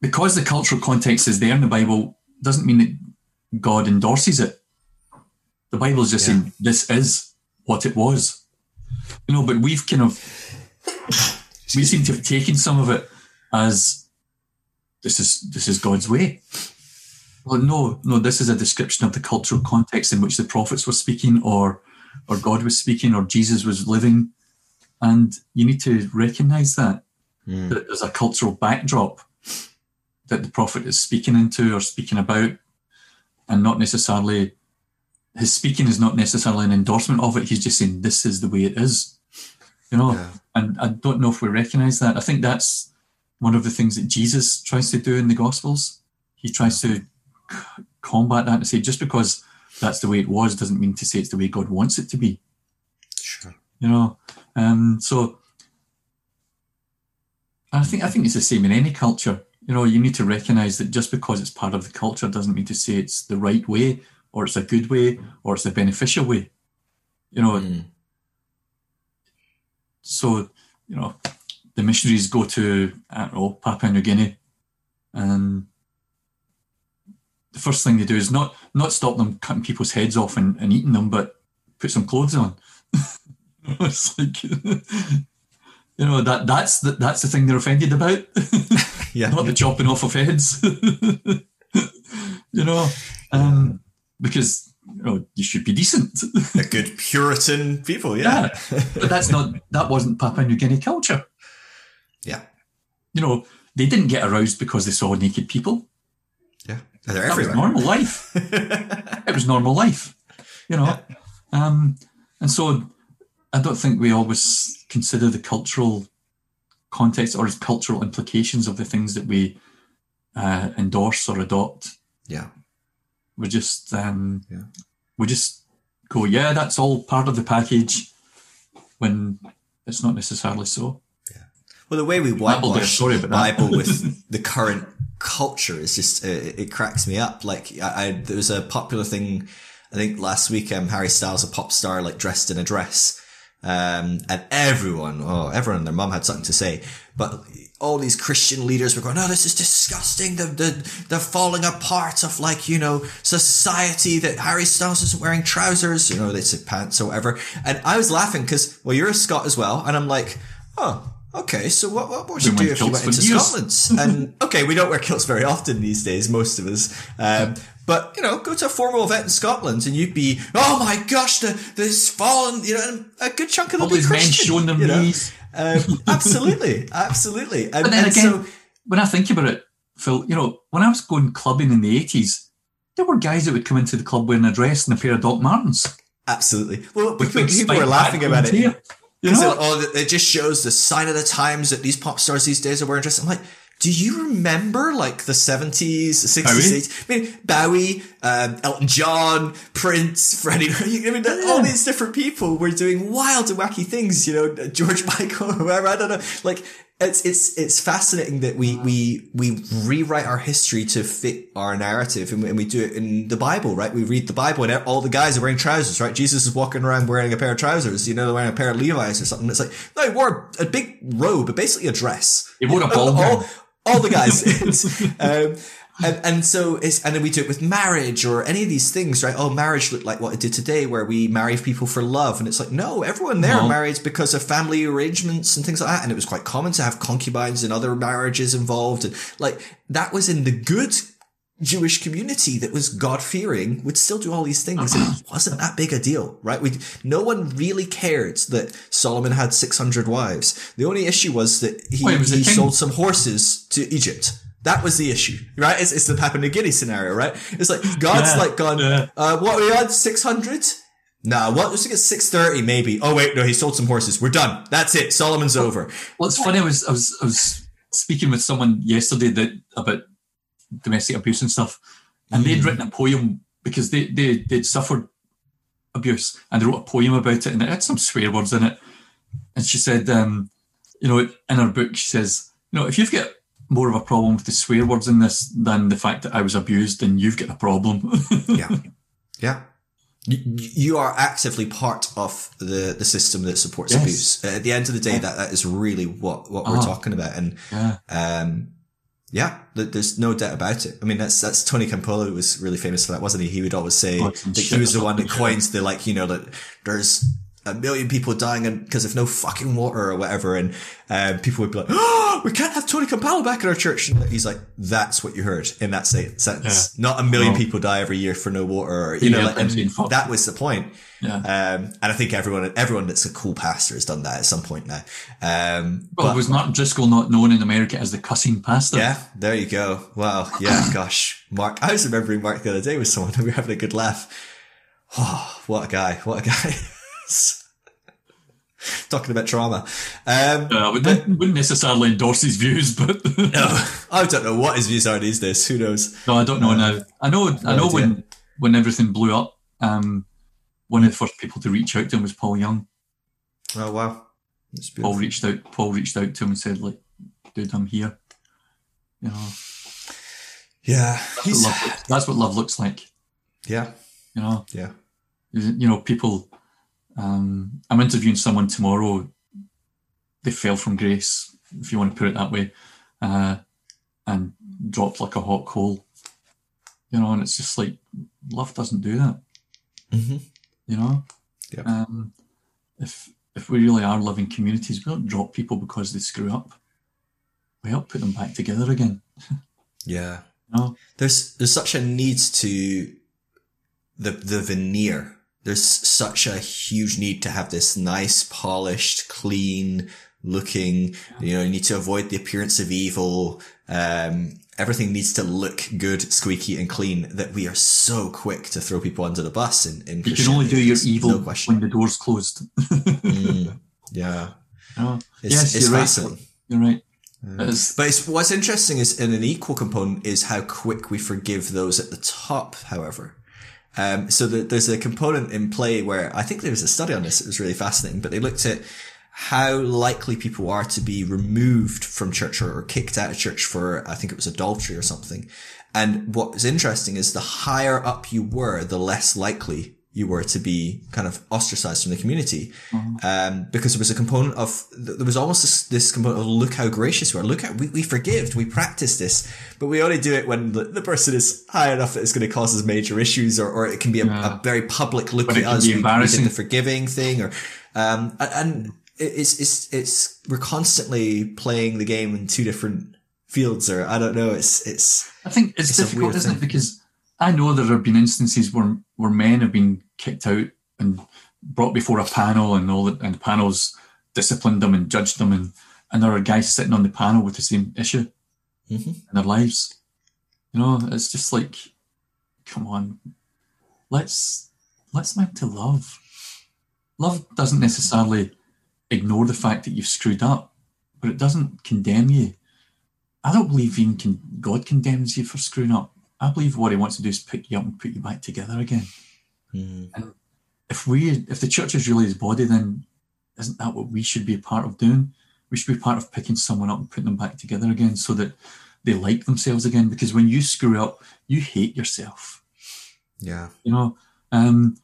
because the cultural context is there in the Bible doesn't mean that God endorses it. The Bible is just Yeah. saying this is what it was. You know, but we've kind of we seem to have taken some of it as this is this is God's way. Well, no, no, this is a description of the cultural context in which the prophets were speaking, or or God was speaking, or Jesus was living, and you need to recognise that Mm. that there's a cultural backdrop that the prophet is speaking into or speaking about, and not necessarily his speaking is not necessarily an endorsement of it. He's just saying this is the way it is, you know. Yeah. And I don't know if we recognise that. I think that's one of the things that Jesus tries to do in the Gospels. He tries to c- combat that and say just because that's the way it was doesn't mean to say it's the way God wants it to be Sure. you know. Um, so I think I think it's the same in any culture. You know, you need to recognise that just because it's part of the culture doesn't mean to say it's the right way, or it's a good way, or it's a beneficial way. You know, Mm. so you know, the missionaries go to I don't know Papua New Guinea, and the first thing they do is not not stop them cutting people's heads off and, and eating them, but put some clothes on. it's like you know that that's the, that's the thing they're offended about, Yeah. not the chopping off of heads. you know, um, because you know you should be decent. A good Puritan people. Yeah. but that's not that wasn't Papua New Guinea culture. Yeah. You know, they didn't get aroused because they saw naked people. Yeah. They're That was everywhere. normal life. it was normal life. You know, um, and so I don't think we always consider the cultural context or cultural implications of the things that we uh, endorse or adopt. yeah. We just um, Yeah. we just go, yeah, that's all part of the package, when it's not necessarily so. Yeah. Well, the way we whitewash the. Bible with the current culture is just uh, it cracks me up. Like I, I there was a popular thing I think last week. Um, Harry Styles, a pop star, like dressed in a dress, um, and everyone, oh, everyone and their mum had something to say, but. All these Christian leaders were going, "Oh, this is disgusting. The the the falling apart of like you know society. That Harry Styles isn't wearing trousers. You know, they said pants or whatever." And I was laughing because, well, you're a Scot as well, and I'm like, "Oh, okay. So what what, would you do if you went into. Scotland?" and okay, we don't wear kilts very often these days, most of us. Um, but you know, go to a formal event in Scotland, and you'd be, "Oh my gosh, the this fallen." You know, and a good chunk of them be Christian. showing their you know? knees. Um, absolutely, absolutely. And, But then again, so, when I think about it, Phil, you know, when I was going clubbing in the eighties, there were guys that would come into the club wearing a dress and a pair of Doc Martens. absolutely. Well, With people, people were laughing about it. here. You know, it, oh, it just shows the sign of the times that these pop stars these days are wearing dresses. I'm like, do you remember like the 70s, 60s, Bowie? 80s? I mean, Bowie, um, Elton John, Prince, Freddie. I mean, all these different people were doing wild and wacky things. You know, George Michael, whoever. I don't know. Like, it's it's it's fascinating that we we we rewrite our history to fit our narrative, and we, and we do it in the Bible, right? We read the Bible, and all the guys are wearing trousers, right? Jesus is walking around wearing a pair of trousers, you know, they're wearing a pair of Levi's or something. It's like no, he wore a big robe, but basically a dress. He wore a all, ball gown. All the guys. um, and, and so it's, and then we do it with marriage or any of these things, right? Oh, marriage looked like what it did today where we marry people for love. And it's like, no, everyone there No. married because of family arrangements and things like that. And it was quite common to have concubines and other marriages involved. And like that was in the good Jewish community that was God fearing would still do all these things. It wasn't that big a deal, right? We, no one really cared that Solomon had 600 wives. The only issue was that he, he was he sold some horses to Egypt. That was the issue, right? It's, it's the Papua New Guinea scenario, right? It's like God's Yeah, like gone, yeah. uh, what are we on? 600? Nah, what? Let's get 630 maybe. Oh wait, no, he sold some horses. We're done. That's it. Solomon's over. Well, it's funny. I was I was I was speaking with someone yesterday that about domestic abuse and stuff, and they'd written a poem because they they they'd suffered abuse, and they wrote a poem about it, and it had some swear words in it. And she said, um, you know, in her book, she says, you know, if you've got more of a problem with the swear words in this than the fact that I was abused, then you've got a problem. yeah, yeah. You, you are actively part of the, the system that supports Yes. abuse. At the end of the day, that, that is really what, what we're Ah. talking about. And, yeah, um, yeah, there's no doubt about it. I mean, that's, that's Tony Campolo who was really famous for that, wasn't he? He would always say that he was the one that coins the, like, you know, that there's a million people dying because of no fucking water or whatever. And, um, people would be like, oh, we can't have Tony Campolo back in our church. And he's like, that's what you heard in that se- sentence. Not a million No. people die every year for no water or, you know, Yeah, like, and that was the point. yeah. Um, and I think everyone, everyone that's a cool pastor has done that at some point now. Um, Well, but- was Mark Driscoll not known in America as the cussing pastor? yeah, there you go. Wow. Yeah, gosh. Mark, I was remembering Mark the other day with someone and we were having a good laugh. Oh, what a guy. What a guy. Talking about trauma. Um, Uh, I wouldn't, wouldn't necessarily endorse his views, but no, I don't know what his views are these days. Who knows? no, I don't know now. I know, I know idea. when when everything blew up, um, one of the first people to reach out to him was Paul Young. Oh, wow. That's Paul reached out. Paul reached out to him and said, "Like, dude, I'm here." You know, Yeah. that's what, love, that's what love looks like. yeah. You know, Yeah. you know, people. Um, I'm interviewing someone tomorrow. They fell from grace, if you want to put it that way, uh, and dropped like a hot coal. You know, and it's just like love doesn't do that. hmm You know, Yep. um, if if we really are loving communities, we don't drop people because they screw up. We help put them back together again. Yeah. You know, there's there's such a need to the the veneer. There's such a huge need to have this nice, polished, clean looking. You know, you need to avoid the appearance of evil. Um, everything needs to look good, squeaky, and clean. That we are so quick to throw people under the bus. In, in you can only do your evil No question. when the door's closed. Mm, yeah, it's, Yes, it's you're right. fascinating. You're right. It's- But it's, what's interesting is in an equal component is how quick we forgive those at the top, however. Um, so the, there's a component in play where I think there was a study on this. It was really fascinating, but they looked at how likely people are to be removed from church or, or kicked out of church for, I think it was adultery or something. And what was interesting is the higher up you were, the less likely you were to be kind of ostracized from the community. Um, because there was a component of, there was almost this, this component of look how gracious we are. Look how we, we forgive, we practice this, but we only do it when the, the person is high enough that it's going to cause us major issues or, or it can be a, Yeah. a very public look But at us. we did the forgiving thing or, um, and, and it's, it's, it's, we're constantly playing the game in two different fields or I don't know. It's, it's, I think it's, It's difficult, isn't thing. it? Because I know there have been instances where where men have been kicked out and brought before a panel, and all that, and the panels disciplined them and judged them, and and there are guys sitting on the panel with the same issue Mhm. in their lives. You know, it's just like, come on, let's let's learn to love. Love doesn't necessarily ignore the fact that you've screwed up, but it doesn't condemn you. I don't believe even God condemns you for screwing up. I believe what He wants to do is pick you up and put you back together again. mm, And if we, if the church is really His body, then isn't that what we should be a part of doing? We should be part of picking someone up and putting them back together again, so that they like themselves again. Because when you screw up, you hate yourself. yeah. You know, um,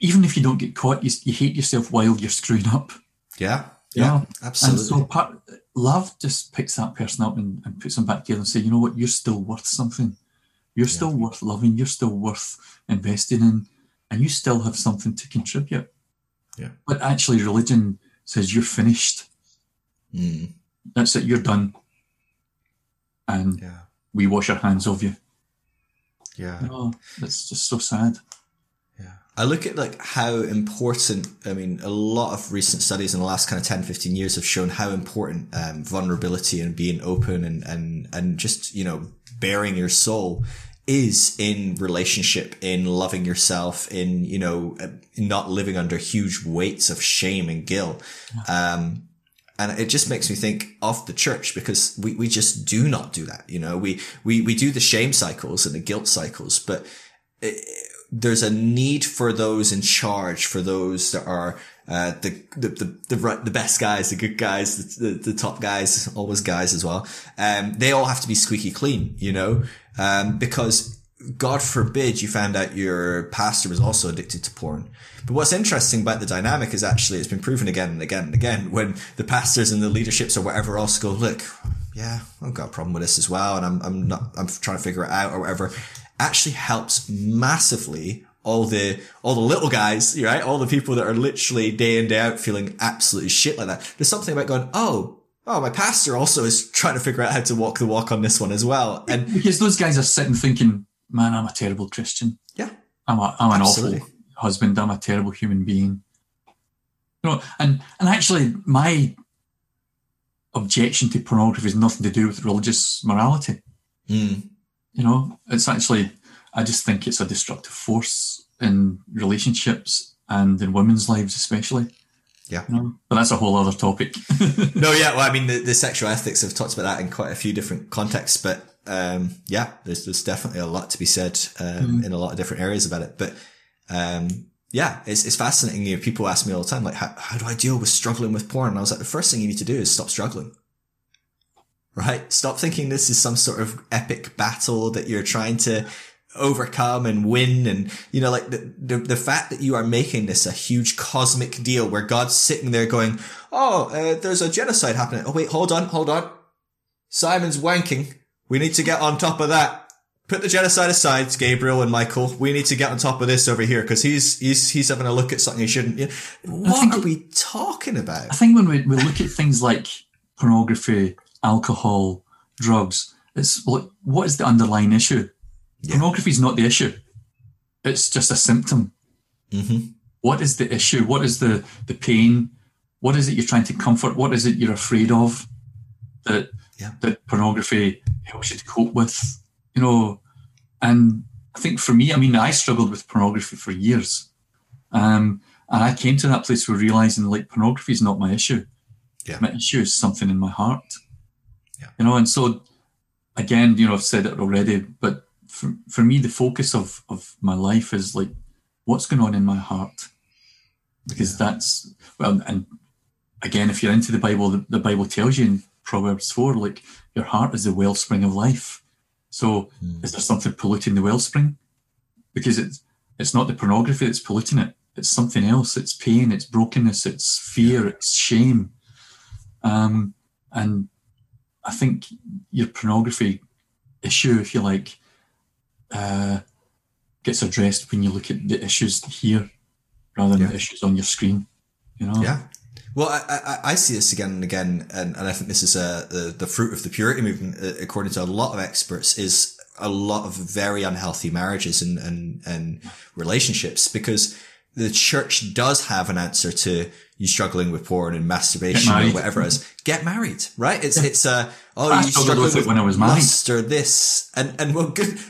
even if you don't get caught, you, you hate yourself while you're screwing up. Yeah. You Yeah. know? Absolutely. And so part, love just picks that person up and, and puts them back together and say, you know what, you're still worth something. You're still worth loving. You're still worth investing in, and you still have something to contribute. Yeah. But actually, religion says you're finished. Mm, That's it. You're done. And yeah. we wash our hands of you. Yeah. Oh, that's just so sad. I look at like how important, I mean, a lot of recent studies in the last kind of 10, 15 years have shown how important um, vulnerability and being open and, and, and just, you know, bearing your soul is in relationship, in loving yourself, in, you know, uh, not living under huge weights of shame and guilt. Um, and it just makes me think of the church because we, we just do not do that. You know, we, we, we do the shame cycles and the guilt cycles, but it, there's a need for those in charge, for those that are, uh, the, the, the, the, the best guys, the good guys, the, the, the top guys, always guys as well. Um, they all have to be squeaky clean, you know, um, because God forbid you found out your pastor was also addicted to porn. But what's interesting about the dynamic is actually it's been proven again and again and again when the pastors and the leaderships or whatever else go, look, yeah, I've got a problem with this as well, and I'm I'm not I'm trying to figure it out or whatever. Actually helps massively all the all the little guys, right? All the people that are literally day in day out feeling absolutely shit like that. There's something about going, oh, oh, my pastor also is trying to figure out how to walk the walk on this one as well, and because those guys are sitting thinking, man, I'm a terrible Christian. Yeah, I'm a, I'm an awful husband. I'm a terrible human being. You know, and and actually, my objection to pornography has nothing to do with religious morality. Mm. You know, it's actually, I just think it's a destructive force in relationships and in women's lives, especially. Yeah. You know? But that's a whole other topic. no, yeah. Well, I mean, the, the sexual ethics have talked about that in quite a few different contexts, but um, yeah, there's there's definitely a lot to be said um, in a lot of different areas about it. But um, yeah, it's it's fascinating. You know, people ask me all the time, like, how, how do I deal with struggling with porn? And I was like, the first thing you need to do is stop struggling. Right? Stop thinking this is some sort of epic battle that you're trying to overcome and win. And, you know, like the, the, the fact that you are making this a huge cosmic deal where God's sitting there going, Oh, uh, there's a genocide happening. Oh, wait, hold on, hold on. Simon's wanking. We need to get on top of that. Put the genocide aside, Gabriel and Michael. We need to get on top of this over here because he's he's he's having a look at something he shouldn't. You what think- are we talking about? I think when we, we look at things like pornography, alcohol, drugs, it's like, what is the underlying issue? Yeah. Pornography is not the issue. It's just a symptom. Mm-hmm. What is the issue? What is the, the pain? What is it you're trying to comfort? What is it you're afraid of that Yeah. that pornography helps you to cope with? You know, and I think for me, I mean, I struggled with pornography for years. Um, and I came to that place where realizing like pornography is not my issue. Yeah. My issue is something in my heart. Yeah. You know, and so again, you know, I've said it already, but for, for me, the focus of, of my life is like, what's going on in my heart? Because that's, well, and again, if you're into the Bible, the, the Bible tells you in Proverbs 4, like, your heart is the wellspring of life. So is there something polluting the wellspring? Because it's, it's not the pornography that's polluting it. It's something else. It's pain, it's brokenness, it's fear, it's shame. Um, and I think your pornography issue, if you like, uh, gets addressed when you look at the issues here rather than Yeah. the issues on your screen. You know? Yeah. Well, I, I, I see this again and again, and, and I think this is uh, the, the fruit of the purity movement, uh, according to a lot of experts, is a lot of very unhealthy marriages and, and, and relationships because the church does have an answer to you struggling with porn and masturbation or whatever is. Get married, right? It's, it's, uh, oh, I you struggled with it when I was married. lust or this. And, and well, good.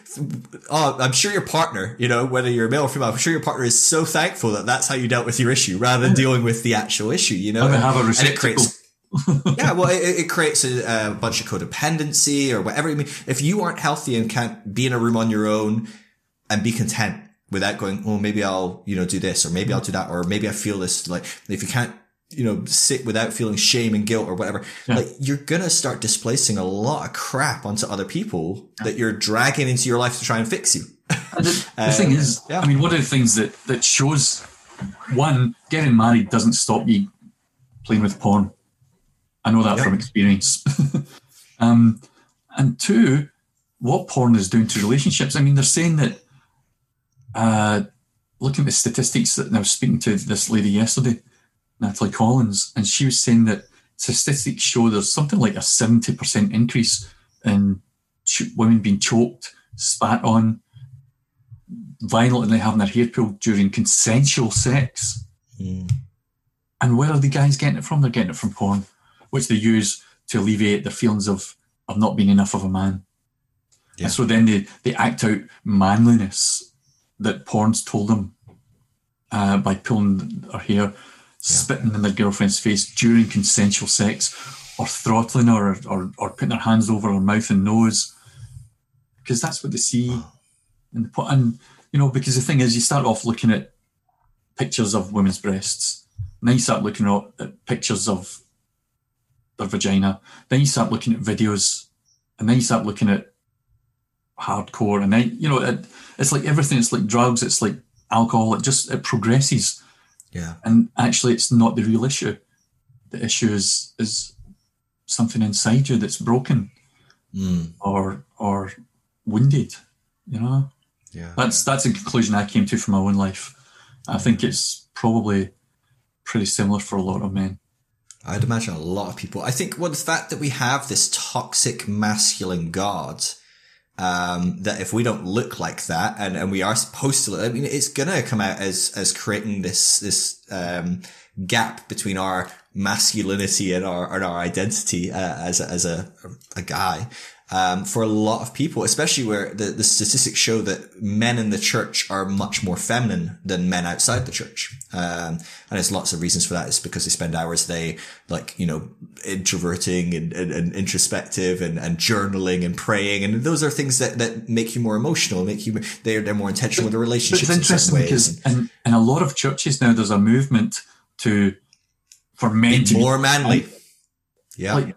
Oh, I'm sure your partner, you know, whether you're male or female, I'm sure your partner is so thankful that that's how you dealt with your issue rather than dealing with the actual issue, you know? They have a And it creates, yeah, well, it, it creates a, a bunch of codependency or whatever. I mean, if you aren't healthy and can't be in a room on your own and be content without going, oh, maybe I'll, you know, do this or maybe I'll do that or maybe I feel this, like, if you can't, you know, sit without feeling shame and guilt or whatever, Yeah. like, you're gonna start displacing a lot of crap onto other people that you're dragging into your life to try and fix you. And the, the thing is, yeah. I mean, one of the things that that shows one getting married doesn't stop you playing with porn. I know that Yeah. from experience. um, and two, what porn is doing to relationships. I mean, they're saying that. Uh, looking at the statistics, that I was speaking to this lady yesterday, Natalie Collins, and she was saying that statistics show there's something like a seventy percent increase in ch- women being choked, spat on, violently having their hair pulled during consensual sex. And where are the guys getting it from? They're getting it from porn, which they use to alleviate their feelings of, of not being enough of a man. Yeah. And so then they, they act out manliness that porn's told them uh, by pulling their hair. spitting in their girlfriend's face during consensual sex, or throttling her, or, or, or putting their hands over her mouth and nose, because that's what they see. And, and you know, because the thing is, you start off looking at pictures of women's breasts, and then you start looking at pictures of their vagina, then you start looking at videos, and then you start looking at hardcore, and then you know, it, it's like everything. It's like drugs. It's like alcohol. It just it progresses. Yeah. And actually, it's not the real issue. The issue is is something inside you that's broken, mm. or or wounded. You know. Yeah. That's that's a conclusion I came to from my own life. I think it's probably pretty similar for a lot of men. I'd imagine a lot of people. I think well, the fact that we have this toxic masculine god, um, that if we don't look like that, and, and we are supposed to look, I mean, it's gonna come out as as creating this this um, gap between our masculinity and our and our identity uh, as a, as a a guy um, for a lot of people, especially where the, the statistics show that men in the church are much more feminine than men outside the church. Um, and there's lots of reasons for that. It's because they spend hours a day, like, you know, introverting and, and, and introspective and, and journaling and praying. And those are things that, that make you more emotional, make you, they're, they're more intentional with their relationships. It's interesting in because in, in a lot of churches now, there's a movement to, for men to more manly. Yeah. Like,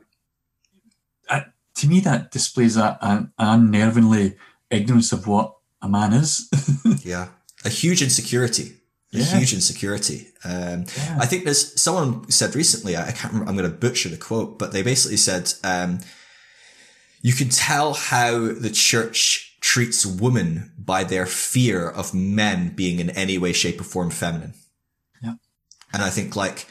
to me, that displays a, an, unnervingly ignorance of what a man is. yeah, a huge insecurity. A yeah. huge insecurity. Um, yeah. I think there's someone said recently. I can't. Remember, I'm going to butcher the quote, but they basically said um, you can tell how the church treats women by their fear of men being in any way, shape, or form feminine. Yeah, and I think like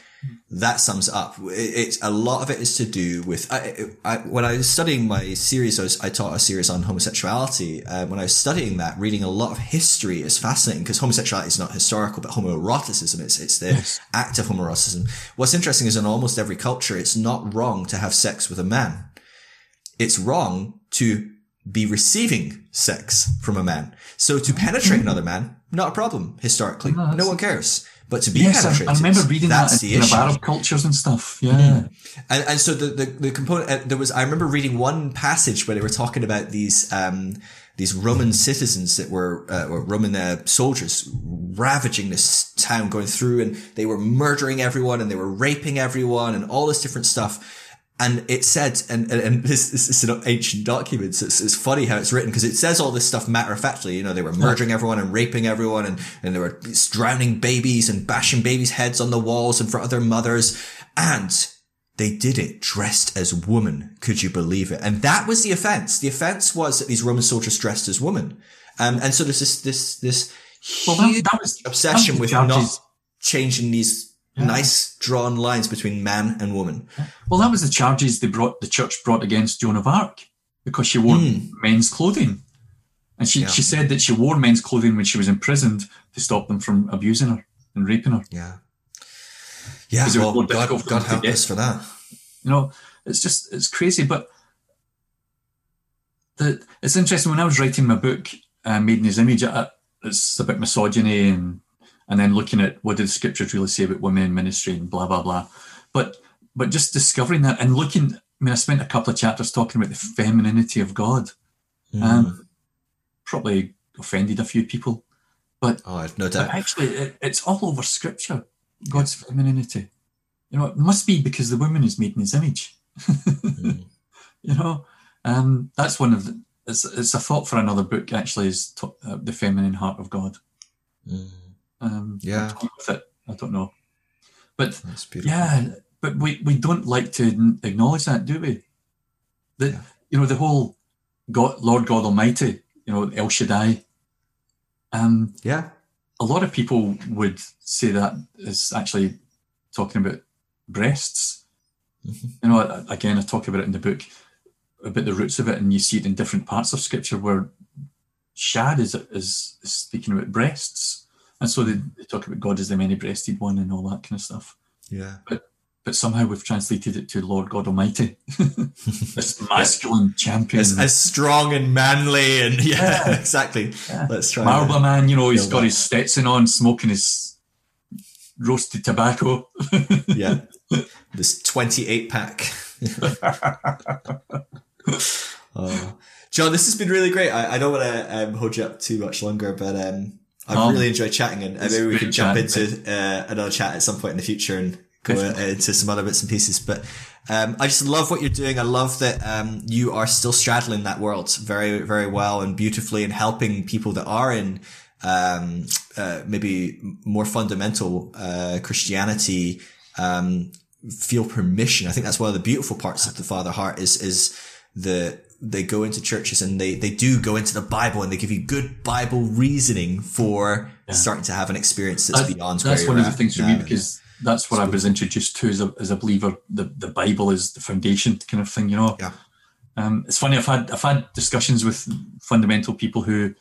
that sums up. It's a lot of it is to do with I, I, when I was studying my series. I, was, I taught a series on homosexuality. Uh, when I was studying that, reading a lot of history is fascinating because homosexuality is not historical, but homoeroticism. It's it's the yes. act of homoeroticism. What's interesting is in almost every culture, it's not wrong to have sex with a man. It's wrong to be receiving sex from a man. So to penetrate another man, not a problem historically. No, no one cares. But to be yes, penetrated, I, remember reading that in, in Arab cultures and stuff. Yeah, mm. and and so the the, the component uh, there was. I remember reading one passage where they were talking about these. Um, these Roman citizens that were, uh, or Roman uh, soldiers ravaging this town, going through, and they were murdering everyone, and they were raping everyone, and all this different stuff and it said, and, and, and this, this is an ancient documents. It's, it's funny how it's written because it says all this stuff matter of factly. You know, they were murdering everyone and raping everyone and, and they were drowning babies and bashing babies' heads on the walls and for other mothers. And they did it dressed as women. Could you believe it? And that was the offense. The offense was that these Roman soldiers dressed as women. Um, and so there's this, this, this well, that, that was, obsession with not changing these yeah. nice drawn lines between man and woman. Well, that was the charges they brought the church brought against Joan of Arc because she wore mm. men's clothing, and she yeah. she said that she wore men's clothing when she was imprisoned to stop them from abusing her and raping her. Yeah, yeah. Well, God, God help us for that. You know, it's just it's crazy, but the it's interesting. When I was writing my book, uh, Made in His Image, it's about misogyny and and then looking at what did the scriptures really say about women in ministry and blah blah blah. But but just discovering that and looking. I mean, I spent a couple of chapters talking about the femininity of God. Mm. Um, probably offended a few people, but oh, no doubt. actually, it, it's all over Scripture. God's yeah. femininity. You know, it must be because the woman is made in His image. mm. You know, um, that's one of the. It's, it's a thought for another book. Actually, is to, uh, the feminine heart of God. Mm. Um, yeah, with it. I don't know, but yeah, but we, we don't like to acknowledge that, do we? That yeah. you know the whole God, Lord God Almighty, you know El Shaddai. Um, yeah, a lot of people would say that is actually talking about breasts. Mm-hmm. You know, again, I talk about it in the book about the roots of it, and you see it in different parts of Scripture where Shad is is, is speaking about breasts and so they, they talk about God as the many-breasted one and all that kind of stuff. Yeah. But but somehow we've translated it to Lord God Almighty, this masculine champion, as, as, strong and manly, and yeah, yeah. exactly. Yeah. Let's try. Marlboro man, you know, he's got that. his Stetson on, smoking his roasted tobacco. yeah, this twenty-eight pack. oh. John, this has been really great. I, I don't want to um, hold you up too much longer, but um, I've Um, really enjoyed chatting, and maybe we can jump into uh, another chat at some point in the future and go uh, into some other bits and pieces. But um, I just love what you're doing. I love that um, you are still straddling that world very, very well and beautifully, and helping people that are in um, uh, maybe more fundamental uh, Christianity um, feel permission. I think that's one of the beautiful parts of the Fatherheart is is the they go into churches and they they do go into the Bible and they give you good Bible reasoning for starting to have an experience that's, That's, beyond that's one of the things for me because that's what I was introduced to as a, as a believer. The, the Bible is the foundation kind of thing, you know. Yeah. Um, it's funny. I've had I've had discussions with fundamental people who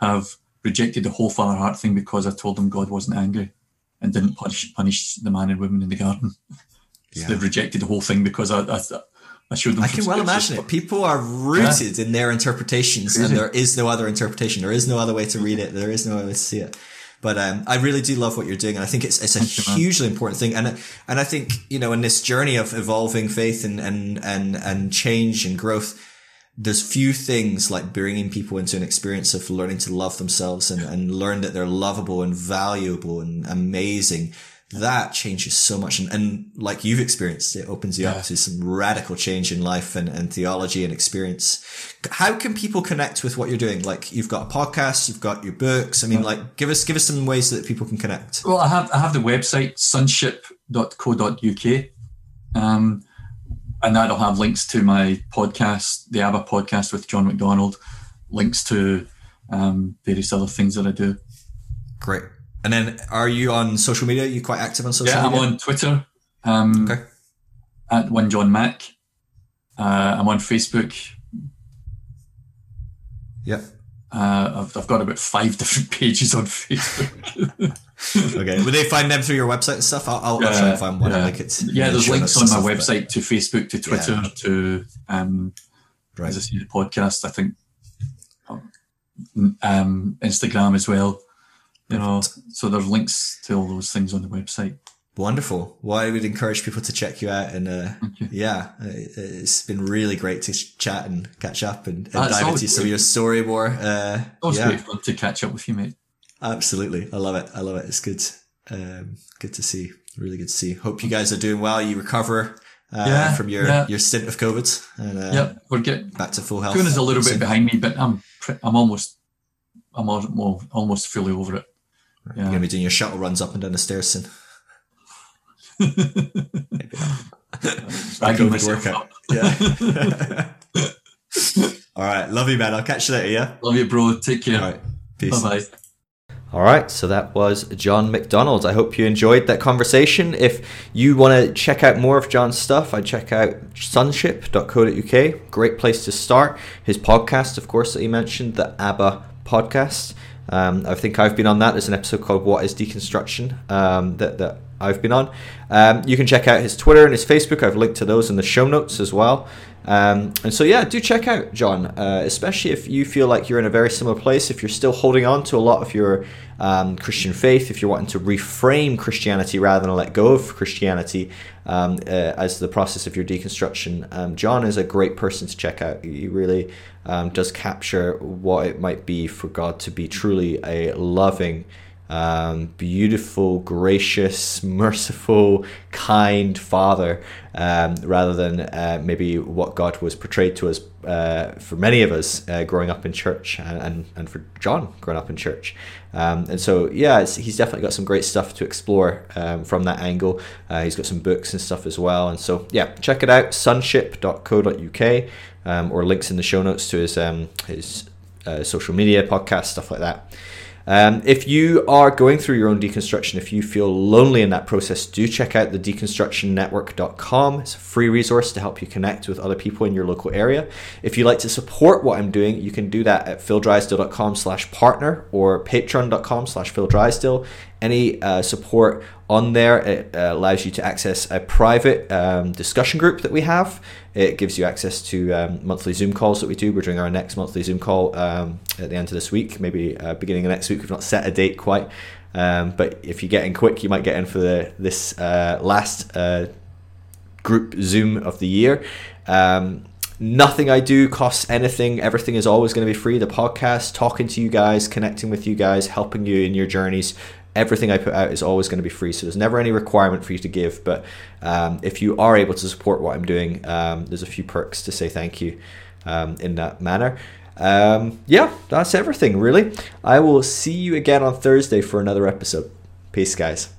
have rejected the whole Fatherheart thing because I told them God wasn't angry and didn't punish punish the man and woman in the garden. So Yeah. they've rejected the whole thing because I I, I showed them. I can well imagine it. People are rooted in their interpretations, and there is no other interpretation. There is no other way to read it. There is no other way to see it. But um, I really do love what you're doing, and I think it's it's a Thank you, hugely important thing. And and I think you know in this journey of evolving faith and and and and change and growth, there's few things like bringing people into an experience of learning to love themselves and and learn that they're lovable and valuable and amazing. That changes so much, and, and like you've experienced, it opens you Yeah. up to some radical change in life and, and theology and experience. How can people connect with what you're doing? Like you've got a podcast, you've got your books. I mean, like give us give us some ways that people can connect. Well, I have I have the website sonship.co.uk. um, and that'll have links to my podcast, the ABBA podcast with John MacDonald, links to um, various other things that I do. Great. And then, are you on social media? Are you quite active on social media? yeah, I'm on Twitter um, Okay. at one John Mac. Uh, I'm on Facebook. Yep. Uh, I've, I've got about five different pages on Facebook. Okay. Would they find them through your website and stuff? I'll, I'll, I'll try and find one. yeah. and link it. yeah, there's links on my website to Facebook, to Twitter, to um, Right. as I say, the podcast. I think um, Instagram as well. You know, so there's links to all those things on the website. Wonderful. Well, I would encourage people to check you out. And uh, you. yeah, it- it's been really great to chat and catch up and, and dive into some of your story more. Uh, Always yeah, great fun to catch up with you, mate. absolutely. I love it. I love it. It's good. Um, good to see. Really good to see. Hope you guys are doing well. You recover uh, Yeah, from your, yeah. your stint of COVID and uh, yep, we're getting. back to full health. Kuhn is a little bit behind me, but I'm I'm almost I'm al- almost fully over it. You're going to be doing your shuttle runs up and down the stairs soon. Maybe not. Dragging COVID workout. Yeah. All right. Love you, man. I'll catch you later. Yeah. Love you, bro. Take care. All right. Peace. Bye bye. All right, so that was John MacDonald. I hope you enjoyed that conversation. If you want to check out more of John's stuff, I'd check out sonship.co.uk. Great place to start. His podcast, of course, that he mentioned, the ABBA podcast. Um, I think I've been on that. There's an episode called "What Is Deconstruction" um, that that I've been on. Um, you can check out his Twitter and his Facebook. I've linked to those in the show notes as well. Um, and so, yeah, do check out John, uh, especially if you feel like you're in a very similar place. If you're still holding on to a lot of your um, Christian faith, if you're wanting to reframe Christianity rather than let go of Christianity um, uh, as the process of your deconstruction, um, John is a great person to check out. He really um, does capture what it might be for God to be truly a loving, um, beautiful, gracious, merciful, kind Father, um, rather than uh, maybe what God was portrayed to us uh, for many of us uh, growing up in church, and, and, and for John growing up in church. Um, and so, yeah, he's definitely got some great stuff to explore um, from that angle. Uh, he's got some books and stuff as well. And so, yeah, check it out, sonship.co.uk, um, or links in the show notes to his um, his uh, social media, podcast, stuff like that. Um, if you are going through your own deconstruction, if you feel lonely in that process, do check out the deconstructionnetwork.com. It's a free resource to help you connect with other people in your local area. If you'd like to support what I'm doing, you can do that at phildrysdale.com slash partner or patreon.com slash phildrysdale. Any uh, support on there. It uh, allows you to access a private um, discussion group that we have. It gives you access to um, monthly Zoom calls that we do. We're doing our next monthly Zoom call um, at the end of this week, maybe uh, beginning of next week. We've not set a date quite. Um, but if you get in quick, you might get in for the this uh, last uh, group Zoom of the year. Um, nothing I do costs anything. Everything is always going to be free. The podcast, talking to you guys, connecting with you guys, helping you in your journeys. Everything I put out is always going to be free. So there's never any requirement for you to give. But um, if you are able to support what I'm doing, um, there's a few perks to say thank you um, in that manner. Um, yeah, that's everything really. I will see you again on Thursday for another episode. Peace, guys.